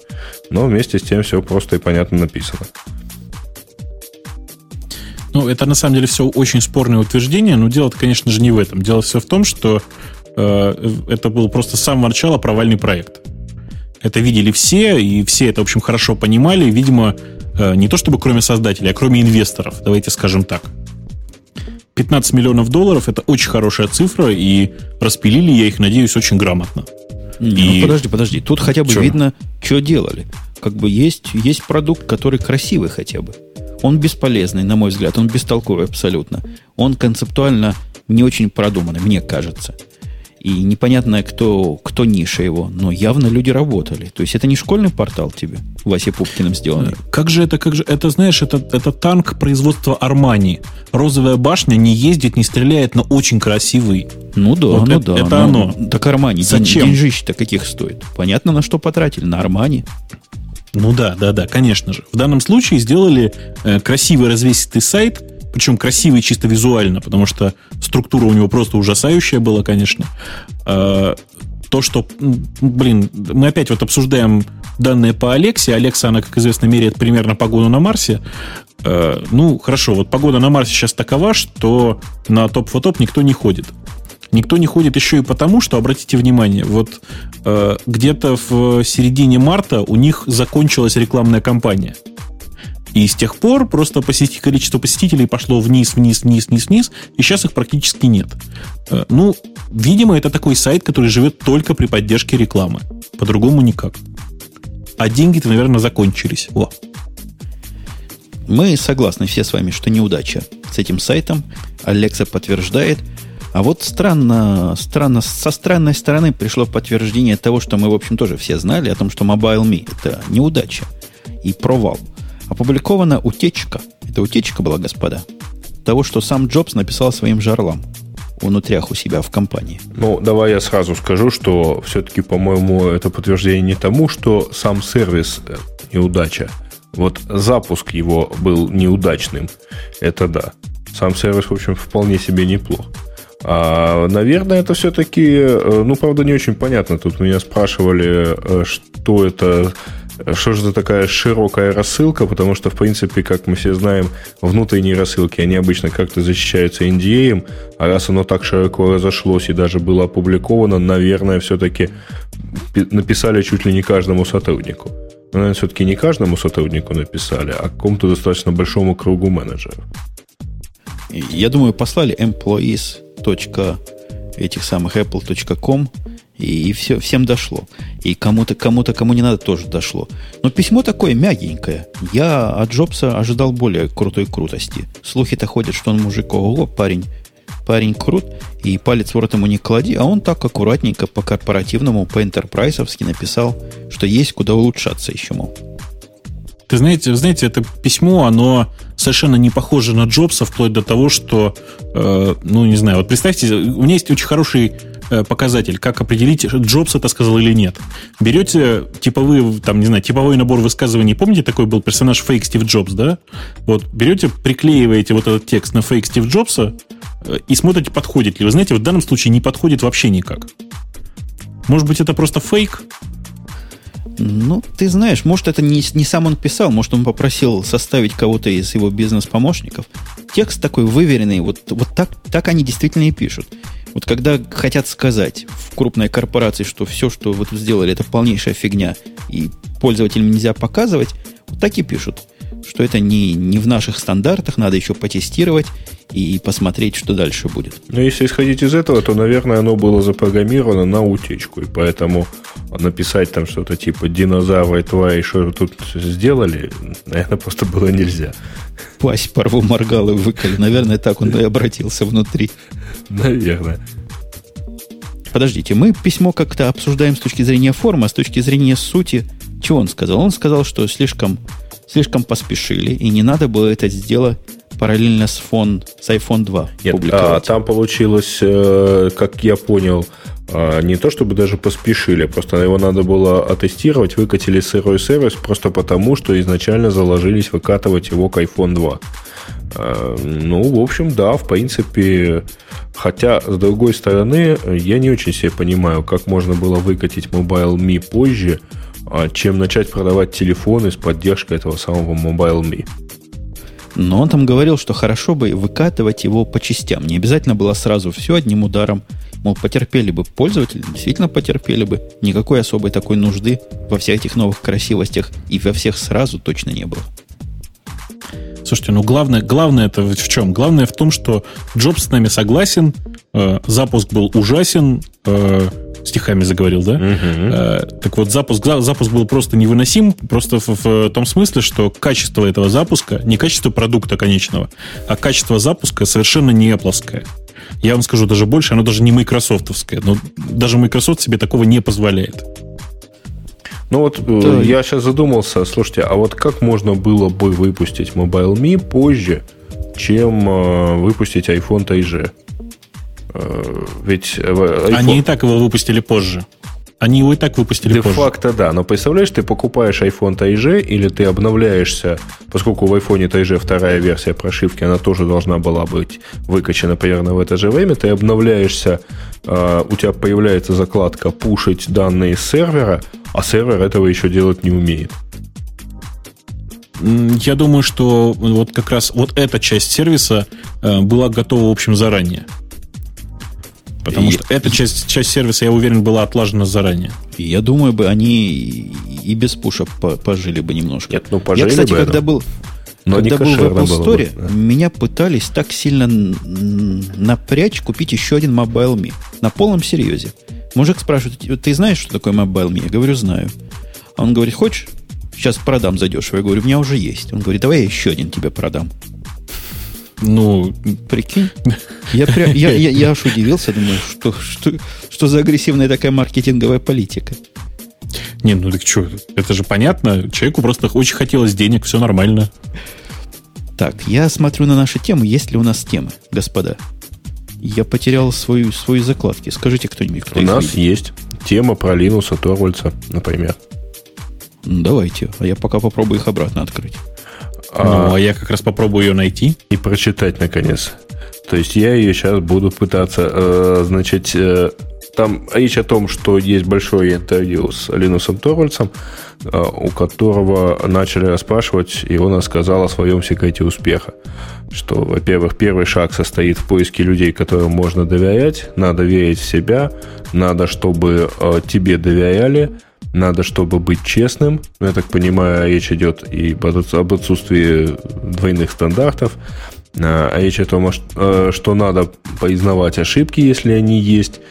но вместе с тем все просто и понятно написано. Ну, это на самом деле все очень спорное утверждение, но дело конечно же, не в этом. Дело все в том, что э, это был просто с самого начала провальный проект. Это видели все, и все это, в общем, хорошо понимали. Видимо, э, не то чтобы кроме создателей, а кроме инвесторов, давайте скажем так. 15 миллионов долларов это очень хорошая цифра, и распилили, я их надеюсь, очень грамотно. Ну, и... подожди, подожди. Тут хотя бы Чем? видно, что делали. Как бы есть, есть продукт, который красивый хотя бы. Он бесполезный, на мой взгляд, он бестолковый абсолютно. Он концептуально не очень продуманный, мне кажется. И непонятно, кто, кто ниша его, но явно люди работали. То есть это не школьный портал тебе, Васе Пупкиным сделанный. Как же это, как же, это, знаешь, это, это танк производства Армани. Розовая башня не ездит, не стреляет, но очень красивый. Ну да, вот ну это, да. Это но, оно. Так Армани, Зачем? деньжищ-то каких стоит? Понятно, на что потратили, на Армани. Ну да, да, да, конечно же. В данном случае сделали э, красивый развесистый сайт, причем красивый чисто визуально, потому что структура у него просто ужасающая была, конечно. А, то, что, блин, мы опять вот обсуждаем данные по Алексе. Алекса, она, как известно, меряет примерно погоду на Марсе. А, ну, хорошо, вот погода на Марсе сейчас такова, что на топ-фотоп никто не ходит. Никто не ходит еще и потому, что, обратите внимание, вот э, где-то в середине марта у них закончилась рекламная кампания – и с тех пор просто посети, количество посетителей пошло вниз, вниз, вниз, вниз, вниз, и сейчас их практически нет. Э, ну, видимо, это такой сайт, который живет только при поддержке рекламы. По-другому никак. А деньги-то, наверное, закончились. О. Мы согласны все с вами, что неудача с этим сайтом. Алекса подтверждает. А вот странно, странно, со странной стороны пришло подтверждение того, что мы, в общем, тоже все знали, о том, что MobileMe – это неудача и провал. Опубликована утечка, это утечка была, господа, того, что сам Джобс написал своим жарлам внутрях у себя в компании. Ну, давай я сразу скажу, что все-таки, по-моему, это подтверждение не тому, что сам сервис э, неудача. Вот запуск его был неудачным. Это да. Сам сервис, в общем, вполне себе неплох. А, наверное, это все-таки, э, ну, правда, не очень понятно. Тут меня спрашивали, э, что это что же это такая широкая рассылка, потому что, в принципе, как мы все знаем, внутренние рассылки, они обычно как-то защищаются NDA, а раз оно так широко разошлось и даже было опубликовано, наверное, все-таки написали чуть ли не каждому сотруднику. Но, наверное, все-таки не каждому сотруднику написали, а какому-то достаточно большому кругу менеджеров. Я думаю, послали employees. этих самых apple.com и, и все, всем дошло. И кому-то, кому-то, кому не надо, тоже дошло. Но письмо такое мягенькое. Я от Джобса ожидал более крутой крутости. Слухи-то ходят, что он мужик, ого, парень, парень крут, и палец в рот ему не клади, а он так аккуратненько по-корпоративному, по-энтерпрайсовски написал, что есть куда улучшаться еще, мол. Ты знаете, знаете, это письмо, оно совершенно не похоже на Джобса, вплоть до того, что, э, ну, не знаю, вот представьте, у меня есть очень хороший показатель, как определить, Джобс это сказал или нет. Берете типовые, там, не знаю, типовой набор высказываний. Помните, такой был персонаж фейк Стив Джобс, да? Вот, берете, приклеиваете вот этот текст на фейк Стив Джобса э, и смотрите, подходит ли. Вы знаете, в данном случае не подходит вообще никак. Может быть, это просто фейк? Ну, ты знаешь, может, это не, не сам он писал, может, он попросил составить кого-то из его бизнес-помощников. Текст такой выверенный, вот, вот так, так они действительно и пишут. Вот когда хотят сказать в крупной корпорации, что все, что вы тут сделали, это полнейшая фигня, и пользователям нельзя показывать, вот так и пишут, что это не, не в наших стандартах, надо еще потестировать и посмотреть, что дальше будет. Но если исходить из этого, то, наверное, оно было запрограммировано на утечку, и поэтому написать там что-то типа динозавры твои, что тут сделали, наверное, просто было нельзя. Пасть порву моргал и выколи. Наверное, так он и обратился внутри. Наверное. Подождите, мы письмо как-то обсуждаем с точки зрения формы, а с точки зрения сути, чего он сказал? Он сказал, что слишком, слишком поспешили, и не надо было это сделать параллельно с, фон, с iPhone 2 Нет, а, там получилось, э, как я понял, а, не то чтобы даже поспешили, просто его надо было оттестировать, выкатили сырой сервис просто потому, что изначально заложились выкатывать его к iPhone 2. А, ну, в общем, да, в принципе, хотя, с другой стороны, я не очень себе понимаю, как можно было выкатить Mobile Me позже, чем начать продавать телефоны с поддержкой этого самого Mobile Me. Но он там говорил, что хорошо бы выкатывать его по частям. Не обязательно было сразу все одним ударом Мол, потерпели бы пользователи, действительно потерпели бы. Никакой особой такой нужды во всех этих новых красивостях и во всех сразу точно не было. Слушайте, ну главное, главное это в чем? Главное в том, что Джобс с нами согласен, э, запуск был ужасен, э, стихами заговорил, да? Э, так вот, запуск, запуск был просто невыносим, просто в, в том смысле, что качество этого запуска, не качество продукта конечного, а качество запуска совершенно не плоское. Я вам скажу даже больше, оно даже не майкрософтовское. Но даже Microsoft себе такого не позволяет. Ну вот э, да. я сейчас задумался, слушайте, а вот как можно было бы выпустить MobileMe позже, чем э, выпустить iPhone TG? Э, ведь iPhone... Они и так его выпустили позже. Они его и так выпустили Де позже. факто, да. Но представляешь, ты покупаешь iPhone TIG или ты обновляешься, поскольку в iPhone TIG вторая версия прошивки, она тоже должна была быть выкачана примерно в это же время, ты обновляешься, э, у тебя появляется закладка «Пушить данные с сервера», а сервер этого еще делать не умеет. Я думаю, что вот как раз вот эта часть сервиса э, была готова, в общем, заранее. Потому и, что эта часть, часть сервиса, я уверен, была отлажена заранее. Я думаю, бы они и без пуша пожили бы немножко. Нет, ну пожили Я, кстати, бы, когда был, но когда был в Apple Store, бы, да. меня пытались так сильно напрячь купить еще один Mobile Me. На полном серьезе. Мужик спрашивает, ты знаешь, что такое Mobile Me? Я говорю, знаю. А он говорит, хочешь? Сейчас продам задешево. Я говорю, у меня уже есть. Он говорит, давай я еще один тебе продам. Ну, прикинь. Я, прям, я, я, я аж удивился, думаю, что, что, что за агрессивная такая маркетинговая политика. Не, ну так что, это же понятно. Человеку просто очень хотелось денег, все нормально. Так, я смотрю на наши темы. Есть ли у нас темы, господа? Я потерял свою, свои закладки. Скажите кто-нибудь, кто У нас видит. есть тема про Линуса Торвальца, например. Давайте. А я пока попробую их обратно открыть. А, ну, а я как раз попробую ее найти. И прочитать, наконец. То есть я ее сейчас буду пытаться, э, значит, э, там речь о том, что есть большое интервью с Линусом Торвальдсом, э, у которого начали расспрашивать, и он рассказал о своем секрете успеха. Что, во-первых, первый шаг состоит в поиске людей, которым можно доверять, надо верить в себя, надо, чтобы э, тебе доверяли, надо, чтобы быть честным. Я так понимаю, речь идет и об отсутствии двойных стандартов. А речь о том, что надо признавать ошибки, если они есть.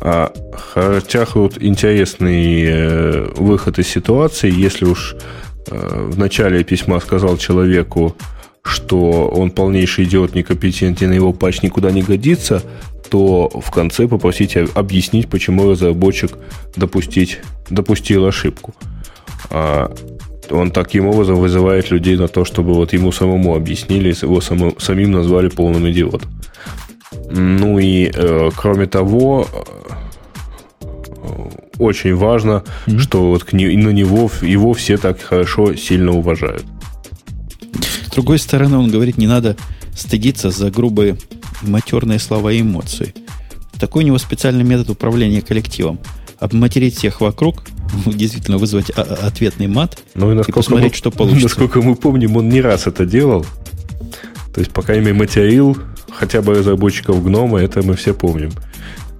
А хотях вот интересный э, выход из ситуации, если уж э, в начале письма сказал человеку, что он полнейший идиот, некомпетентен, его патч никуда не годится, то в конце попросить объяснить, почему разработчик допустить, допустил ошибку. А он таким образом вызывает людей на то, чтобы вот ему самому объяснили, его само, самим назвали полным идиотом. Ну и э, кроме того, э, очень важно, mm-hmm. что вот к не, на него его все так хорошо, сильно уважают. С другой стороны, он говорит, не надо стыдиться за грубые матерные слова и эмоции. Такой у него специальный метод управления коллективом. Обматерить всех вокруг, действительно вызвать ответный мат ну, и, и посмотреть, мы, что получится. Насколько мы помним, он не раз это делал. То есть, пока ими материл, хотя бы разработчиков гнома, это мы все помним.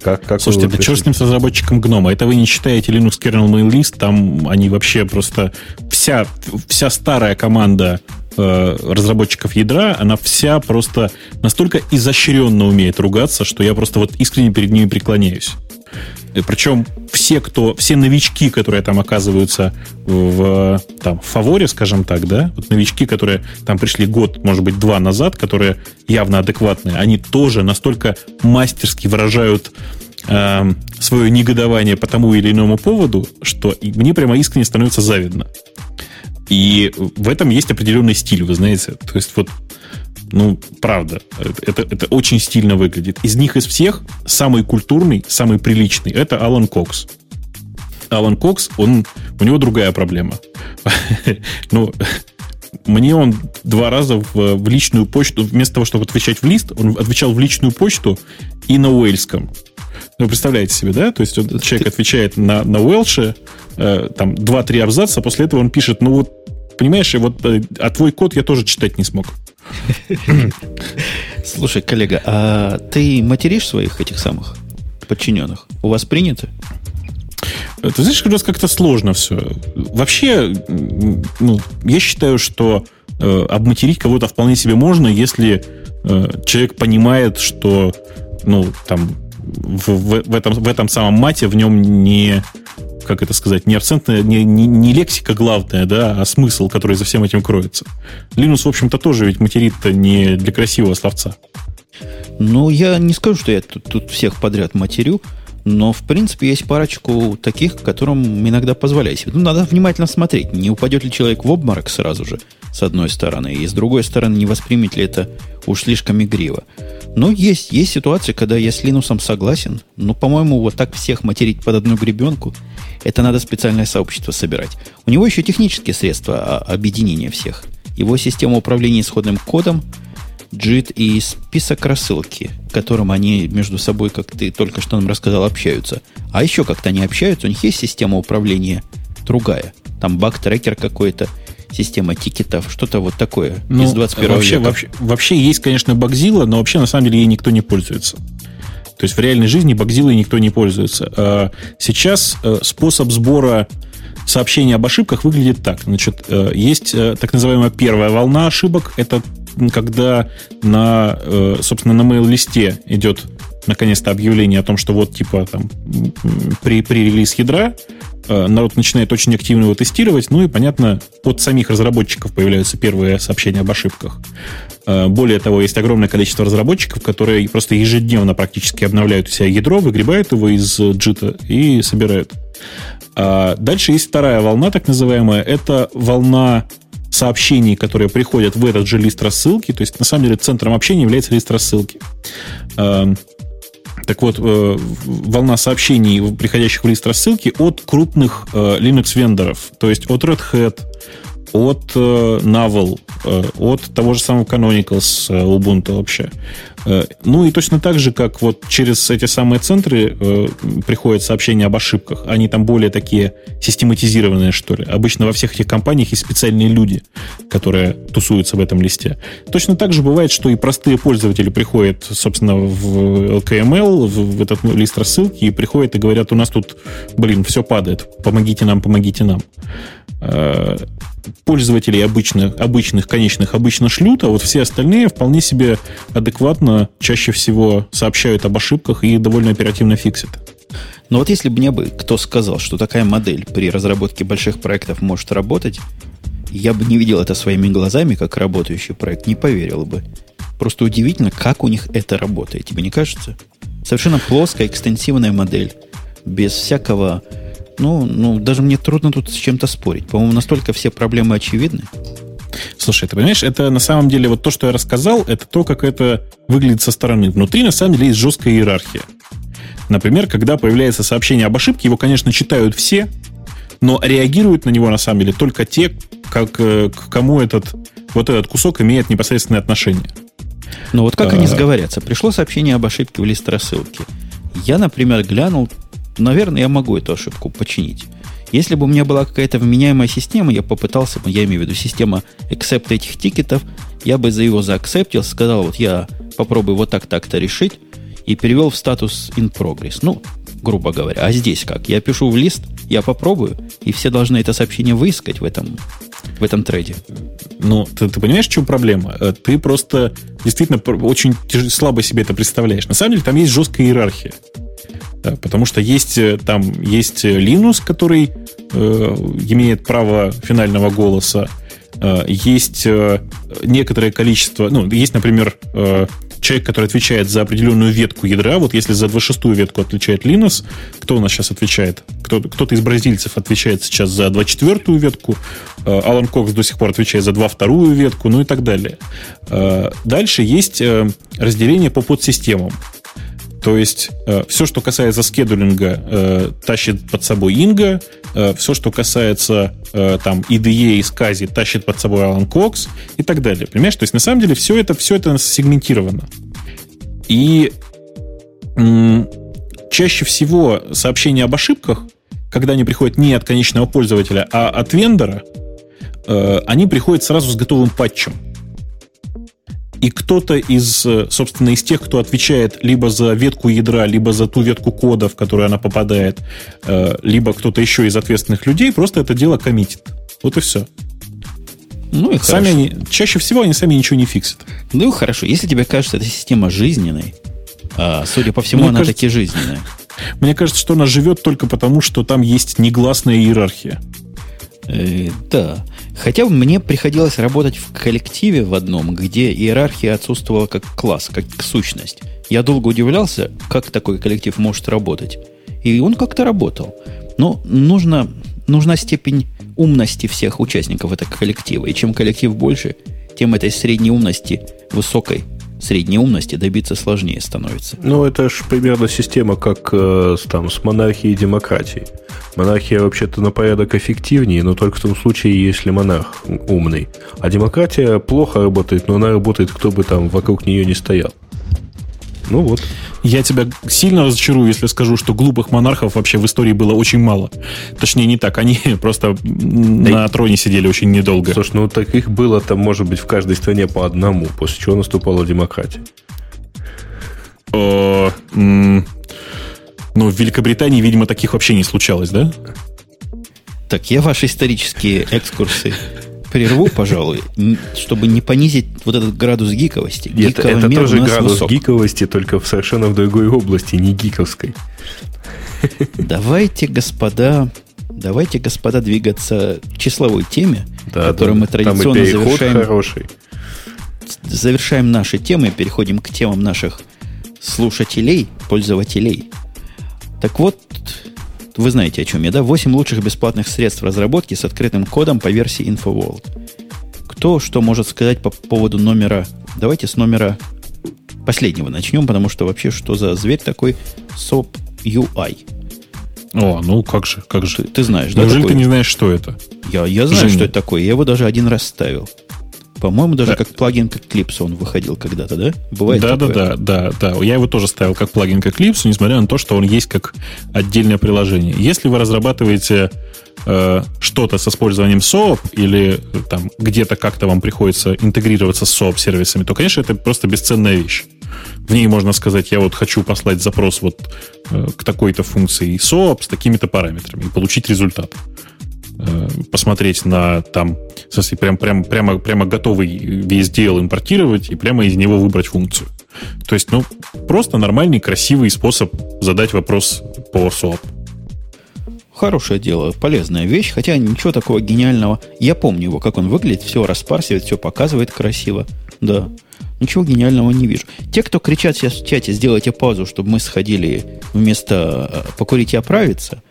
Как, как Слушайте, да что с ним с разработчиком гнома? Это вы не считаете Linux kernel mail list, там они вообще просто вся, вся старая команда э, разработчиков ядра, она вся просто настолько изощренно умеет ругаться, что я просто вот искренне перед ними преклоняюсь. Причем все, кто, все новички, которые там оказываются в, там, в фаворе, скажем так, да, вот новички, которые там пришли год, может быть, два назад, которые явно адекватные, они тоже настолько мастерски выражают э, свое негодование по тому или иному поводу, что мне прямо искренне становится завидно. И в этом есть определенный стиль, вы знаете. То есть вот ну, правда, это, это очень стильно выглядит. Из них, из всех, самый культурный, самый приличный, это Алан Кокс. Алан Кокс, он, у него другая проблема. ну, мне он два раза в, в личную почту, вместо того, чтобы отвечать в лист, он отвечал в личную почту и на уэльском. Ну, представляете себе, да? То есть вот человек отвечает на, на Уэлше, э, там, два-три абзаца, после этого он пишет, ну вот, понимаешь, вот, э, а твой код я тоже читать не смог. Слушай, коллега, а ты материшь своих этих самых подчиненных? У вас принято? Ты знаешь, у нас как-то сложно все. Вообще, ну, я считаю, что э, обматерить кого-то вполне себе можно, если э, человек понимает, что, ну, там, в, в, в, этом, в этом самом мате в нем не, как это сказать, не акцентная, не, не, не лексика главная, да, а смысл, который за всем этим кроется. Linux, в общем-то, тоже ведь материт-то не для красивого словца. Ну, я не скажу, что я тут, тут всех подряд матерю, но, в принципе, есть парочку таких, которым иногда позволяю себе. Ну, надо внимательно смотреть, не упадет ли человек в обморок сразу же, с одной стороны, и с другой стороны, не воспримет ли это уж слишком игриво. Но есть, есть ситуации, когда я с Линусом согласен. Ну, по-моему, вот так всех материть под одну гребенку, это надо специальное сообщество собирать. У него еще технические средства объединения всех. Его система управления исходным кодом, JIT и список рассылки, которым они между собой, как ты только что нам рассказал, общаются. А еще как-то они общаются, у них есть система управления другая. Там баг-трекер какой-то – система тикетов, что-то вот такое ну, из 21 вообще, века. Вообще, вообще есть, конечно, Багзила, но вообще на самом деле ей никто не пользуется. То есть в реальной жизни Багзилой никто не пользуется. А сейчас э, способ сбора сообщений об ошибках выглядит так. Значит, э, есть э, так называемая первая волна ошибок. Это когда на, собственно, на mail-листе идет наконец-то объявление о том, что вот типа там при, при релиз ядра э, народ начинает очень активно его тестировать, ну и, понятно, от самих разработчиков появляются первые сообщения об ошибках. Э, более того, есть огромное количество разработчиков, которые просто ежедневно практически обновляют у себя ядро, выгребают его из джита и собирают. А дальше есть вторая волна, так называемая. Это волна сообщений, которые приходят в этот же лист рассылки. То есть, на самом деле, центром общения является лист рассылки. Эм, так вот, э, волна сообщений, приходящих в лист рассылки от крупных э, Linux-вендоров, то есть от Red Hat, от э, Navel, от того же самого Canonical с э, Ubuntu вообще. Ну и точно так же, как вот через эти самые центры приходят сообщения об ошибках, они там более такие систематизированные, что ли. Обычно во всех этих компаниях есть специальные люди, которые тусуются в этом листе. Точно так же бывает, что и простые пользователи приходят, собственно, в LKML, в этот лист рассылки, и приходят и говорят, у нас тут, блин, все падает, помогите нам, помогите нам пользователей обычных, обычных, конечных обычно шлют, а вот все остальные вполне себе адекватно чаще всего сообщают об ошибках и довольно оперативно фиксят. Но вот если бы мне бы кто сказал, что такая модель при разработке больших проектов может работать, я бы не видел это своими глазами, как работающий проект, не поверил бы. Просто удивительно, как у них это работает, тебе не кажется? Совершенно плоская, экстенсивная модель, без всякого ну, ну, даже мне трудно тут с чем-то спорить. По-моему, настолько все проблемы очевидны. Слушай, ты понимаешь, это на самом деле вот то, что я рассказал, это то, как это выглядит со стороны. Внутри на самом деле есть жесткая иерархия. Например, когда появляется сообщение об ошибке, его, конечно, читают все, но реагируют на него на самом деле только те, как, э, к кому этот, вот этот кусок имеет непосредственное отношение. Ну вот как а... они сговорятся? Пришло сообщение об ошибке в лист рассылки. Я, например, глянул, наверное, я могу эту ошибку починить. Если бы у меня была какая-то вменяемая система, я попытался бы, я имею в виду система accept этих тикетов, я бы за его заакцептил, сказал, вот я попробую вот так так-то решить, и перевел в статус in progress. Ну, грубо говоря. А здесь как? Я пишу в лист, я попробую, и все должны это сообщение выискать в этом, в этом трейде. Ну, ты, ты понимаешь, в чем проблема? Э, ты просто действительно очень слабо себе это представляешь. На самом деле там есть жесткая иерархия. Да, потому что есть э, там есть Linux, который э, имеет право финального голоса, э, есть э, некоторое количество, ну, есть, например, э, человек, который отвечает за определенную ветку ядра, вот если за 26-ю ветку отвечает Linux, кто у нас сейчас отвечает? Кто, кто-то из бразильцев отвечает сейчас за 24-ю ветку, э, Алан Кокс до сих пор отвечает за 22-ю ветку, ну и так далее. Э, дальше есть э, разделение по подсистемам. То есть э, все, что касается скедулинга, э, тащит под собой Инга, э, все, что касается э, там IDE и скази, тащит под собой Alan Cox и так далее. Понимаешь? То есть на самом деле все это, все это сегментировано. И м- чаще всего сообщения об ошибках, когда они приходят не от конечного пользователя, а от вендора, э, они приходят сразу с готовым патчем и кто-то из, э, собственно, из тех, кто отвечает либо за ветку ядра, либо за ту ветку кода, в которую она попадает, э, либо кто-то еще из ответственных людей, просто это дело коммитит. Вот и все. Ну и сами хорошо. они, чаще всего они сами ничего не фиксят. Ну хорошо. Если тебе кажется эта система жизненной, а, судя по всему, Мне она кажется, таки жизненная. Мне кажется, что она живет только потому, что там есть негласная иерархия. Э, да. Хотя мне приходилось работать в коллективе в одном, где иерархия отсутствовала как класс, как сущность. Я долго удивлялся, как такой коллектив может работать. И он как-то работал. Но нужно, нужна степень умности всех участников этого коллектива. И чем коллектив больше, тем этой средней умности, высокой средней умности добиться сложнее становится. Ну, это же примерно система, как э, там, с монархией и демократией. Монархия вообще-то на порядок эффективнее, но только в том случае, если монарх умный. А демократия плохо работает, но она работает, кто бы там вокруг нее не стоял. Ну вот. Я тебя сильно разочарую, если скажу, что глупых монархов вообще в истории было очень мало. Точнее, не так. Они просто да на троне сидели очень недолго. Слушай, ну таких было там, может быть, в каждой стране по одному, после чего наступала демократия. О, ну, в Великобритании, видимо, таких вообще не случалось, да? Так, я ваши исторические экскурсы прерву, пожалуй, чтобы не понизить вот этот градус гиковости. Нет, это тоже градус высок. гиковости, только в совершенно в другой области, не гиковской. Давайте, господа, давайте, господа, двигаться к числовой теме, Да, которую там- мы там и традиционно завершаем, хороший. завершаем наши темы, переходим к темам наших слушателей, пользователей. Так вот, вы знаете, о чем я, да? 8 лучших бесплатных средств разработки с открытым кодом по версии InfoWorld. Кто что может сказать по поводу номера? Давайте с номера последнего начнем, потому что вообще что за зверь такой SOP UI? О, ну как же, как Ты, же. ты знаешь, да? Неужели такой? ты не знаешь, что это? Я, я знаю, Женя. что это такое. Я его даже один раз ставил. По-моему, даже Да. как плагин к Eclipse он выходил когда-то, да? Бывает да, да, такое? да, да, да. Я его тоже ставил как плагин к Eclipse, несмотря на то, что он есть как отдельное приложение. Если вы разрабатываете э, что-то с использованием SOAP или э, там где-то как-то вам приходится интегрироваться с SOAP сервисами, то, конечно, это просто бесценная вещь. В ней можно сказать, я вот хочу послать запрос вот э, к такой-то функции SOAP с такими-то параметрами и получить результат. Э, посмотреть на там, в смысле, прям, прям, прямо, прямо готовый VSDL импортировать и прямо из него выбрать функцию. То есть, ну, просто нормальный, красивый способ задать вопрос SOAP. Хорошее дело, полезная вещь, хотя ничего такого гениального. Я помню его, как он выглядит, все распарсивает, все показывает красиво. Да, ничего гениального не вижу. Те, кто кричат сейчас в чате, сделайте паузу, чтобы мы сходили вместо э, покурить и оправиться,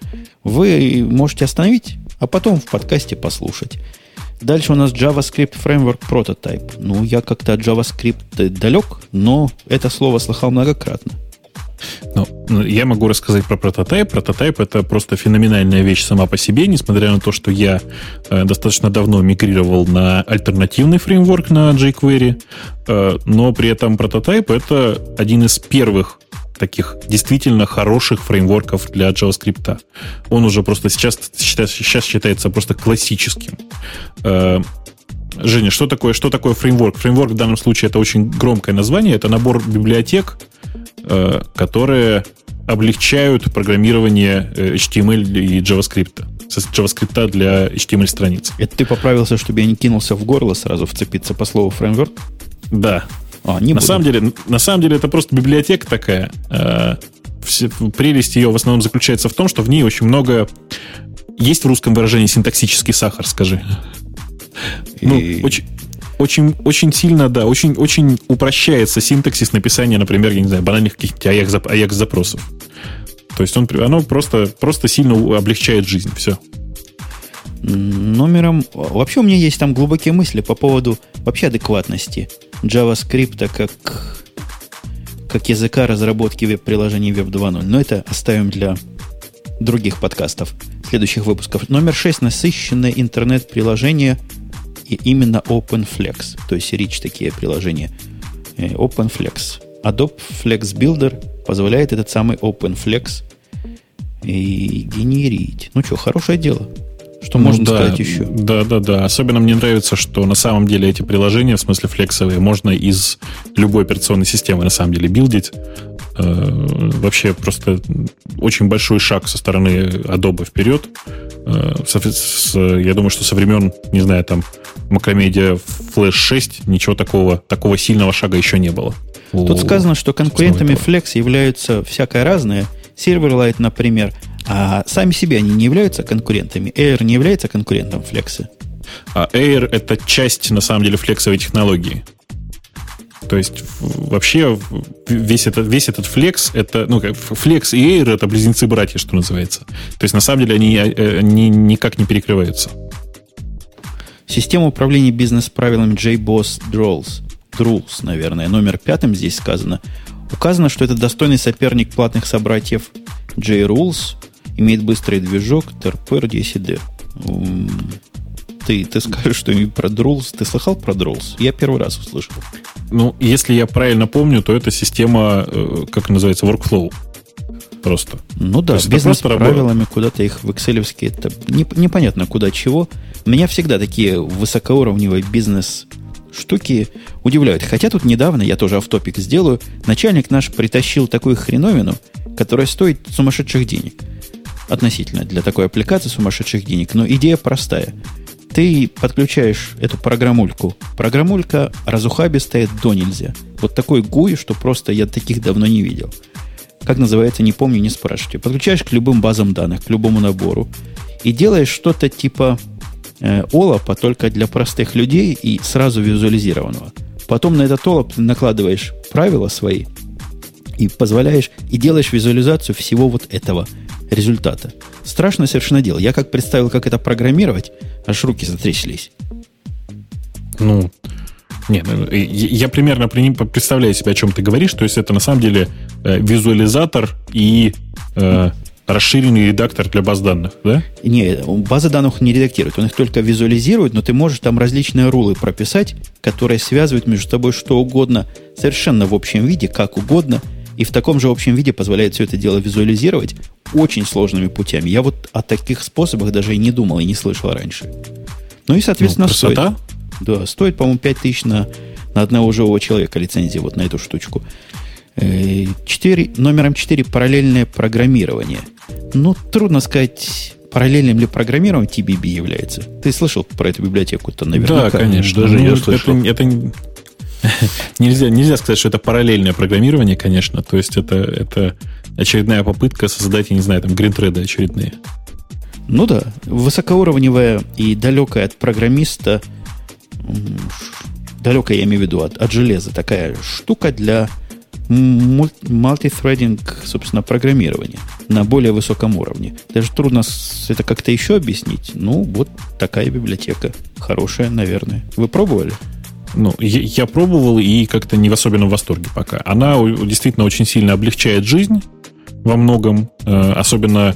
вы можете остановить, а потом в подкасте послушать. Дальше у нас JavaScript Framework Prototype. Ну, я как-то от JavaScript далек, но это слово слыхал многократно. Ну, ну, я могу рассказать про прототайп. Прототайп это просто феноменальная вещь сама по себе, несмотря на то, что я э, достаточно давно мигрировал на альтернативный фреймворк на jQuery, э, но при этом прототайп это один из первых таких действительно хороших фреймворков для JavaScript. Он уже просто сейчас, считается- сейчас считается просто классическим. Э, Женя, что такое, что такое фреймворк? Фреймворк в данном случае это очень громкое название, это набор библиотек, э, которые облегчают программирование э, HTML и JavaScript. JavaScript для HTML-страниц. Это ты поправился, чтобы я не кинулся в горло сразу вцепиться по слову фреймворк? Да. А, не на, буду. самом деле, на самом деле это просто библиотека такая. Э, все- прелесть ее в основном заключается в том, что в ней очень много... Есть в русском выражении синтаксический сахар, скажи. Ну, И- очень, очень, очень сильно, да, очень, очень упрощается синтаксис написания, например, я не знаю, банальных каких-то AJAX запросов. То есть он, оно просто, просто сильно облегчает жизнь. Все. Номером... Вообще у меня есть там глубокие мысли по поводу вообще адекватности JavaScript как, как языка разработки веб-приложений Web 2.0. Но это оставим для других подкастов, следующих выпусков. Номер 6. Насыщенное интернет-приложение и именно OpenFlex. То есть rich такие приложения. Э, OpenFlex. Adobe Flex Builder позволяет этот самый OpenFlex и генерить. Ну что, хорошее дело. Что можно Ну да, сказать еще? Да, да, да. Особенно мне нравится, что на самом деле эти приложения, в смысле флексовые, можно из любой операционной системы на самом деле билдить. Э, Вообще просто очень большой шаг со стороны Adobe вперед. Э, Я думаю, что со времен, не знаю, там, Macromedia Flash 6 ничего такого, такого сильного шага еще не было. Тут сказано, что конкурентами. Flex являются всякое разное. Silverlight, например. А сами себе они не являются конкурентами. Air не является конкурентом Flex. А Air — это часть, на самом деле, флексовой технологии. То есть вообще весь этот, весь этот флекс, это, ну, как флекс и Air — это близнецы-братья, что называется. То есть на самом деле они, э, они никак не перекрываются. Система управления бизнес-правилами JBoss Drolls. Drools, наверное, номер пятым здесь сказано. Указано, что это достойный соперник платных собратьев JRules, имеет быстрый движок, TRPR 10D. М, Ты, ты скажешь что-нибудь про Drools? Ты слыхал про Drools? Я первый раз услышал. Ну, если я правильно помню, то это система, э, как называется, workflow. Просто. Ну да, бизнес правилами куда-то их в Excel это не- непонятно куда чего. Меня всегда такие высокоуровневые бизнес штуки удивляют. Хотя тут недавно, я тоже автопик сделаю, начальник наш притащил такую хреновину, которая стоит сумасшедших денег. Относительно для такой аппликации сумасшедших денег. Но идея простая. Ты подключаешь эту программульку. Программулька разухабистая до нельзя. Вот такой гуй, что просто я таких давно не видел как называется, не помню, не спрашивайте. Подключаешь к любым базам данных, к любому набору. и делаешь что-то типа э, олапа только для простых людей и сразу визуализированного. Потом на этот олап накладываешь правила свои и позволяешь, и делаешь визуализацию всего вот этого результата. Страшно совершенно дело. Я как представил, как это программировать, аж руки затряслись. Ну, нет, ну, я примерно представляю себе, о чем ты говоришь. То есть это на самом деле э, визуализатор и э, расширенный редактор для баз данных, да? Не, базы данных не редактирует, он их только визуализирует, но ты можешь там различные рулы прописать, которые связывают между собой что угодно, совершенно в общем виде, как угодно, и в таком же общем виде позволяет все это дело визуализировать очень сложными путями. Я вот о таких способах даже и не думал, и не слышал раньше. Ну и, соответственно, ну, стоит. Да, стоит, по-моему, 5000 на, на одного живого человека лицензии вот на эту штучку. 4, э, номером 4 параллельное программирование. Ну, трудно сказать, параллельным ли программированием TBB является. Ты слышал про эту библиотеку-то наверняка? Да, конечно. Даже ну, я слышал. Это, это нельзя, нельзя сказать, что это параллельное программирование, конечно. То есть это, это очередная попытка создать, я не знаю, там, гринтреды очередные. Ну да, высокоуровневая и далекая от программиста, далекая, я имею в виду, от, от железа, такая штука для мультithreading, собственно, программирования на более высоком уровне. Даже трудно это как-то еще объяснить. Ну, вот такая библиотека. Хорошая, наверное. Вы пробовали? Ну, я, я пробовал и как-то не в особенном восторге пока. Она действительно очень сильно облегчает жизнь во многом, э, особенно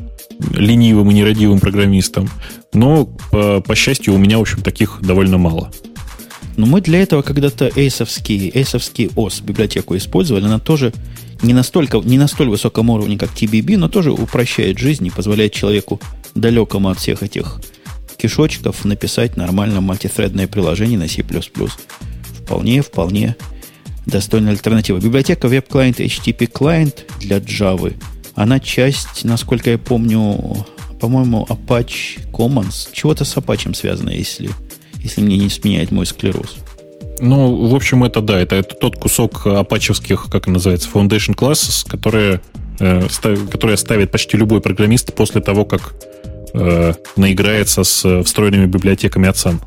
ленивым и нерадивым программистам. Но, по, по счастью, у меня, в общем, таких довольно мало. Но мы для этого когда-то эйсовский, эйсовский ОС библиотеку использовали. Она тоже не настолько, не на столь высоком уровне, как TBB, но тоже упрощает жизнь и позволяет человеку далекому от всех этих кишочков написать нормально мультithreadное приложение на C++. Вполне, вполне достойная альтернатива. Библиотека веб-клиент HTTP клиент для Java. Она часть, насколько я помню, по-моему, Apache Commons. Чего-то с Apache связано, если если мне не сменяет мой склероз. Ну, в общем, это да, это, это тот кусок апачевских, как называется, Foundation Classes, которые, э, став, которые ставит почти любой программист после того, как э, наиграется с встроенными библиотеками от Sun.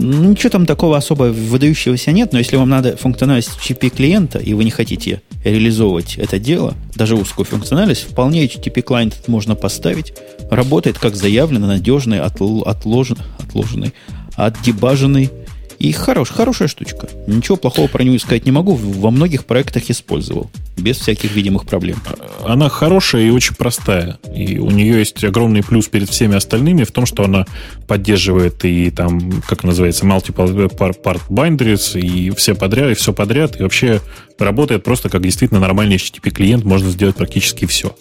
Ничего там такого особо выдающегося нет, но если вам надо функциональность HTTP клиента, и вы не хотите реализовывать это дело, даже узкую функциональность, вполне HTTP клиент можно поставить. Работает как заявлено, надежный, отложен, отложенный, отдебаженный. И хорош, хорошая штучка. Ничего плохого про нее сказать не могу. Во многих проектах использовал. Без всяких видимых проблем. Она хорошая и очень простая. И у нее есть огромный плюс перед всеми остальными в том, что она поддерживает и там, как называется, multiple part binaries, и все подряд, и все подряд. И вообще работает просто как действительно нормальный HTTP клиент. Можно сделать практически все.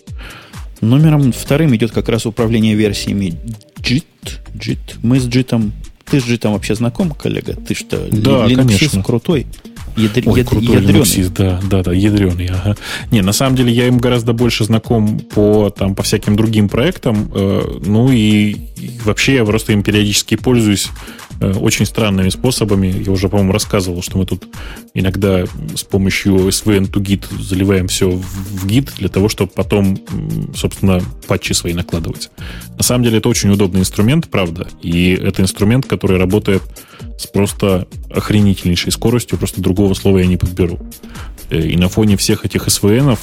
Номером вторым идет как раз управление версиями JIT. JIT. Мы с JIT ты же там вообще знаком, коллега? Ты что, да, конечно. крутой? Ядр, Ой, крутой ядреный. Linux, да, да, да, ядреный. Ага. Не, на самом деле я им гораздо больше знаком по, там, по всяким другим проектам. Э, ну и, и вообще я просто им периодически пользуюсь очень странными способами. Я уже, по-моему, рассказывал, что мы тут иногда с помощью SVN to Git заливаем все в Git для того, чтобы потом, собственно, патчи свои накладывать. На самом деле это очень удобный инструмент, правда, и это инструмент, который работает с просто охренительнейшей скоростью, просто другого слова я не подберу. Э, и на фоне всех этих SVN,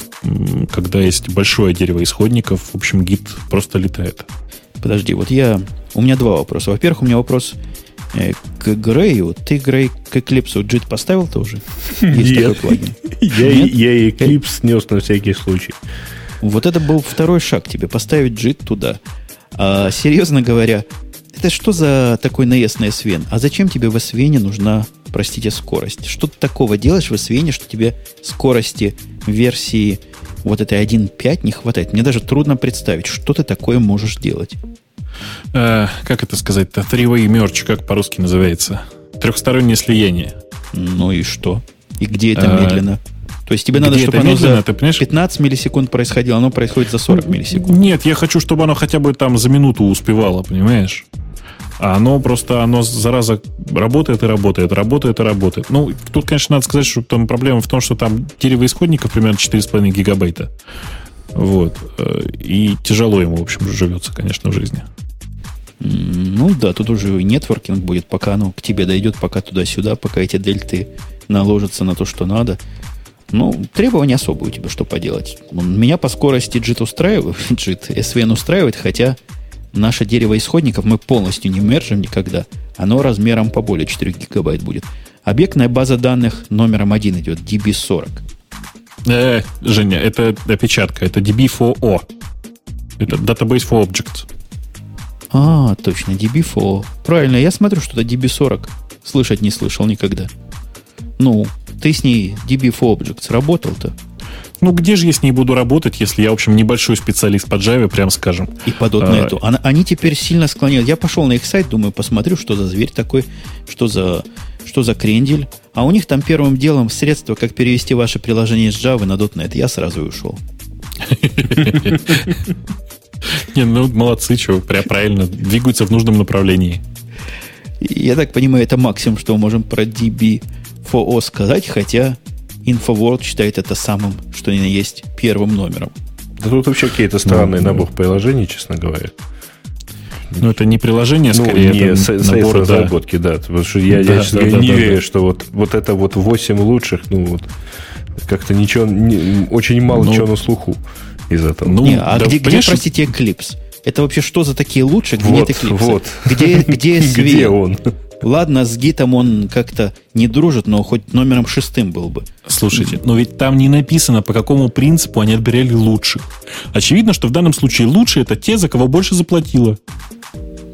когда есть большое дерево исходников, в общем, гид просто летает. Подожди, вот я... У меня два вопроса. Во-первых, у меня вопрос Э, к Грею. Ты, Грей, к Eclipse JIT поставил тоже? Есть Нет. такой плагин? Я, Нет? я Eclipse снес на всякий случай. Вот это был второй шаг тебе, поставить JIT туда. А, серьезно говоря, это что за такой наезд на SVN? А зачем тебе в SVN нужна, простите, скорость? Что ты такого делаешь в SVN, что тебе скорости версии вот этой 1.5 не хватает? Мне даже трудно представить, что ты такое можешь делать э, как это сказать-то, three-way merge, как по-русски называется? Трехстороннее слияние. Ну и что? И где это а, медленно? То есть тебе надо, чтобы оно медленно, за 15 миллисекунд происходило, оно происходит за 40 миллисекунд. Нет, я хочу, чтобы оно хотя бы там за минуту успевало, понимаешь? А оно просто, оно, зараза, работает и работает, работает и работает. Ну, тут, конечно, надо сказать, что там проблема в том, что там дерево исходников примерно 4,5 гигабайта. Вот. Э, и тяжело ему, в общем, живется, конечно, в жизни. Ну да, тут уже нетворкинг будет, пока оно к тебе дойдет, пока туда-сюда, пока эти дельты наложатся на то, что надо. Ну, требования особые у тебя, что поделать. Меня по скорости JIT устраивает, JIT SVN устраивает, хотя наше дерево исходников мы полностью не мержим никогда. Оно размером по более 4 гигабайт будет. Объектная база данных номером один идет, DB40. Э, Женя, это опечатка, это DB4O. Это Database for Objects. А, точно, DB4. Правильно, я смотрю, что это DB40. Слышать не слышал никогда. Ну, ты с ней DB4 Objects работал-то? Ну, где же я с ней буду работать, если я, в общем, небольшой специалист по Java, прям скажем. И по .NET. А, они теперь сильно склоняют. Я пошел на их сайт, думаю, посмотрю, что за зверь такой, что за, что за крендель. А у них там первым делом средство, как перевести ваше приложение с Java на .NET. Я сразу и ушел. Не, ну молодцы, что, прям правильно, двигаются в нужном направлении. Я так понимаю, это максимум, что мы можем про DB4O сказать, хотя InfoWorld считает это самым, что ни на есть, первым номером. Да тут вообще какие-то странные ну, набор приложений, честно говоря. Ну, это не приложение, ну, скорее, не, это с, набор, разработки, да. Потому что я, да, я, да, я да, не да, верю, да. что вот, вот это вот 8 лучших, ну, вот, как-то ничего, не, очень мало ну, чего на слуху из этого. Ну, не, а да, где, где, простите, Eclipse? Это вообще что за такие лучшие, где вот, нет Eclipse? Вот. Где, где SV? Где он? Ладно, с гитом он как-то не дружит, но хоть номером шестым был бы. Слушайте, но ведь там не написано, по какому принципу они отбирали лучших. Очевидно, что в данном случае лучшие это те, за кого больше заплатило.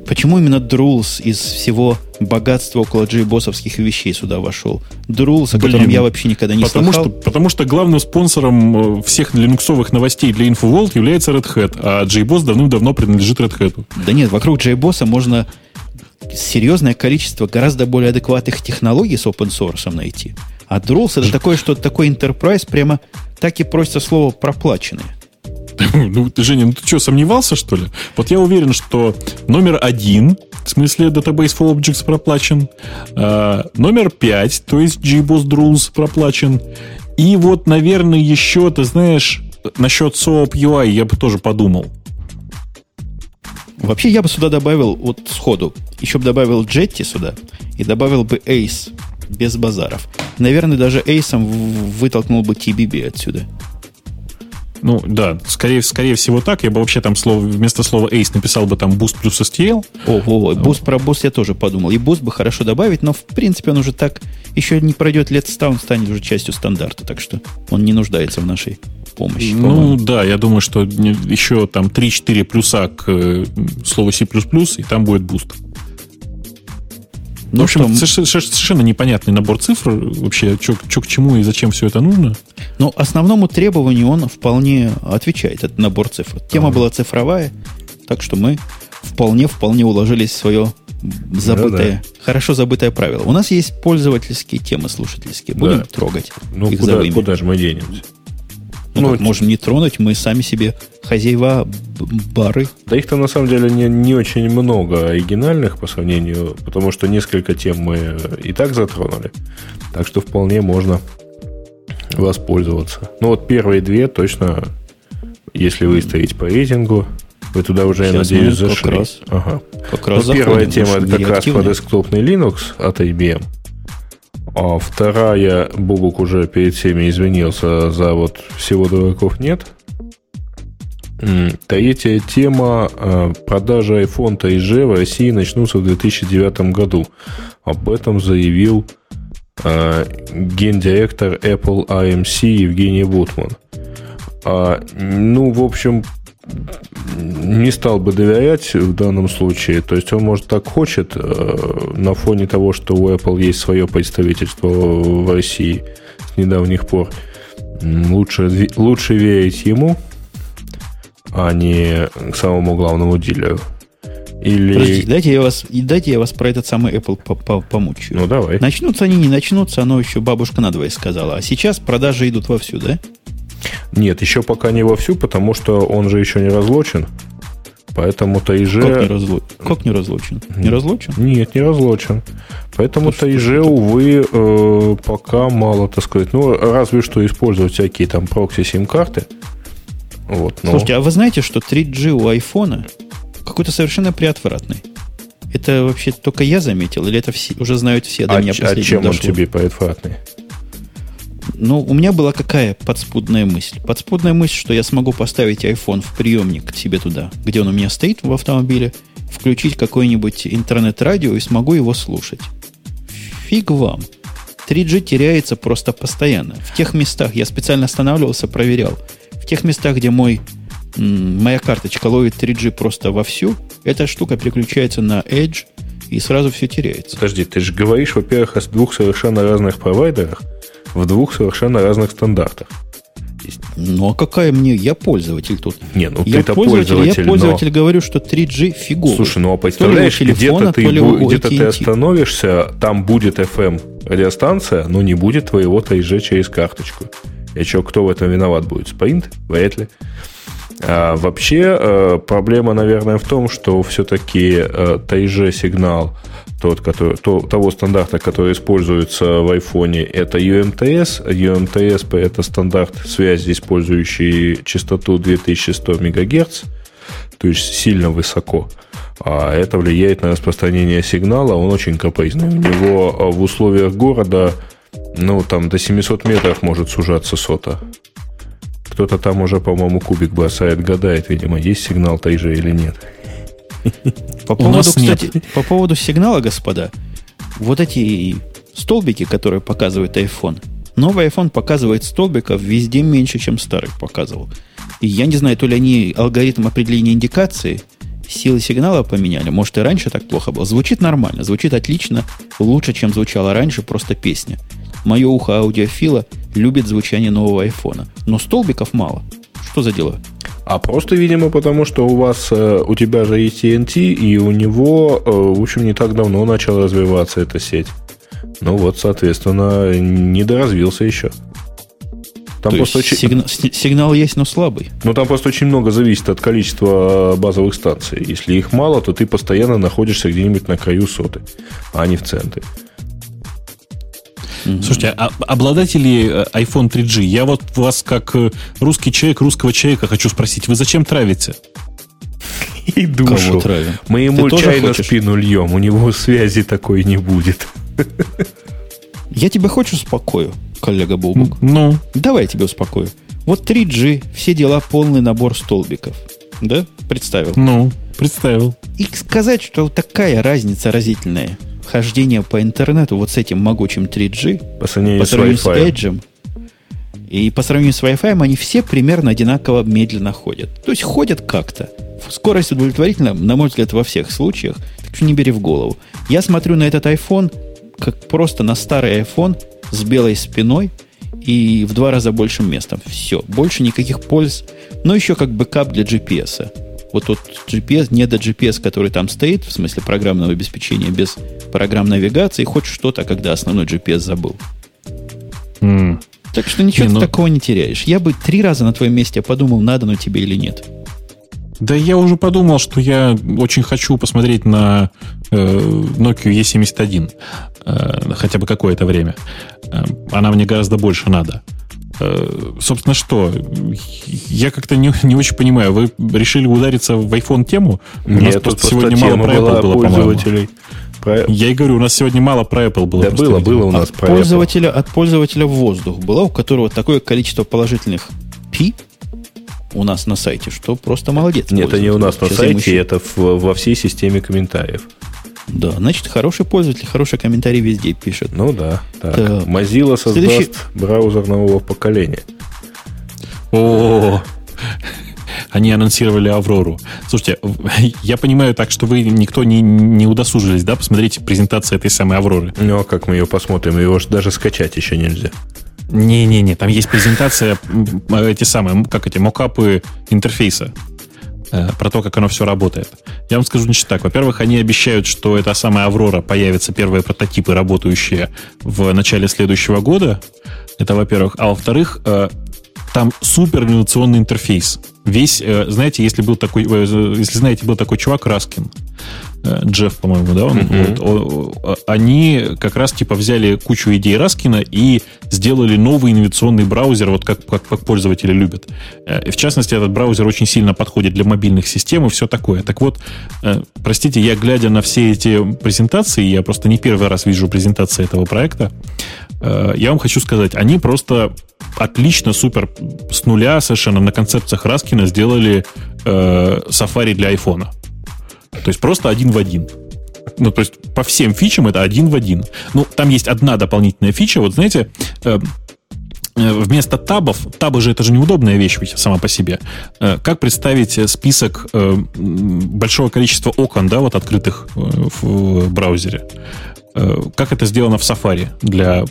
Почему именно Друлс из всего богатства около джейбосовских вещей сюда вошел? Друлс, о котором Блин, я вообще никогда не потому слыхал. Что, потому что главным спонсором э, всех линуксовых новостей для InfoWorld является Red Hat, а JBoss давным-давно принадлежит Red Hat. Да нет, вокруг JBoss можно серьезное количество гораздо более адекватных технологий с open source найти. А Drools это такое, что такой enterprise прямо так и просится слово проплаченное. Ну, ты, Женя, ну ты что, сомневался, что ли? Вот я уверен, что номер один, в смысле Database for Objects проплачен, э, номер пять, то есть GBoss Drools проплачен, и вот, наверное, еще, ты знаешь, насчет SOAP UI я бы тоже подумал. Вообще я бы сюда добавил вот сходу, еще бы добавил Jetty сюда и добавил бы Ace без базаров. Наверное, даже Ace вытолкнул бы TBB отсюда. Ну, да, скорее, скорее всего так. Я бы вообще там слово, вместо слова Ace написал бы там Boost плюс STL. О, о, о Boost про Boost я тоже подумал. И Boost бы хорошо добавить, но в принципе он уже так еще не пройдет лет 100, он станет уже частью стандарта, так что он не нуждается в нашей помощи. Ну, да, я думаю, что еще там 3-4 плюса к э, слову C++, и там будет Boost. Ну, в общем, что... совершенно непонятный набор цифр. Вообще, что к чему и зачем все это нужно. Но основному требованию он вполне отвечает, этот набор цифр. Тема ага. была цифровая, так что мы вполне-вполне уложились в свое забытое, да, да. хорошо забытое правило. У нас есть пользовательские темы слушательские. Будем да. трогать ну, их куда, куда же мы денемся? Ну, ну можем не тронуть, мы сами себе хозяева бары. Да их там на самом деле не, не очень много оригинальных по сравнению, потому что несколько тем мы и так затронули. Так что вполне можно воспользоваться. Ну вот первые две точно, если выставить по рейтингу, вы туда уже, Сейчас я надеюсь, зашли. Как раз, ага. как раз ну, первая тема это как раз по десктопный Linux от IBM. А вторая, Бубук уже перед всеми извинился за вот всего дураков нет. Третья тема. А, продажи iPhone 3G в России начнутся в 2009 году. Об этом заявил а, гендиректор Apple AMC Евгений Бутман. А, ну, в общем, не стал бы доверять в данном случае. То есть он, может, так хочет э, на фоне того, что у Apple есть свое представительство в России с недавних пор. Лучше, лучше верить ему, а не к самому главному дилеру. Или... Подождите, дайте я вас, дайте я вас про этот самый Apple помучаю. Ну, давай. Начнутся они, не начнутся, оно еще бабушка надвое сказала. А сейчас продажи идут вовсю, да? Нет, еще пока не вовсю, потому что он же еще не разлочен. Поэтому ТАИЖ... Как не, разло... как не разлочен? Не разлочен? Нет, не разлочен. Поэтому То ТАИЖ, увы, э, пока мало, так сказать. Ну, разве что использовать всякие там прокси-сим-карты. Вот, но... Слушайте, а вы знаете, что 3G у айфона какой-то совершенно приотвратный? Это вообще только я заметил, или это все, уже знают все до а меня А чем дошло? он тебе поэтфатный? Ну, у меня была какая подспудная мысль? Подспудная мысль, что я смогу поставить iPhone в приемник себе туда, где он у меня стоит в автомобиле, включить какое-нибудь интернет-радио и смогу его слушать. Фиг вам. 3G теряется просто постоянно. В тех местах, я специально останавливался, проверял, в тех местах, где мой, моя карточка ловит 3G просто вовсю, эта штука переключается на Edge, и сразу все теряется. Подожди, ты же говоришь, во-первых, о двух совершенно разных провайдерах в двух совершенно разных стандартах. Ну а какая мне? Я пользователь тут. Не, ну ты-то пользователь. пользователь я пользователь но... говорю, что 3G фиговый. Слушай, ну а представляешь, где-то ты, где ты остановишься, там будет FM радиостанция, но не будет твоего 3G через карточку. И что, кто в этом виноват будет? Спринт? Вряд ли. А вообще э, проблема, наверное, в том, что все-таки 3G э, сигнал тот, который, то, того стандарта, который используется в iPhone, это UMTS. UMTS – это стандарт связи, использующий частоту 2100 МГц, то есть сильно высоко. А это влияет на распространение сигнала, он очень капризный. У него а, в условиях города, ну, там до 700 метров может сужаться сота. Кто-то там уже, по-моему, кубик бросает, гадает, видимо, есть сигнал 3G или нет. По поводу, кстати, по поводу сигнала, господа, вот эти столбики, которые показывает iPhone, новый iPhone показывает столбиков везде меньше, чем старый показывал. И я не знаю, то ли они алгоритм определения индикации силы сигнала поменяли. Может, и раньше так плохо было. Звучит нормально, звучит отлично, лучше, чем звучало раньше, просто песня. Мое ухо аудиофила любит звучание нового айфона. Но столбиков мало. Что за дела? А просто, видимо, потому что у вас, э, у тебя же есть TNT, и у него, э, в общем, не так давно начала развиваться эта сеть. Ну вот, соответственно, недоразвился еще. Там То просто очень... сигнал, сигнал есть, но слабый. Ну, там просто очень много зависит от количества базовых станций. Если их мало, то ты постоянно находишься где-нибудь на краю соты, а не в центре. Слушайте, а обладатели э, iPhone 3G, я вот вас как э, русский человек, русского человека хочу спросить, вы зачем травите? И душу. Мы ему Ты чай на спину льем, у него связи такой не будет. Я тебя хочу успокою, коллега Бубук. Ну? Давай я тебя успокою. Вот 3G, все дела, полный набор столбиков. Да? Представил? Ну, представил. И сказать, что такая разница разительная хождение по интернету вот с этим могучим 3G по сравнению, по сравнению с, с Edge, и по сравнению с Wi-Fi, они все примерно одинаково медленно ходят. То есть ходят как-то. Скорость удовлетворительна, на мой взгляд, во всех случаях. Так что не бери в голову. Я смотрю на этот iPhone, как просто на старый iPhone с белой спиной и в два раза большим местом. Все. Больше никаких польз. Но еще как бэкап для GPS. Вот тот GPS, не до GPS, который там стоит, в смысле программного обеспечения, без программ навигации, хоть что-то, когда основной GPS забыл. Мм. Так что ничего не, ну... такого не теряешь. Я бы три раза на твоем месте подумал, надо оно тебе или нет. Да я уже подумал, что я очень хочу посмотреть на э, Nokia E71 э, хотя бы какое-то время. Э, она мне гораздо больше надо. Э, собственно, что? Я как-то не, не очень понимаю. Вы решили удариться в iPhone тему? У Нет, нас просто сегодня мало про Apple было, пользователей. Про... Я и говорю, у нас сегодня мало про Apple было. Да было, было у нас от про пользователя, Apple. От пользователя в воздух было, у которого такое количество положительных пи у нас на сайте, что просто молодец. Нет, это не у нас на Сейчас сайте, это в, во всей системе комментариев. Да, значит, хороший пользователь, хороший комментарий везде пишет. Ну да. Так. так. Mozilla создаст Следующий... браузер нового поколения. О, они анонсировали Аврору. Слушайте, я понимаю так, что вы никто не, не удосужились, да, посмотреть презентацию этой самой Авроры. Ну, а как мы ее посмотрим? Его же даже скачать еще нельзя. Не-не-не, там есть презентация, эти самые, как эти, мокапы интерфейса. Э, про то, как оно все работает. Я вам скажу, значит, так. Во-первых, они обещают, что эта самая Аврора появится, первые прототипы, работающие в начале следующего года. Это, во-первых. А во-вторых, э, там супер инновационный интерфейс. Весь, э, знаете, если был такой, если знаете, был такой чувак Раскин, Джефф, по-моему, да, он, uh-huh. вот, они как раз типа взяли кучу идей Раскина и сделали новый инновационный браузер, вот как, как, как пользователи любят. Э, в частности, этот браузер очень сильно подходит для мобильных систем и все такое. Так вот, простите, я глядя на все эти презентации, я просто не первый раз вижу презентации этого проекта, я вам хочу сказать, они просто отлично, супер, с нуля совершенно на концепциях Раскина сделали э, Safari для айфона. То есть просто один в один. Ну, то есть по всем фичам это один в один. Ну, там есть одна дополнительная фича. Вот знаете, э, э вместо табов, табы же это же неудобная вещь ведь сама по себе. Э, как представить список большого количества окон, да, вот открытых в браузере? Как это сделано в Safari для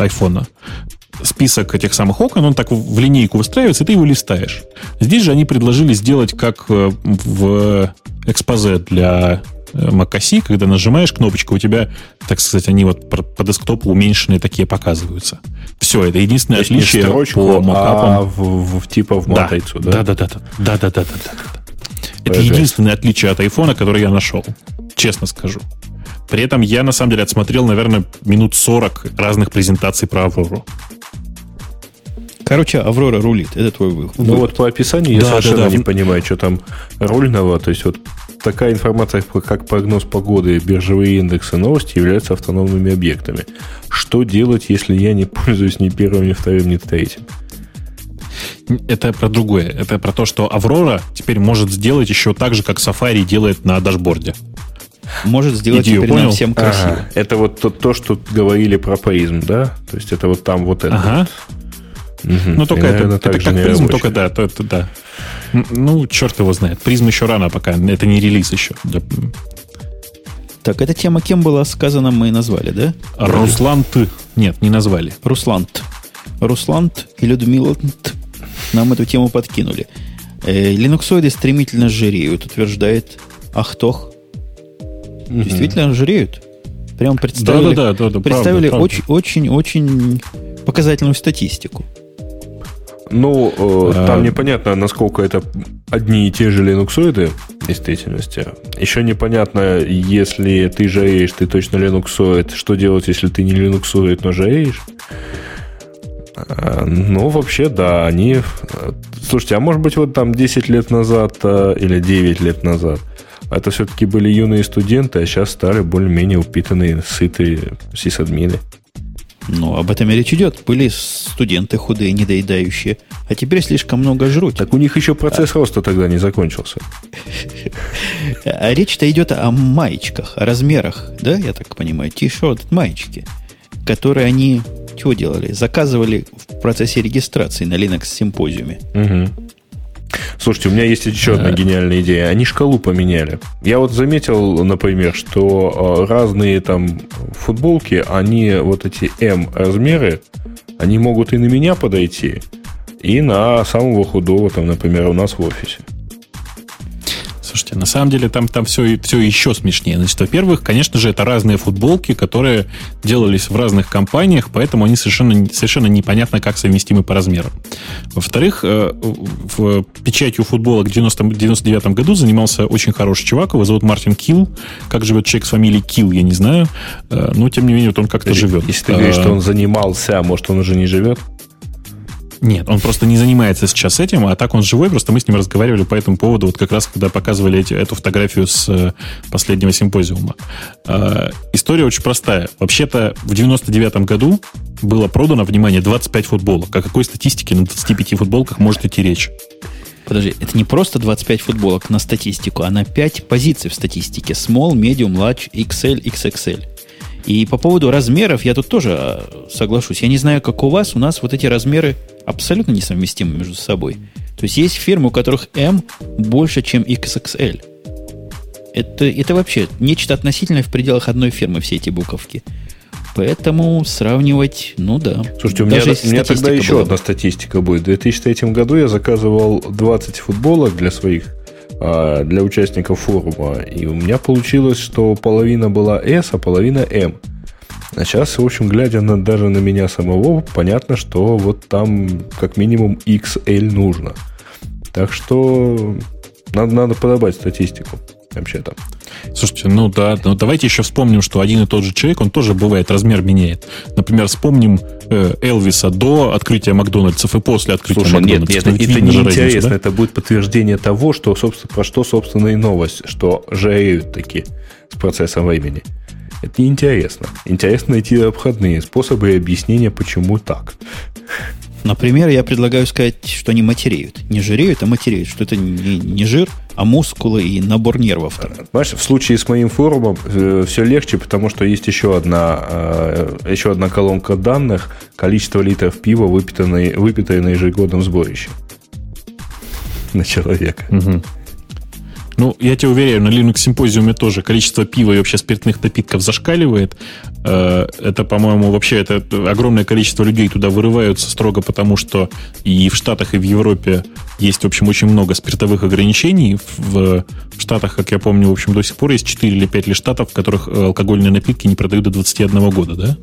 айфона? список этих самых окон, он так в линейку выстраивается, и ты его листаешь. Здесь же они предложили сделать как э, в экспозе для э, macOS, когда нажимаешь кнопочку, у тебя, так сказать, они вот по десктопу уменьшенные такие показываются. Все, это единственное То отличие не строчку, по макапам. А в, в, типа в матрицу, да? Да, да, да, да, да, да, да, да. Это единственное отличие от айфона, которое я нашел. Честно скажу. При этом я, на самом деле, отсмотрел, наверное, минут 40 разных презентаций про Аврору. Короче, Аврора рулит. Это твой вывод. Ну вот по описанию я да, совершенно да, да. не понимаю, что там рульного. То есть вот такая информация, как прогноз погоды, биржевые индексы, новости являются автономными объектами. Что делать, если я не пользуюсь ни первым, ни вторым, ни третьим? Это про другое. Это про то, что Аврора теперь может сделать еще так же, как Safari делает на дашборде. Может сделать Идею, теперь понял? нам всем красиво. Ага. Это вот то, то, что говорили про призм, да? То есть это вот там вот это. Ага. Вот. Угу. Ну, только это, это как призм, только да, то, это, да. Ну, черт его знает. Призм еще рано пока, это не релиз еще. Так, эта тема кем была сказана, мы назвали, да? Руслан Т. Нет, не назвали. Руслант. Руслант и Людмила нам эту тему подкинули. Э, линуксоиды стремительно жиреют, утверждает Ахтох. Угу. Действительно жиреют. Прям представили, да, да, да, да, представили очень-очень показательную статистику. Ну, э, а... там непонятно, насколько это одни и те же линуксоиды в действительности. Еще непонятно, если ты жареешь, ты точно линуксоид. Что делать, если ты не линуксоид, но жареешь? А, ну, вообще, да, они... Слушайте, а может быть, вот там 10 лет назад э, или 9 лет назад это все-таки были юные студенты, а сейчас стали более-менее упитанные, сытые сисадмины. Ну, об этом и речь идет. Были студенты худые, недоедающие, а теперь слишком много жрут. Так у них еще процесс а... роста тогда не закончился. А речь-то идет о маечках, о размерах, да, я так понимаю, t-shirt, маечки, которые они чего делали? Заказывали в процессе регистрации на Linux симпозиуме. Угу. Слушайте, у меня есть еще одна гениальная идея. Они шкалу поменяли. Я вот заметил, например, что э, разные там футболки, они вот эти М размеры, они могут и на меня подойти, и на самого худого, там, например, у нас в офисе. Слушайте, на самом деле там, там все, все еще смешнее. Значит, во-первых, конечно же, это разные футболки, которые делались в разных компаниях, поэтому они совершенно, совершенно непонятно, как совместимы по размеру. Во-вторых, э, в печатью футболок в 99 году занимался очень хороший чувак, его зовут Мартин Килл. Как живет человек с фамилией Килл, я не знаю. Э, но, тем не менее, вот он как-то живет. Если ты говоришь, что он занимался, а может, он уже не живет? Нет, он просто не занимается сейчас этим, а так он живой, просто мы с ним разговаривали по этому поводу, вот как раз когда показывали эти, эту фотографию с э, последнего симпозиума. Э, история очень простая. Вообще-то в 99 году было продано, внимание, 25 футболок. О какой статистике на 25 футболках может идти речь? Подожди, это не просто 25 футболок на статистику, а на 5 позиций в статистике. Small, Medium, Large, XL, XXL. И по поводу размеров я тут тоже э, соглашусь. Я не знаю, как у вас, у нас вот эти размеры абсолютно несовместимы между собой. То есть есть фирмы, у которых M больше, чем XXL. Это, это вообще нечто относительное в пределах одной фирмы, все эти буковки. Поэтому сравнивать, ну да. Слушайте, у меня, у меня тогда еще была. одна статистика будет. В 2003 году я заказывал 20 футболок для своих для участников форума. И у меня получилось, что половина была S, а половина M. А сейчас, в общем, глядя на, даже на меня самого, понятно, что вот там как минимум XL нужно. Так что надо, надо подобать статистику вообще-то. Слушайте, ну да, но давайте еще вспомним, что один и тот же человек, он тоже бывает, размер меняет. Например, вспомним э, Элвиса до открытия Макдональдсов и после открытия Слушай, Макдональдсов. нет, нет, это, не интересно, да? это будет подтверждение того, что, собственно, про что, собственно, и новость, что жареют таки с процессом времени. Это не интересно. Интересно найти обходные способы и объяснения, почему так. Например, я предлагаю сказать, что они матереют. Не жиреют, а матереют. Что это не, не жир, а мускулы и набор нервов. Знаешь, в случае с моим форумом э, все легче, потому что есть еще одна, э, еще одна колонка данных. Количество литров пива, выпитое, выпитое на ежегодном сборище на человека. Угу. Ну, я тебе уверяю, на Linux симпозиуме тоже количество пива и вообще спиртных напитков зашкаливает. Э, это, по-моему, вообще это огромное количество людей туда вырываются строго потому, что и в Штатах, и в Европе есть, в общем, очень много спиртовых ограничений. В Штатах, как я помню, в общем, до сих пор есть 4 или 5 ли штатов, в которых э, алкогольные напитки не продают до 21 года, да?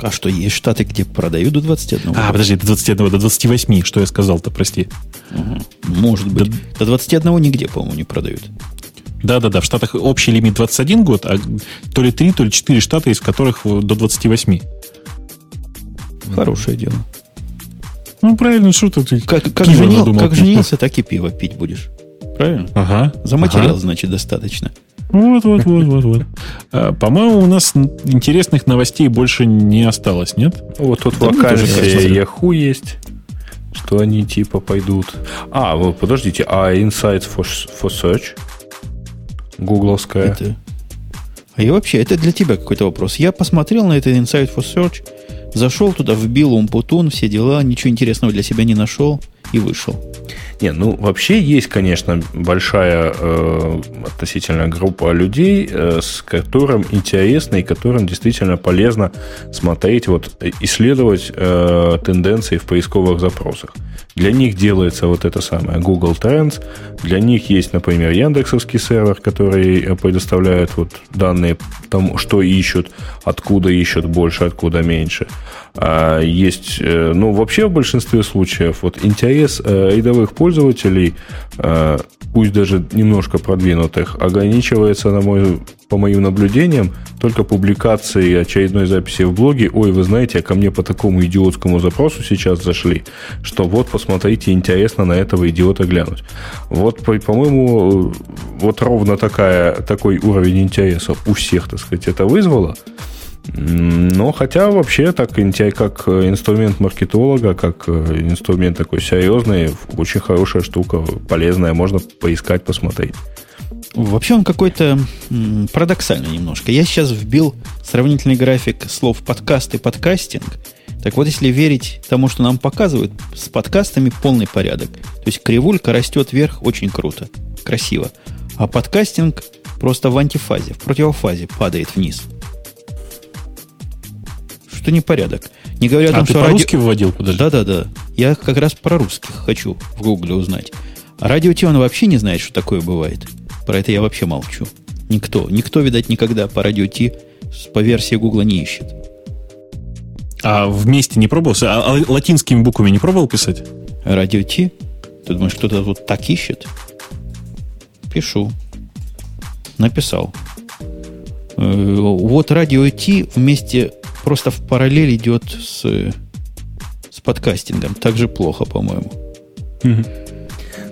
А что, есть штаты, где продают до 21? А, подожди, до 21, до 28, что я сказал-то, прости. Угу. Может быть. До, до 21 нигде, по-моему, не продают. Да-да-да, в Штатах общий лимит 21 год, а то ли 3, то ли 4 штата, из которых до 28. Хорошее дело. Ну, правильно, что ты... Как, как, женил, как женился, так и пиво пить будешь. Правильно? Ага. Заматериал, ага. значит, достаточно. Вот, вот, вот, вот, вот. А, по-моему, у нас интересных новостей больше не осталось, нет? Вот тут да вакансия Yahoo есть, что они типа пойдут. А, вот, подождите, а Insights for, for Search? Гугловская. Это... А я вообще, это для тебя какой-то вопрос. Я посмотрел на это Insight for Search, зашел туда, вбил Умпутун, все дела, ничего интересного для себя не нашел и вышел. Не, ну вообще есть, конечно, большая э, относительно группа людей, э, с которым интересно и которым действительно полезно смотреть, вот исследовать э, тенденции в поисковых запросах. Для них делается вот это самое Google Trends, для них есть, например, Яндексовский сервер, который э, предоставляет вот данные тому, что ищут, откуда ищут больше, откуда меньше. А есть, э, ну, вообще в большинстве случаев вот интерес э, рядовых пользователей, э, пусть даже немножко продвинутых, ограничивается, на мой, по моим наблюдениям, только публикацией очередной записи в блоге. Ой, вы знаете, ко мне по такому идиотскому запросу сейчас зашли, что вот, посмотрите, интересно на этого идиота глянуть. Вот, по-моему, вот ровно такая, такой уровень интереса у всех, так сказать, это вызвало – но хотя вообще так как инструмент маркетолога, как э, инструмент такой серьезный, очень хорошая штука, полезная, можно поискать, посмотреть. Вообще он какой-то парадоксальный немножко. Я сейчас вбил сравнительный график слов подкаст и подкастинг. Так вот, если верить тому, что нам показывают, с подкастами полный порядок. То есть кривулька растет вверх очень круто, красиво. А подкастинг просто в антифазе, в противофазе падает вниз – что непорядок. Не говоря о а том, ты что по-русски ради... вводил? Подожди. Да-да-да. Я как раз про русских хочу в Гугле узнать. А радио Ти он вообще не знает, что такое бывает. Про это я вообще молчу. Никто. Никто, видать, никогда по радио Ти по версии Гугла не ищет. А вместе не пробовал? А, а латинскими буквами не пробовал писать? Радио Ти? Ты думаешь, кто-то вот так ищет? Пишу. Написал. Э, вот радио Ти вместе просто в параллель идет с, с подкастингом. Так же плохо, по-моему.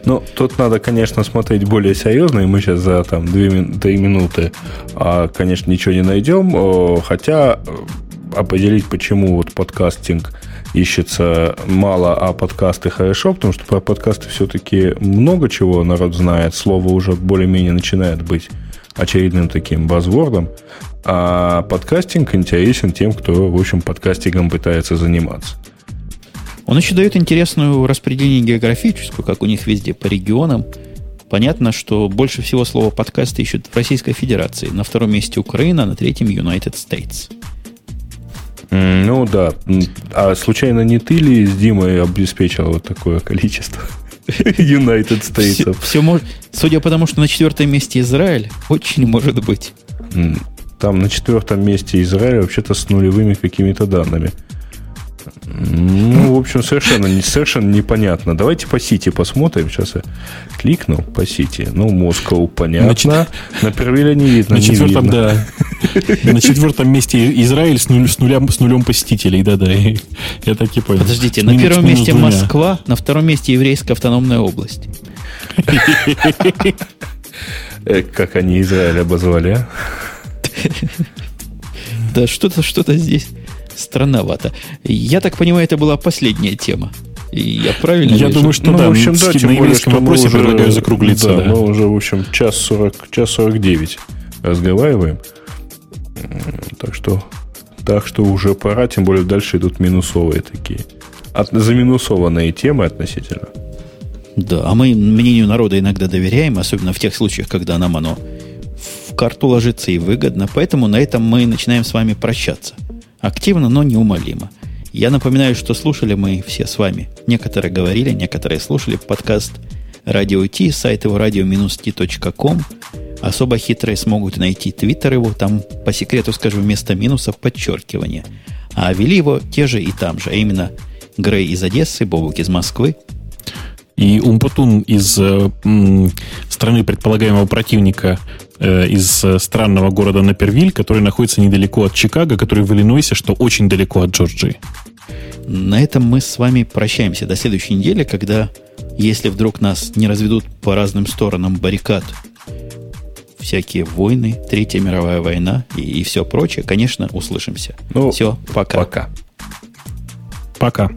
Ну, тут надо, конечно, смотреть более серьезно, и мы сейчас за там 2-3 минуты, а, конечно, ничего не найдем, хотя э, определить, почему вот подкастинг ищется мало, а подкасты хорошо, потому что про подкасты все-таки много чего народ знает, слово уже более-менее начинает быть очередным таким базвордом. А подкастинг интересен тем, кто, в общем, подкастингом пытается заниматься. Он еще дает интересную распределение географическую, как у них везде, по регионам. Понятно, что больше всего слова подкасты ищут в Российской Федерации. На втором месте Украина, на третьем United States. Ну да. А случайно не ты ли с Димой обеспечил вот такое количество? United States. Все, все может, судя по тому, что на четвертом месте Израиль, очень может быть. Там на четвертом месте Израиль вообще-то с нулевыми какими-то данными. Ну, в общем, совершенно, совершенно непонятно. Давайте по Сити посмотрим. Сейчас я кликну по Сити. Ну, Москву понятно. На, на первиле не видно. На не четвертом, видно. да. На четвертом месте Израиль с, нуль, с, нулем, с нулем посетителей. Да-да. Я так и понял. Подождите, на первом месте Москва, на втором месте Еврейская автономная область. Э, как они Израиль обозвали, а? Да что-то что-то здесь странновато. Я так понимаю, это была последняя тема. Я правильно Я вижу? думаю, что Ну, да. в общем, да, тем более, что мы вопросе уже- предлагаю закруглиться. Да, Да, мы уже, в общем, час 40, час 49 разговариваем. Так что, так что уже пора, тем более дальше идут минусовые такие. От, заминусованные темы относительно. Да, а мы мнению народа иногда доверяем, особенно в тех случаях, когда нам оно карту ложится и выгодно. Поэтому на этом мы начинаем с вами прощаться. Активно, но неумолимо. Я напоминаю, что слушали мы все с вами. Некоторые говорили, некоторые слушали подкаст Радио Ти, сайт его radio-t.com. Особо хитрые смогут найти твиттер его, там, по секрету скажу, вместо минусов подчеркивание. А вели его те же и там же, а именно Грей из Одессы, Бобук из Москвы, И Умпутун из э, м, страны предполагаемого противника из э, странного города Напервиль, который находится недалеко от Чикаго, который в Иллинойсе, что очень далеко от Джорджии. На этом мы с вами прощаемся до следующей недели, когда, если вдруг нас не разведут по разным сторонам баррикад всякие войны, Третья мировая война и, и все прочее, конечно, услышимся. Ну, все, пока. Пока. Пока.